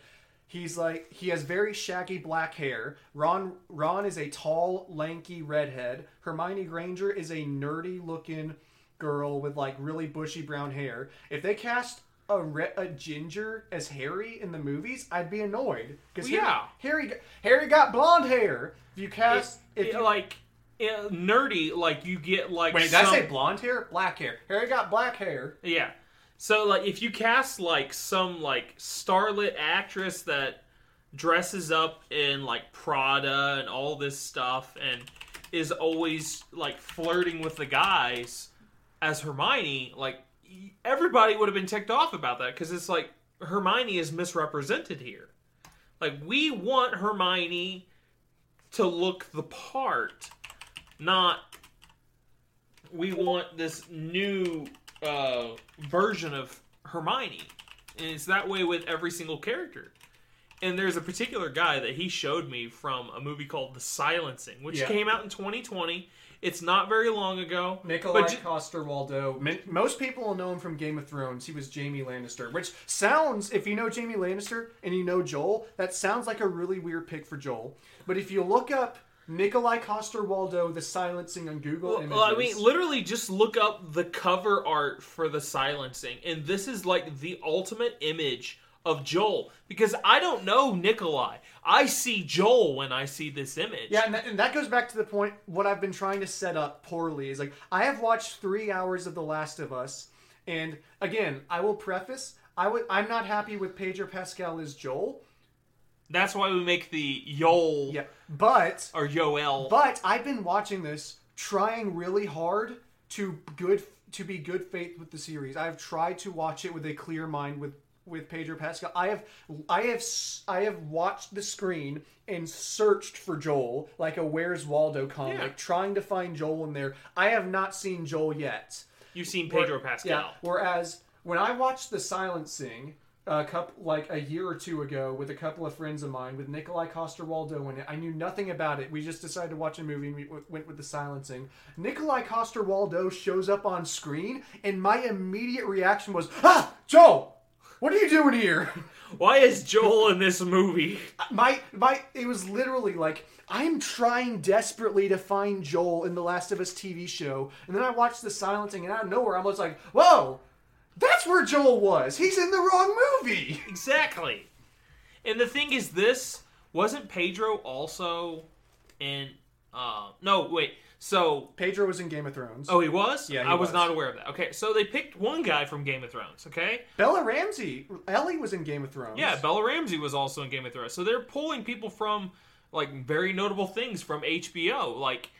He's like he has very shaggy black hair. Ron Ron is a tall, lanky redhead. Hermione Granger is a nerdy looking girl with like really bushy brown hair. If they cast a, re- a ginger as Harry in the movies, I'd be annoyed because Well, yeah. Harry Harry got blonde hair. If you cast if It- you, like uh, nerdy, like you get like wait, did I say blonde hair? Black hair. Harry got black hair. Yeah. So like if you cast like some like starlit actress that dresses up in like Prada and all this stuff and is always like flirting with the guys as Hermione, like everybody would have been ticked off about that because it's like Hermione is misrepresented here. Like we want Hermione to look the part, not we want this new uh, version of Hermione. And it's that way with every single character. And there's a particular guy that he showed me from a movie called The Silencing, which Yeah. came out in 2020. It's not very long ago. Nikolai but ju- Coster-Waldau. Most people will know him from Game of Thrones. He was Jaime Lannister, which sounds, if you know Jaime Lannister and you know Joel, that sounds like a really weird pick for Joel. But if you look up Nikolai Coster-Waldau, the silencing on Google Well, Images, I mean, literally, just look up the cover art for the silencing, and this is like the ultimate image of Joel because I don't know Nikolai. I see Joel when I see this image. Yeah, and that, and that goes back to the point. What I've been trying to set up poorly is like I have watched three hours of The Last of Us, and again, I will preface. I would. I'm not happy with Pedro Pascal as Joel. That's why we make the Yol Yeah, but or Yoel. But I've been watching this, trying really hard to good to be good faith with the series. I've tried to watch it with a clear mind with with Pedro Pascal. I have I have I have watched the screen and searched for Joel like a Where's Waldo comic, Yeah. trying to find Joel in there. I have not seen Joel yet. You've seen Pedro Where- Pascal. Yeah. Whereas when I watched The Silencing a couple like a year or two ago with a couple of friends of mine with Nikolai Coster-Waldau in it, I knew nothing about it. We just decided to watch a movie and we w- went with The Silencing. Nikolai Coster-Waldau shows up on screen, and my immediate reaction was, "Ah, Joel, what are you doing here?" Why is Joel in this movie? my my it was literally like I'm trying desperately to find Joel in the Last of Us TV show, and then I watched the silencing, and out of nowhere I was like, "Whoa, that's where Joel was. He's in the wrong movie." Exactly. And the thing is, this wasn't Pedro also in. Uh, no, wait. So, Pedro was in Game of Thrones. oh, he was. Yeah, he I was, was. not aware of that. Okay, so they picked one guy from Game of Thrones. Okay, Bella Ramsey, Ellie was in Game of Thrones. yeah, Bella Ramsey was also in Game of Thrones. So they're pulling people from like very notable things from HBO. Like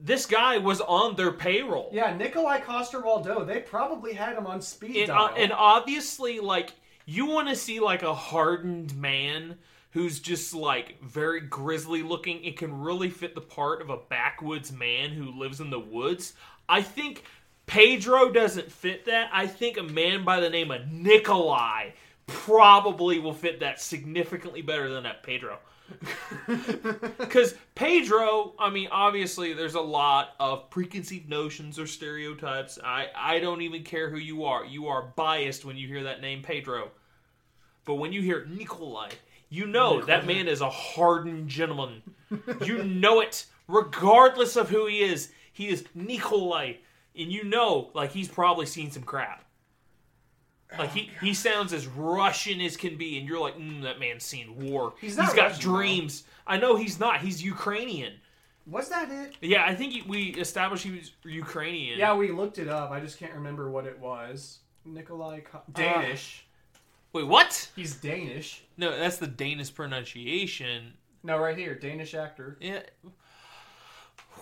this guy was on their payroll. yeah, Nikolai Coster-Waldau. They probably had him on speed and, dial. uh, and obviously like you want to see like a hardened man who's just like very grisly looking and can really fit the part of a backwoods man who lives in the woods i think pedro doesn't fit that i think a man by the name of nikolai probably will fit that significantly better than that pedro because Pedro, I mean, obviously, there's a lot of preconceived notions or stereotypes. I, I don't even care who you are. You are biased when you hear that name, Pedro. But when you hear Nikolai, you know that man is a hardened gentleman. you know it, regardless of who he is. He is Nikolai, and you know, like he's probably seen some crap. Like he, he sounds as Russian as can be, and you're like, mm, that man's seen war. He's not he's got Russian, though. dreams. I know he's not. He's Ukrainian. Was that it? Yeah, I think he- we established he was Ukrainian. Yeah, we looked it up. I just can't remember what it was. Nikolai Ko- Danish. Wait, what? He's Danish. No, that's the Danish pronunciation. No, right here, Danish actor. Yeah.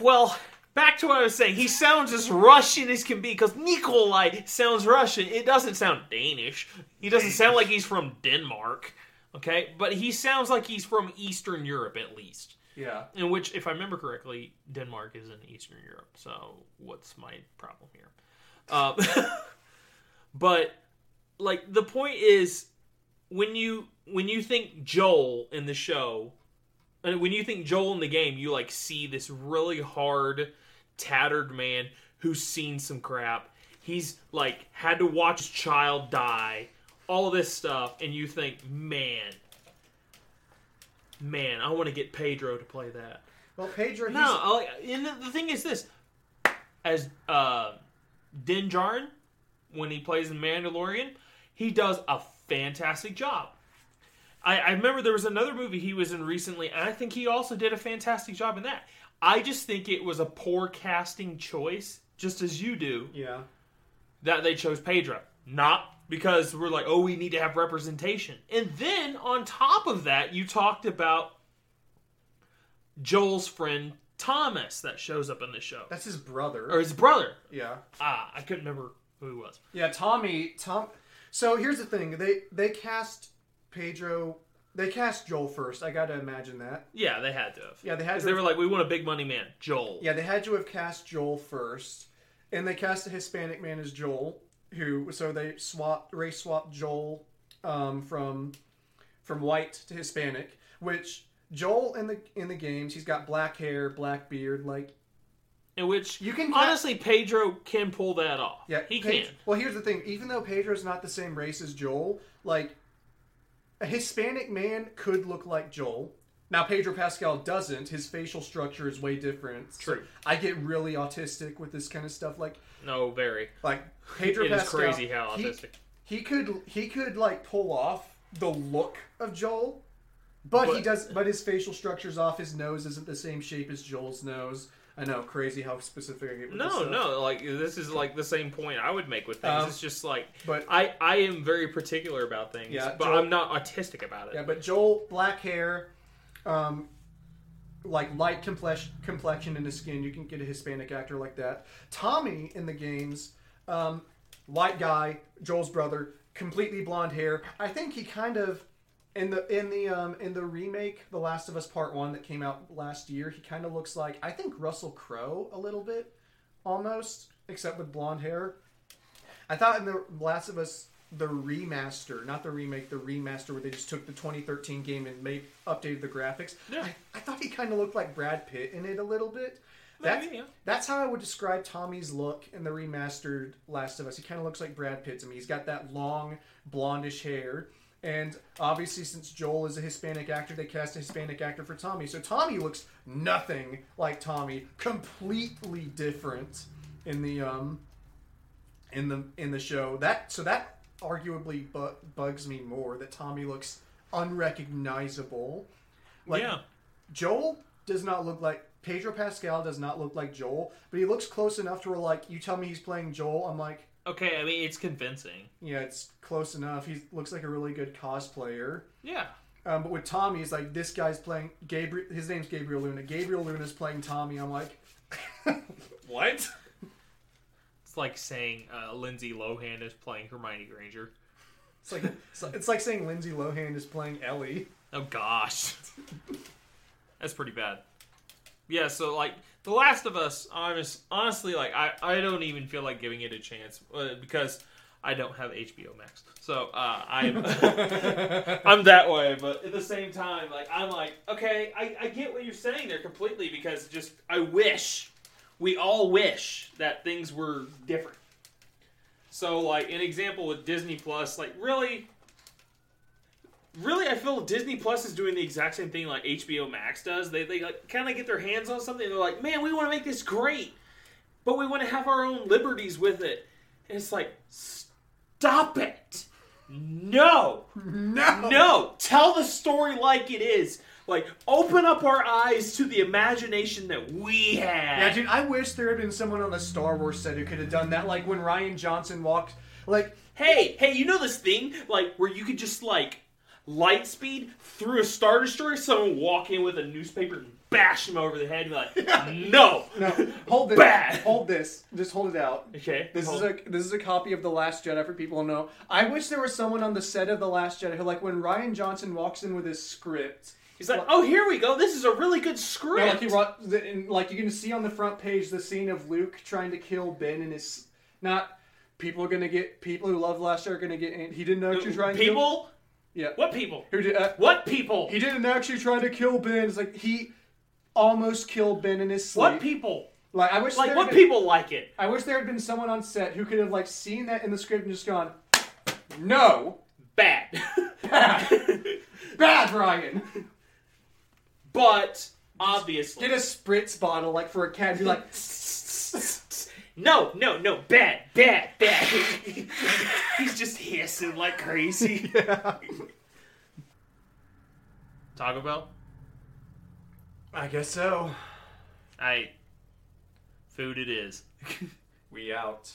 Well, back to what I was saying. He sounds as Russian as can be because Nikolai sounds Russian. It doesn't sound Danish. He doesn't sound like he's from Denmark. Okay, but he sounds like he's from Eastern Europe at least. Yeah. In which, if I remember correctly, Denmark is in Eastern Europe. So what's my problem here? Um, but like the point is, when you when you think Joel in the show, and when you think Joel in the game, you like see this really hard, tattered man who's seen some crap. He's like had to watch his child die, all this stuff, and you think, man, man, I want to get Pedro to play that. Well, Pedro. He's, No, I and the, the thing is this: as uh, Din Djarin, when he plays in Mandalorian, he does a fantastic job. I, I remember there was another movie he was in recently, and I think he also did a fantastic job in that. I just think it was a poor casting choice, just as you do, Yeah. that they chose Pedro. Not because we're like, oh, we need to have representation. And then on top of that, you talked about Joel's friend Thomas that shows up in the show, That's his brother. or his brother. yeah. Ah, I couldn't remember who he was. Yeah, Tommy. Tom. So here's the thing. They they cast Pedro. They cast Joel first. I got to imagine that. Yeah, they had to have. Yeah, they had 'Cause to. Because they were like, we want a big money man, Joel. yeah, they had to have cast Joel first, and they cast a Hispanic man as Joel. Who? So they swapped race swapped Joel um, from from white to Hispanic. Which Joel in the in the games, he's got black hair, black beard. Like In which, You can ca- honestly, Pedro can pull that off. Yeah, he can. Well, here's the thing. Even though Pedro's not the same race as Joel, like a Hispanic man could look like Joel. Now Pedro Pascal doesn't. His facial structure is way different. So True. I get really autistic with this kind of stuff. Like, No, very. like Pedro It is Pascal. crazy how autistic. He, could he could like pull off the look of Joel, but, he does. But his facial structure's off. His nose isn't the same shape as Joel's nose. I know, crazy how specific I get with this No, stuff. no, like this is like the same point I would make with things. Um, it's just like but- I I am very particular about things, Yeah, but Joel- I'm not autistic about it. Yeah, but Joel, black hair, um, like light complex- complexion in his skin. You can get a Hispanic actor like that. Tommy in the games, um, white guy, Joel's brother, completely blonde hair. I think he kind of in the in the um, in the remake, The Last of Us Part One that came out last year. He kind of looks like I think Russell Crowe a little bit, almost, except with blonde hair. I thought in the Last of Us, the remaster, not the remake, the remaster where they just took the 2013 game and made updated the graphics. Yeah. I, I thought he kind of looked like Brad Pitt in it a little bit. That's, Maybe, yeah. that's how I would describe Tommy's look in the remastered Last of Us. He kind of looks like Brad Pitt to me. He's got that long blondish hair. And obviously, since Joel is a Hispanic actor, they cast a Hispanic actor for Tommy. So Tommy looks nothing like Tommy, completely different in the um in the in the show. That so that arguably bu- bugs me more that Tommy looks unrecognizable. Like yeah, Joel does not look like Pedro Pascal does not look like Joel, but he looks close enough to where like you tell me he's playing Joel, I'm like, okay. I mean, it's convincing. yeah, it's close enough. He looks like a really good cosplayer. Yeah, Um, but with Tommy, it's like this guy's playing Gabriel. His name's Gabriel Luna. Gabriel Luna's playing Tommy. I'm like, what? it's like saying uh, Lindsay Lohan is playing Hermione Granger. it's like it's like saying Lindsay Lohan is playing Ellie. Oh gosh, that's pretty bad. Yeah, so like The Last of Us, honest, honestly, like I, I don't even feel like giving it a chance uh, because I don't have HBO Max. So uh, I'm I'm that way, but at the same time, like I'm like, okay, I, I get what you're saying there completely because just I wish we all wish that things were different. So like an example with Disney Plus, like really really, I feel Disney Plus is doing the exact same thing like HBO Max does. They they like, kind of get their hands on something. And they're like, man, we want to make this great, but we want to have our own liberties with it. And it's like, stop it! No, No, no, tell the story like it is. Like, open up our eyes to the imagination that we had. Yeah, dude, I wish there had been someone on the Star Wars set who could have done that. Like when Rian Johnson walked, like Hey, hey, you know this thing like where you could just like light speed through a star destroyer, someone walk in with a newspaper and bash him over the head and be like, no, no, hold this, Bad. hold this, just hold it out. Okay, This hold- is a this is a copy of the Last Jedi for people to know. I wish there was someone on the set of the Last Jedi who, like, when Rian Johnson walks in with his script, He's like, oh, here we go. This is a really good script. like he wrote, the, and, like you can see on the front page the scene of Luke trying to kill Ben and his not people are gonna get people who love Last Jedi are gonna get. He didn't know what actually try and kill. people? Yeah. What people? Who did? Uh, What people? He didn't actually try to kill Ben. It's like he almost killed Ben in his sleep. What people? Like I wish. Like, what been- people like it? I wish there had been someone on set who could have like seen that in the script and just gone, "No, Bad. bad, bad, Rian." but obviously, Get a spritz bottle like for a cat. And be like, no, no, no, bad, bad, bad. He's just hissing like crazy. Taco Bell. I guess so. I. Food it is. We out.